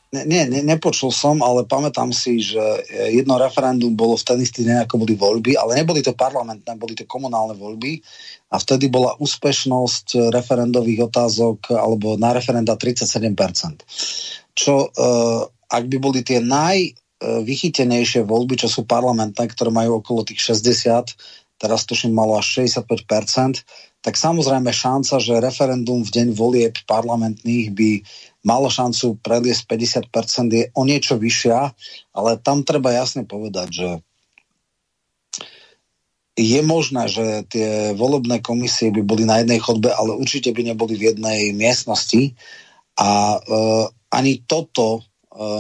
Nie, ne, nepočul som, ale pamätám si, že jedno referendum bolo v ten istý deň, ako boli voľby, ale neboli to parlamentné, boli to komunálne voľby a vtedy bola úspešnosť referendových otázok alebo na referenda 37%. Čo, uh, ak by boli tie naj E, vychytenejšie voľby, čo sú parlamentné, ktoré majú okolo tých 60, teraz tuším malo až 65%, tak samozrejme šanca, že referendum v deň volieb parlamentných by malo šancu preliesť 50% je o niečo vyššia, ale tam treba jasne povedať, že je možné, že tie volebné komisie by boli na jednej chodbe, ale určite by neboli v jednej miestnosti a e, ani toto E,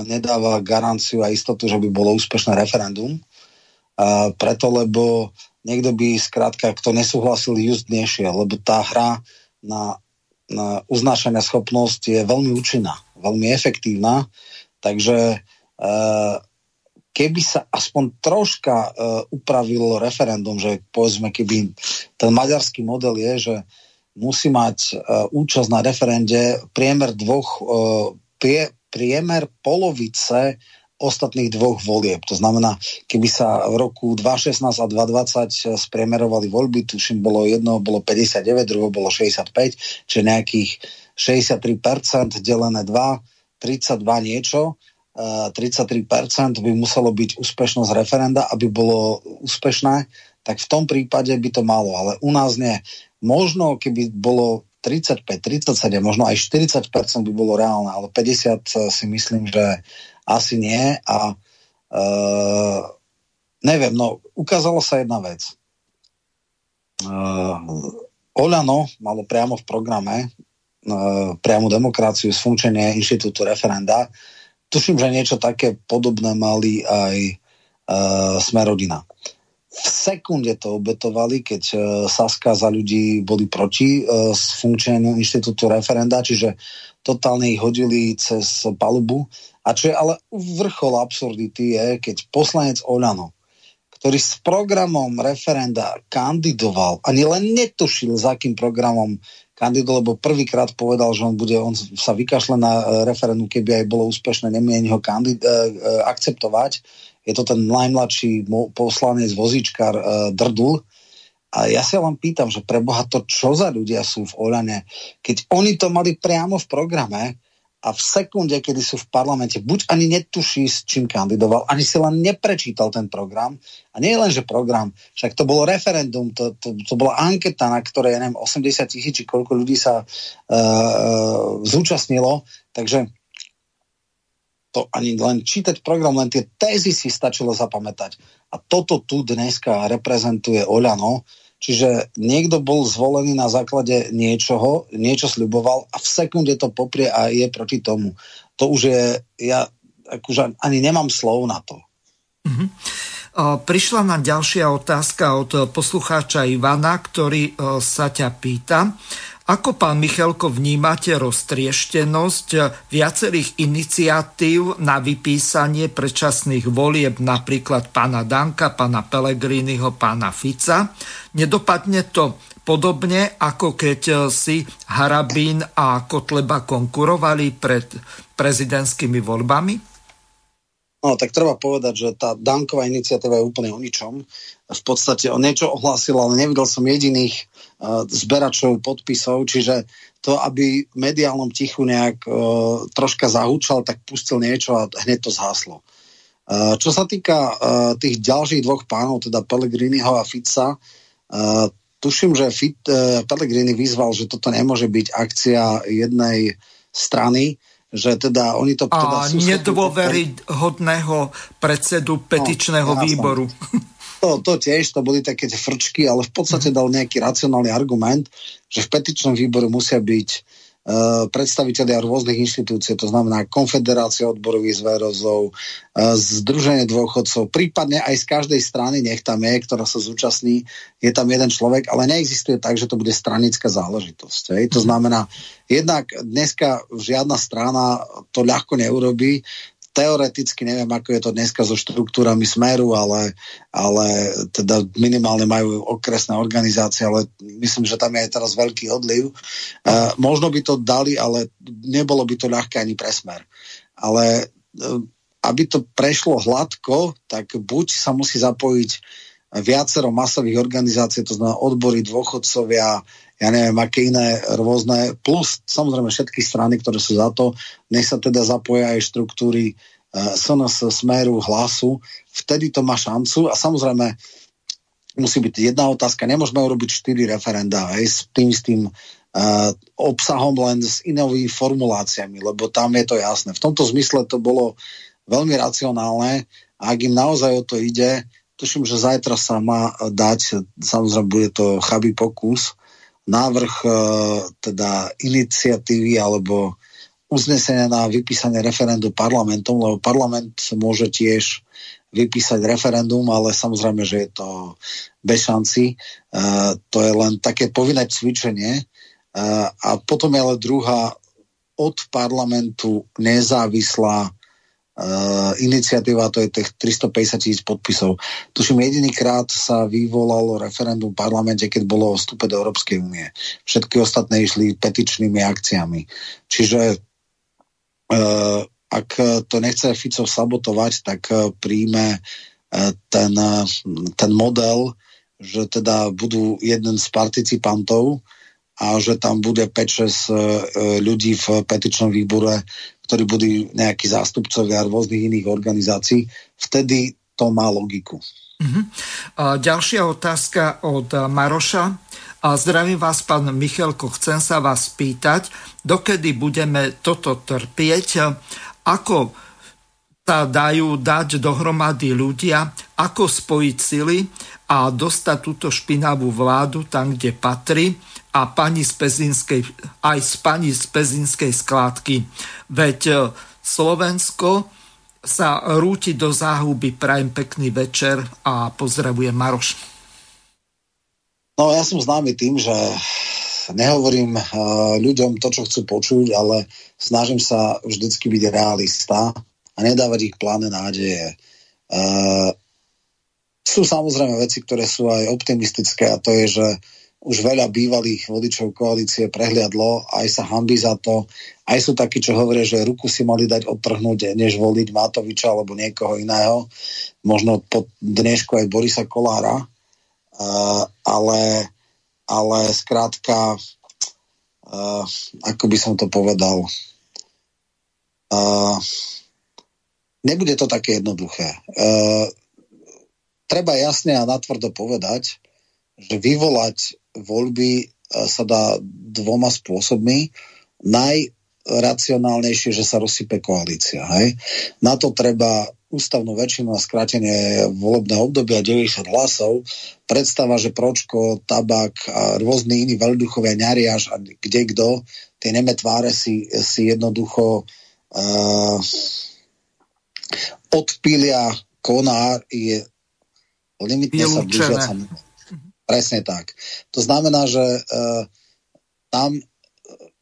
nedáva garanciu a istotu, že by bolo úspešné referendum. Preto, lebo niekto by skrátka, kto nesúhlasil, just nešiel, lebo tá hra na, na uznášania schopnosť je veľmi účinná, veľmi efektívna, takže e, keby sa aspoň troška e, upravilo referendum, že povedzme, keby ten maďarský model je, že musí mať e, účasť na referende priemer dvoch e, prie, priemer polovice ostatných dvoch volieb. To znamená, keby sa v roku 2016 a 2020 spriemerovali voľby, tuším, bolo jedno, bolo 59, druhé bolo 65, čiže nejakých 63% delené 2, 32 niečo, 33% by muselo byť úspešnosť referenda, aby bolo úspešné, tak v tom prípade by to malo, ale u nás nie. Možno, keby bolo 35, 37, možno aj 40% by bolo reálne, ale 50 si myslím, že asi nie a uh, neviem, no ukázala sa jedna vec. Uh, Oľano malo priamo v programe uh, priamu demokraciu, sfunkčenie inštitútu referenda. Tuším, že niečo také podobné mali aj uh, sme rodina. V sekunde to obetovali, keď uh, Saska za ľudí boli proti uh, funkčnému inštitútu referenda, čiže totálne ich hodili cez palubu. A čo je ale vrchol absurdity je, keď poslanec Olano, ktorý s programom referenda kandidoval, ani len netušil, za akým programom kandidoval, lebo prvýkrát povedal, že on bude, on sa vykašle na e, referendum, keby aj bolo úspešné, nemieni ho kandid- akceptovať. Je to ten najmladší poslanec vozíčkar Drdul. A ja sa len pýtam, že pre Boha to čo za ľudia sú v Oľane, keď oni to mali priamo v programe, a v sekunde, kedy sú v parlamente, buď ani netuší, s čím kandidoval, ani si len neprečítal ten program. A nie len, že program, však to bolo referendum, to, to, to bola anketa, na ktorej, ja neviem, 80 tisíc, či koľko ľudí sa uh, zúčastnilo, takže to ani len čítať program, len tie tézy si stačilo zapamätať. A toto tu dneska reprezentuje Oľano, Čiže niekto bol zvolený na základe niečoho, niečo sľuboval a v sekunde to poprie a je proti tomu. To už je, ja akože ani nemám slov na to. Mm-hmm. Prišla na ďalšia otázka od poslucháča Ivana, ktorý sa ťa pýta. Ako pán Michalko vnímate roztrieštenosť viacerých iniciatív na vypísanie predčasných volieb, napríklad pána Danka, pána Pelegriniho, pána Fica? Nedopadne to podobne, ako keď si Harabín a Kotleba konkurovali pred prezidentskými voľbami? No, tak treba povedať, že tá Danková iniciatíva je úplne o ničom. V podstate on niečo ohlásil, ale nevidel som jediných zberačov podpisov, čiže to, aby v mediálnom tichu nejak uh, troška zahúčal, tak pustil niečo a hneď to zhaslo. Uh, čo sa týka uh, tých ďalších dvoch pánov, teda Pellegriniho a Fica, uh, tuším, že Fit, uh, Pellegrini vyzval, že toto nemôže byť akcia jednej strany, že teda oni to... Teda a nedôvery hodného predsedu petičného no, výboru. [LAUGHS] To, to tiež, to boli také frčky, ale v podstate dal nejaký racionálny argument, že v petičnom výbore musia byť Eh, predstavitelia rôznych inštitúcií, to znamená Konfederácia odborových zverozov, eh, Združenie dôchodcov, prípadne aj z každej strany, nech tam je, ktorá sa zúčastní, je tam jeden človek, ale neexistuje tak, že to bude stranická záležitosť. Hej. To znamená, jednak dneska žiadna strana to ľahko neurobí, teoreticky neviem, ako je to dneska so štruktúrami Smeru, ale, ale teda minimálne majú okresné organizácie, ale myslím, že tam je teraz veľký odliv. Uh, možno by to dali, ale nebolo by to ľahké ani pre Smer. Ale uh, aby to prešlo hladko, tak buď sa musí zapojiť viacero masových organizácií, to znamená odbory, dôchodcovia, ja neviem, aké iné rôzne, plus samozrejme všetky strany, ktoré sú za to, nech sa teda zapoja aj štruktúry uh, SNS, Smeru, Hlasu, vtedy to má šancu a samozrejme musí byť jedna otázka, nemôžeme urobiť štyri referenda aj s tým, s tým uh, obsahom len s inovými formuláciami, lebo tam je to jasné. V tomto zmysle to bolo veľmi racionálne. A ak im naozaj o to ide, tuším, že zajtra sa má dať, samozrejme bude to chabý pokus, návrh e, teda iniciatívy alebo uznesenia na vypísanie referendum parlamentom, lebo parlament môže tiež vypísať referendum, ale samozrejme, že je to bez šanci. Uh, to je len také povinné cvičenie. A potom je ale druhá od parlamentu nezávislá uh, iniciatíva, to je tých 350 tisíc podpisov. Tuším, jedinýkrát sa vyvolalo referendum v parlamente, keď bolo o vstupe do Európskej únie. Všetky ostatné išli petičnými akciami. Čiže uh, ak to nechce Fico sabotovať, tak uh, príjme uh, ten, uh, ten model, že teda budú jeden z participantov a že tam bude 5-6 ľudí v petičnom výbore, ktorí budú nejakí zástupcovia rôznych iných organizácií, vtedy to má logiku. Uh-huh. Ďalšia otázka od Maroša. Zdravím vás, pán Michalko, chcem sa vás spýtať, dokedy budeme toto trpieť, ako sa dajú dať dohromady ľudia, ako spojiť sily a dostať túto špinavú vládu tam, kde patrí a pani z Pezinskej, aj z pani z Pezinskej skládky. Veď e, Slovensko sa rúti do záhuby. Prajem pekný večer a pozdravujem Maroš. No ja som známy tým, že nehovorím uh, ľuďom to, čo chcú počuť, ale snažím sa vždycky byť realista a nedávať ich pláne nádeje. Uh, sú samozrejme veci, ktoré sú aj optimistické a to je, že už veľa bývalých vodičov koalície prehliadlo, aj sa hambí za to. Aj sú takí, čo hovoria, že ruku si mali dať odtrhnúť, než voliť Matoviča alebo niekoho iného. Možno po dnešku aj Borisa Kolára. Uh, ale, ale skrátka, uh, ako by som to povedal, uh, nebude to také jednoduché. Uh, treba jasne a natvrdo povedať, že vyvolať voľby sa dá dvoma spôsobmi. Najracionálnejšie, že sa rozsype koalícia. Hej? Na to treba ústavnú väčšinu a skrátenie volebného obdobia 90 hlasov. Predstava, že Pročko, Tabak a rôzny iní veľduchovia ňariaž a kde kto, tie neme tváre si, si jednoducho uh, odpília konár je limitne sa blížiaca Presne tak. To znamená, že uh, tam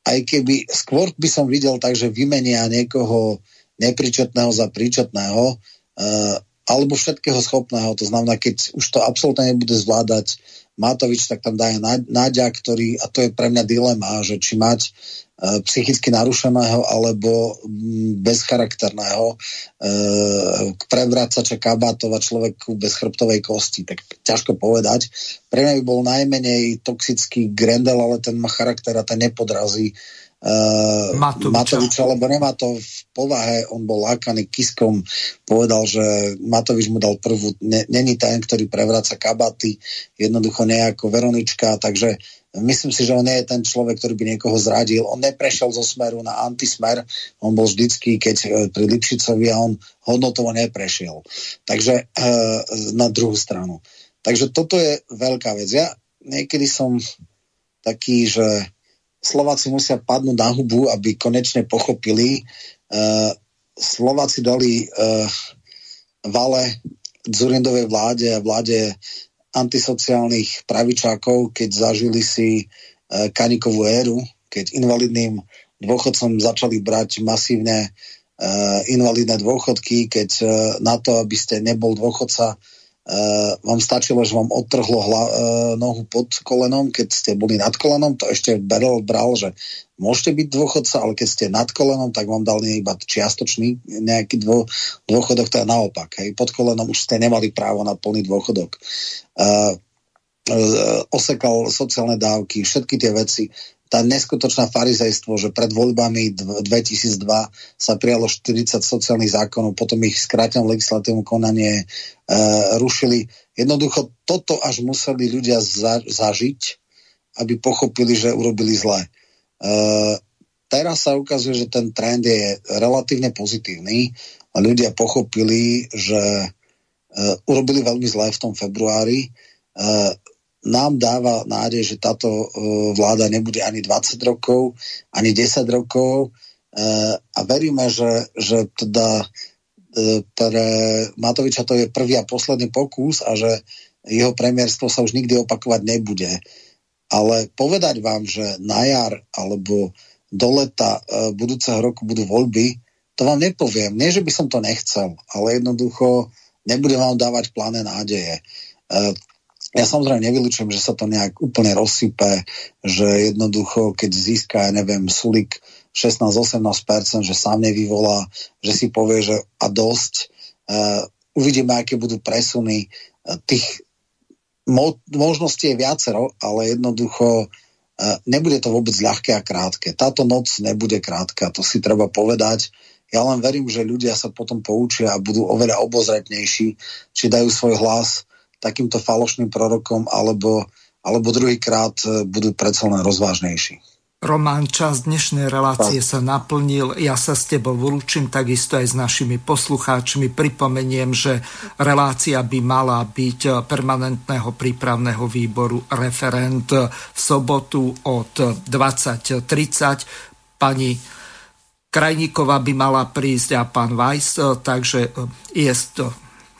aj keby, skôr by som videl tak, že vymenia niekoho nepričetného za príčetného, uh, alebo všetkého schopného. To znamená, keď už to absolútne nebude zvládať Matovič, tak tam daje Náďa, ktorý, a to je pre mňa dilema, že či mať E, psychicky narušeného alebo mm, bezcharakterného e, prevracača kabátova človeku bez chrbtovej kosti. Tak ťažko povedať. Pre mňa by bol najmenej toxický Grendel, ale ten má charakter a ten nepodrazí uh, Matoviča. Matoviča, lebo nemá to v povahe, on bol lákaný kiskom, povedal, že Matovič mu dal prvú, není ten, ktorý prevraca kabaty, jednoducho nejako Veronička, takže Myslím si, že on nie je ten človek, ktorý by niekoho zradil. On neprešiel zo smeru na antismer, on bol vždycky, keď e, pri Lipšicovi a on hodnotovo neprešiel. Takže e, na druhú stranu. Takže toto je veľká vec. Ja niekedy som taký, že Slováci musia padnúť na hubu, aby konečne pochopili. E, Slováci dali vale Zurindovej vláde a vláde antisociálnych pravičákov, keď zažili si e, kanikovú éru, keď invalidným dôchodcom začali brať masívne e, invalidné dôchodky, keď e, na to, aby ste nebol dôchodca, Uh, vám stačilo, že vám odtrhlo hla, uh, nohu pod kolenom, keď ste boli nad kolenom, to ešte Berel bral, že môžete byť dôchodca, ale keď ste nad kolenom, tak vám dal iba čiastočný nejaký dô, dôchodok, to je naopak. Hej. Pod kolenom už ste nemali právo na plný dôchodok. Uh, uh, osekal sociálne dávky, všetky tie veci tá neskutočná farizejstvo, že pred voľbami 2002 sa prijalo 40 sociálnych zákonov, potom ich skrátenom legislatívnom konanie e, rušili. Jednoducho toto až museli ľudia za, zažiť, aby pochopili, že urobili zle. E, teraz sa ukazuje, že ten trend je relatívne pozitívny a ľudia pochopili, že e, urobili veľmi zle v tom februári. E, nám dáva nádej, že táto uh, vláda nebude ani 20 rokov, ani 10 rokov uh, a veríme, že, že teda uh, pre Matoviča to je prvý a posledný pokus a že jeho premiérstvo sa už nikdy opakovať nebude. Ale povedať vám, že na jar alebo do leta budúceho roku budú voľby, to vám nepoviem. Nie, že by som to nechcel, ale jednoducho nebudem vám dávať pláne nádeje. Ja samozrejme nevylučujem, že sa to nejak úplne rozsype, že jednoducho, keď získa, ja neviem, Sulik 16-18%, že sám nevyvolá, že si povie, že a dosť. Uh, uvidíme, aké budú presuny. Uh, tých mo- možností je viacero, ale jednoducho uh, nebude to vôbec ľahké a krátke. Táto noc nebude krátka, to si treba povedať. Ja len verím, že ľudia sa potom poučia a budú oveľa obozretnejší, či dajú svoj hlas takýmto falošným prorokom, alebo, alebo druhýkrát e, budú predsa len rozvážnejší. Román, čas dnešnej relácie sa naplnil. Ja sa s tebou vlúčim, takisto aj s našimi poslucháčmi. Pripomeniem, že relácia by mala byť e, permanentného prípravného výboru referent v sobotu od 20.30. Pani Krajníková by mala prísť a pán Weiss, takže je to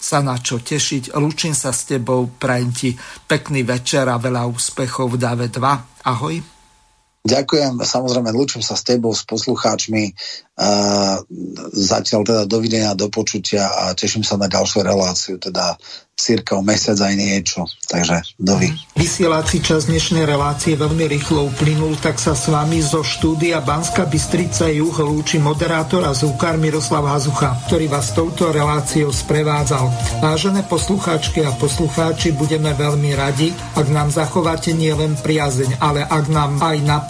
sa na čo tešiť. Lúčim sa s tebou, prajem ti pekný večer a veľa úspechov v Dave 2. Ahoj. Ďakujem, samozrejme, lúčim sa s tebou, s poslucháčmi. Uh, zatiaľ teda dovidenia, do počutia a teším sa na ďalšiu reláciu, teda cirka o mesiac aj niečo. Takže dovi. Vysielací čas dnešnej relácie veľmi rýchlo uplynul, tak sa s vami zo štúdia Banska Bystrica Juh lúči moderátor a zúkar Miroslav Hazucha, ktorý vás touto reláciou sprevádzal. Vážené poslucháčky a poslucháči, budeme veľmi radi, ak nám zachováte nielen priazeň, ale ak nám aj